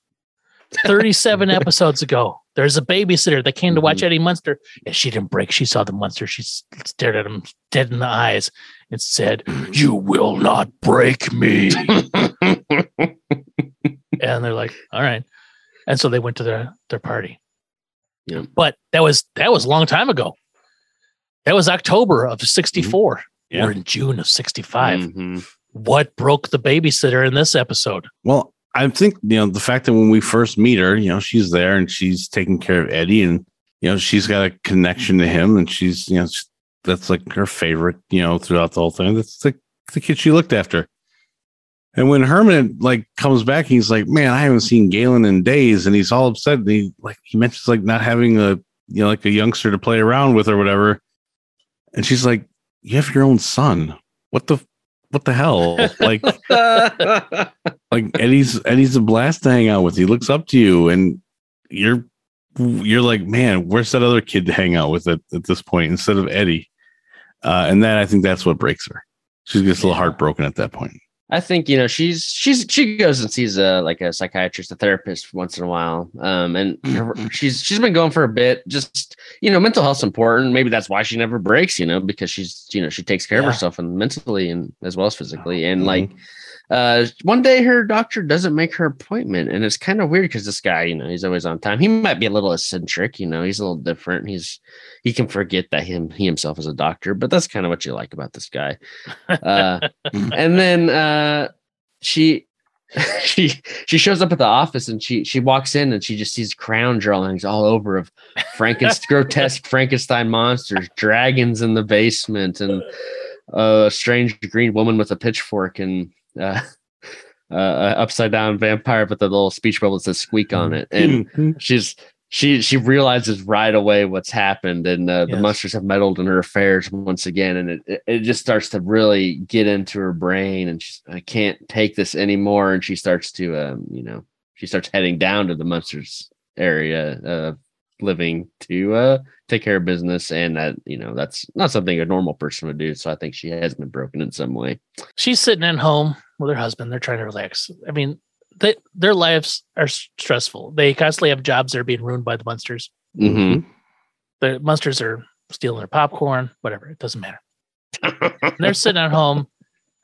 37 episodes ago. There's a babysitter that came to watch mm-hmm. Eddie Munster and she didn't break. She saw the monster. She stared at him dead in the eyes and said, You will not break me. and they're like, All right. And so they went to their, their party. Yeah. But that was that was a long time ago. That was October of 64. Yeah. We're in June of 65 Mhm. what broke the babysitter in this episode? Well, I think you know the fact that when we first meet her, you know, she's there and she's taking care of Eddie, and you know, she's got a connection to him, and she's you know, s- that's like her favorite, you know, throughout the whole thing. That's the the kid she looked after. And when Herman like comes back, he's like, "Man, I haven't seen Galen in days," and he's all upset. And he like he mentions like not having a you know like a youngster to play around with or whatever. And she's like, "You have your own son. What the what the hell? Like." like Eddie's Eddie's a blast to hang out with. He looks up to you, and you're you're like, man, where's that other kid to hang out with at, at this point instead of Eddie? Uh, and then I think that's what breaks her. She gets a little heartbroken at that point. I think you know she's she's she goes and sees a like a psychiatrist, a therapist once in a while, um, and her- she's she's been going for a bit. Just you know, mental health's important. Maybe that's why she never breaks. You know, because she's you know she takes care of herself and mentally and as well as physically. And like uh, one day her doctor doesn't make her appointment, and it's kind of weird because this guy, you know, he's always on time. He might be a little eccentric. You know, he's a little different. He's he can forget that him he himself is a doctor, but that's kind of what you like about this guy. Uh, and then uh she she she shows up at the office and she she walks in and she just sees crown drawings all over of Frankenstein grotesque Frankenstein monsters, dragons in the basement, and a strange green woman with a pitchfork and uh, uh, upside down vampire with a little speech bubble that says "squeak" on it, and she's she she realizes right away what's happened and uh, the Munsters have meddled in her affairs once again. And it, it- it just starts to really get into her brain and she's i can't take this anymore. And she starts to um you know she starts heading down to the Munsters area uh living to uh take care of business and that you know that's not something a normal person would do so i think she has been broken in some way She's sitting at home with her husband. They're trying to relax. I mean, they, their lives are stressful. They constantly have jobs that are being ruined by the Munsters. hmm The Munsters are stealing their popcorn, whatever. It doesn't matter. They're sitting at home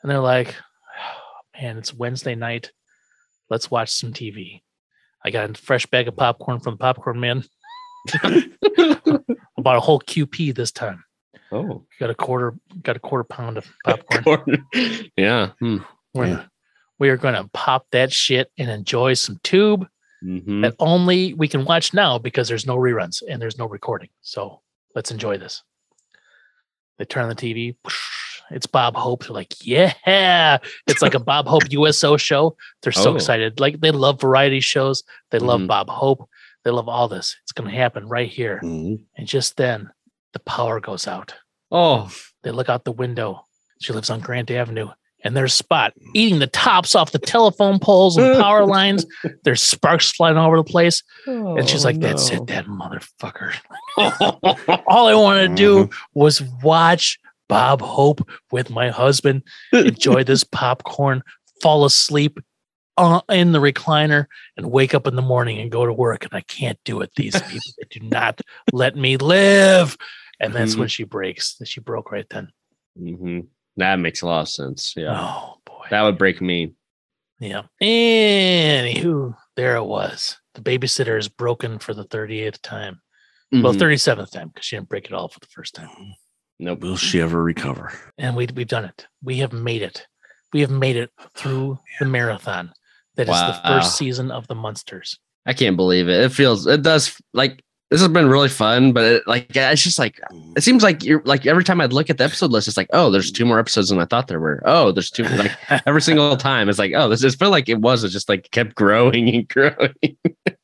and they're like, oh, man, it's Wednesday night. Let's watch some TV. I got a fresh bag of popcorn from the popcorn man. About a whole QP this time. oh Got a quarter, got a quarter pound of popcorn. yeah hmm. We're Yeah. we are going to pop that shit and enjoy some tube Mhm. that only we can watch now because there's no reruns and there's no recording. So let's enjoy this. They turn on the TV. It's Bob Hope. They're like, yeah. It's like a Bob Hope USO show. They're so Oh. excited. Like they love variety shows. They love Mhm. Bob Hope. They love all this. It's going to happen right here. Mhm. And just then, the power goes out. oh They look out the window. She lives on Grant Avenue. And there's Spot eating the tops off the telephone poles and power lines. There's sparks flying all over the place. And she's like, That's it, that motherfucker. all I wanted to do was watch Bob Hope with my husband, enjoy this popcorn, fall asleep in the recliner, and wake up in the morning and go to work. And I can't do it. These people they do not let me live. And that's Mhm. when she breaks. That she broke right then. hmm That makes a lot of sense. Yeah. Oh boy. That would break me. Yeah. Anywho, there it was. The babysitter is broken for the 38th time. Well, Mhm. 37th time because she didn't break it all for the first time. Nope. Will she ever recover? And we, we've done it. We have made it. We have made it through the marathon. That is the first season of the Munsters. I can't believe it. It feels, it does like this has been really fun, but it, like it's just like it seems like you're like every time I look at the episode list, it's like, oh, there's two more episodes than I thought there were. Oh, there's two. Like every single time, it's like, oh, this just felt like it was. It just like kept growing and growing.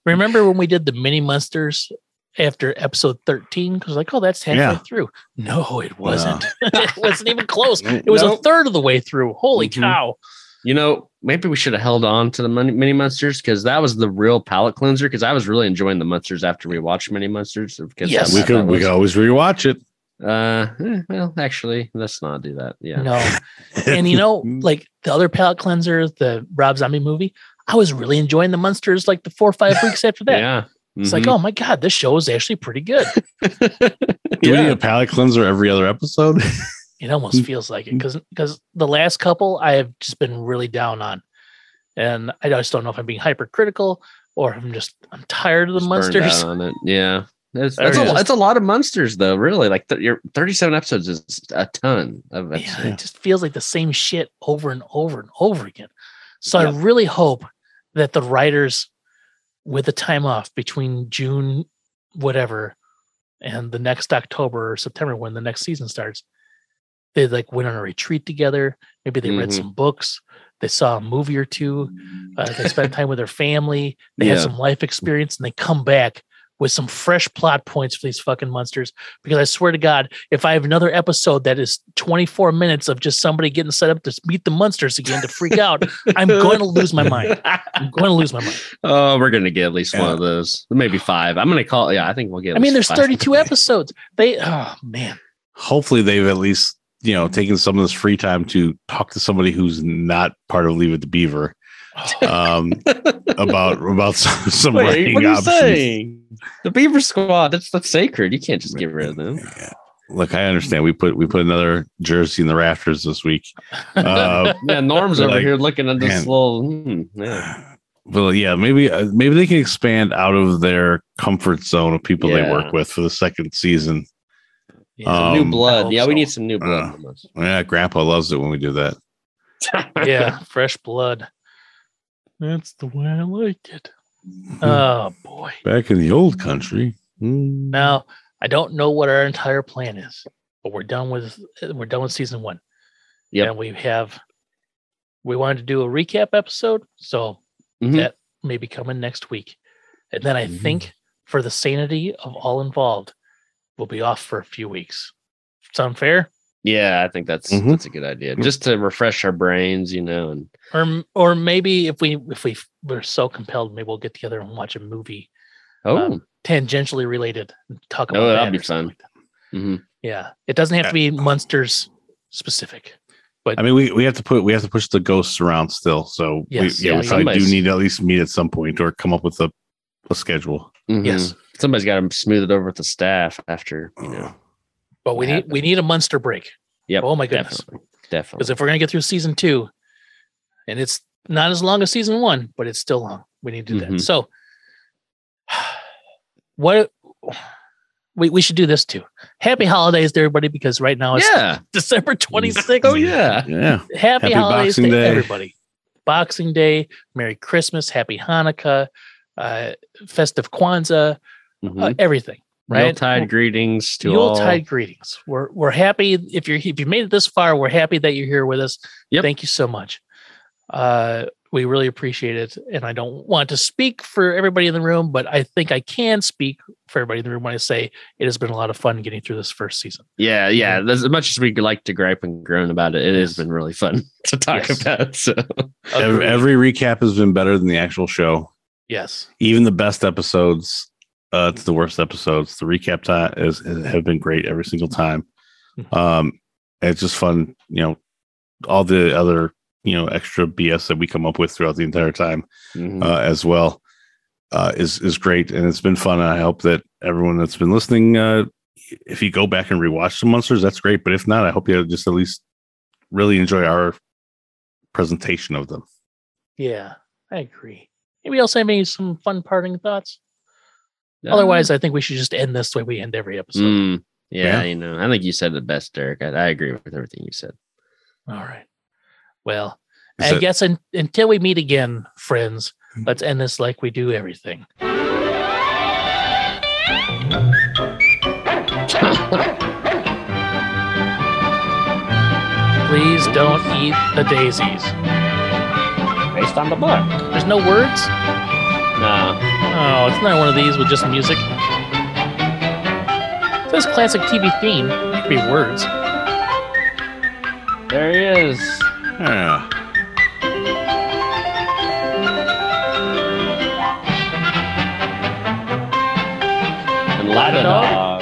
Remember when we did the mini Munsters after episode 13? Because like, oh, that's halfway Yeah. through. No, it wasn't. it wasn't even close. It was Nope. a third of the way through. Holy Mhm. cow. You know, maybe we should have held on to the mini, mini Munsters because that was the real palate cleanser. Because I was really enjoying the Munsters after we watched mini Munsters. Because Yes. we could that we was- could always rewatch it. Uh, eh, well, actually, let's not do that. Yeah. No. and you know, like the other palate cleanser, the Rob Zombie movie, I was really enjoying the Munsters like the four or five weeks after that. Yeah. It's like, Mhm. oh my God, this show is actually pretty good. Do we need a palate cleanser every other episode? It almost feels like it because because the last couple I have just been really down on, and I just don't know if I'm being hypercritical or I'm just I'm tired of the Just Munsters. on it. Yeah. That's, Or that's, a, that's a lot of Munsters, though. Really, like th- your thirty-seven episodes is a ton of Yeah, it just feels like the same shit over and over and over again. So I really hope that the writers, with the time off between June, whatever, and the next October or September when the next season starts, they like went on a retreat together. Maybe they read Mhm. some books. They saw a movie or two. Uh, they spent time with their family. They had some life experience, and they come back with some fresh plot points for these fucking Munsters. Because I swear to God, if I have another episode that is 24 minutes of just somebody getting set up to meet the Munsters again to freak out, I'm going to lose my mind. I'm going to lose my mind. Oh, we're gonna get at least one of those, maybe five. I'm gonna call. Yeah, I think we'll get. at I mean, there's five. 32 episodes. They, oh man, Hopefully, they've at least you know taking some of this free time to talk to somebody who's not part of Leave It to Beaver um, about about some, some Wait, writing what are you options. saying? The Beaver Squad. That's that's sacred. You can't just get rid of them. Look, I understand. We put we put another jersey in the rafters this week. Uh, Yeah, Norm's over Like, here looking at this man. little. Hmm, yeah. Well, yeah, maybe uh, maybe they can expand out of their comfort zone of people they work with for the second season. Yeah. Um, new blood. Yeah, we so. need some new blood Uh, from us. Yeah, Grandpa loves it when we do that. yeah, fresh blood. That's the way I like it. Oh boy. Back in the old country. hmm, Now I don't know what our entire plan is, but we're done with we're done with season one. Yeah, And we have we wanted to do a recap episode, so Mhm. that may be coming next week. And then I Mhm. think for the sanity of all involved, we'll be off for a few weeks. Sound fair? Yeah, I think that's Mhm. that's a good idea. Just to refresh our brains, you know, and Or or maybe if we if we we're so compelled, maybe we'll get together and watch a movie oh, Um, tangentially related talk about Oh, that that'd be fun. like that. mhm. Yeah, it doesn't have to be Munsters specific. But I mean, we, we have to put we have to push the ghosts around still. So Yes, we, yeah, yeah, we probably do need to at least meet at some point or come up with a, a schedule. Mhm. Yes, somebody's got to smooth it over with the staff after you know. but we What need we need a monster break. Yep. Oh my goodness! definitely, definitely. Because if we're gonna get through season two, and it's not as long as season one, but it's still long. We need to do that. Mhm. So, what we we should do this too. Happy holidays to everybody because right now it's yeah. December twenty sixth. Oh yeah. Yeah. happy, Happy holidays Boxing to Day. everybody. Boxing Day, Merry Christmas, Happy Hanukkah, uh, festive Kwanzaa, Mhm. uh, everything. Right? Yuletide greetings to all. Yuletide greetings. We're we're happy if you're if you made it this far. We're happy that you're here with us. Yep. Thank you so much. Uh, we really appreciate it, and I don't want to speak for everybody in the room, but I think I can speak for everybody in the room when I say it has been a lot of fun getting through this first season. Yeah, yeah. As much as we like to gripe and groan about it, it has been really fun to talk Yes. about. So Every, every recap has been better than the actual show. Yes, Even the best episodes uh, to the worst episodes, the recap time is, is have been great every single time. Mhm. Um, it's just fun, you know. All the other you know extra BS that we come up with throughout the entire time. mhm. uh, as well uh, is is great, and it's been fun. And I hope that everyone that's been listening, uh, if you go back and rewatch the Munsters, that's great. But if not, I hope you just at least really enjoy our presentation of them. yeah, I agree. Anybody else have any some fun parting thoughts? Otherwise, I think we should just end this the way we end every episode. Mm, yeah, Yeah. you know, I think you said it best, Derek. I, I agree with everything you said. All right. Well, Is I that- guess un- until we meet again, friends, let's end this like we do everything. Please don't eat the daisies. Based on the book. There's no words? No. Oh, it's not one of these with just music. It says classic TV theme. It could be words. There he is. Yeah. And Ladadog.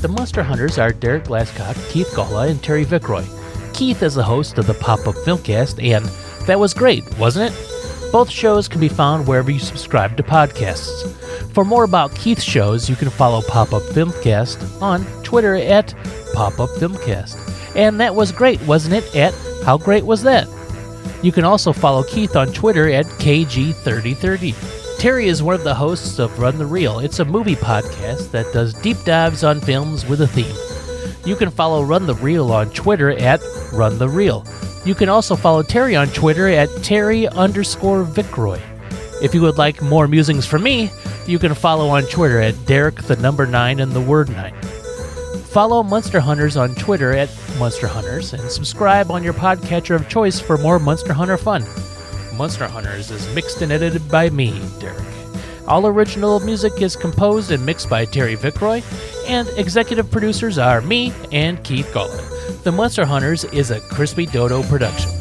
The Munster Hunters are Derek Glascock, Keith Gawla, and Terry Vickroy. Keith is the host of the Pop Up Filmcast, and that was great, wasn't it? Both shows can be found wherever you subscribe to podcasts. For more about Keith's shows, you can follow Pop Up Filmcast on Twitter at Pop Up Filmcast. And that was great, wasn't it? At How Great Was That? You can also follow Keith on Twitter at KG3030. Terry is one of the hosts of Run the Reel. It's a movie podcast that does deep dives on films with a theme. You can follow Run the Reel on Twitter at Run the Reel. You can also follow Terry on Twitter at Terry underscore Vickroy. If you would like more musings from me, you can follow on Twitter at Derek the number nine and the word nine. Follow Munster Hunters on Twitter at Munster Hunters and subscribe on your podcatcher of choice for more Munster Hunter fun. Munster Hunters is mixed and edited by me, Derek. All original music is composed and mixed by Terry Vickroy, and executive producers are me and Keith Gawla. The Munster Hunters is a Krispy Dodo production.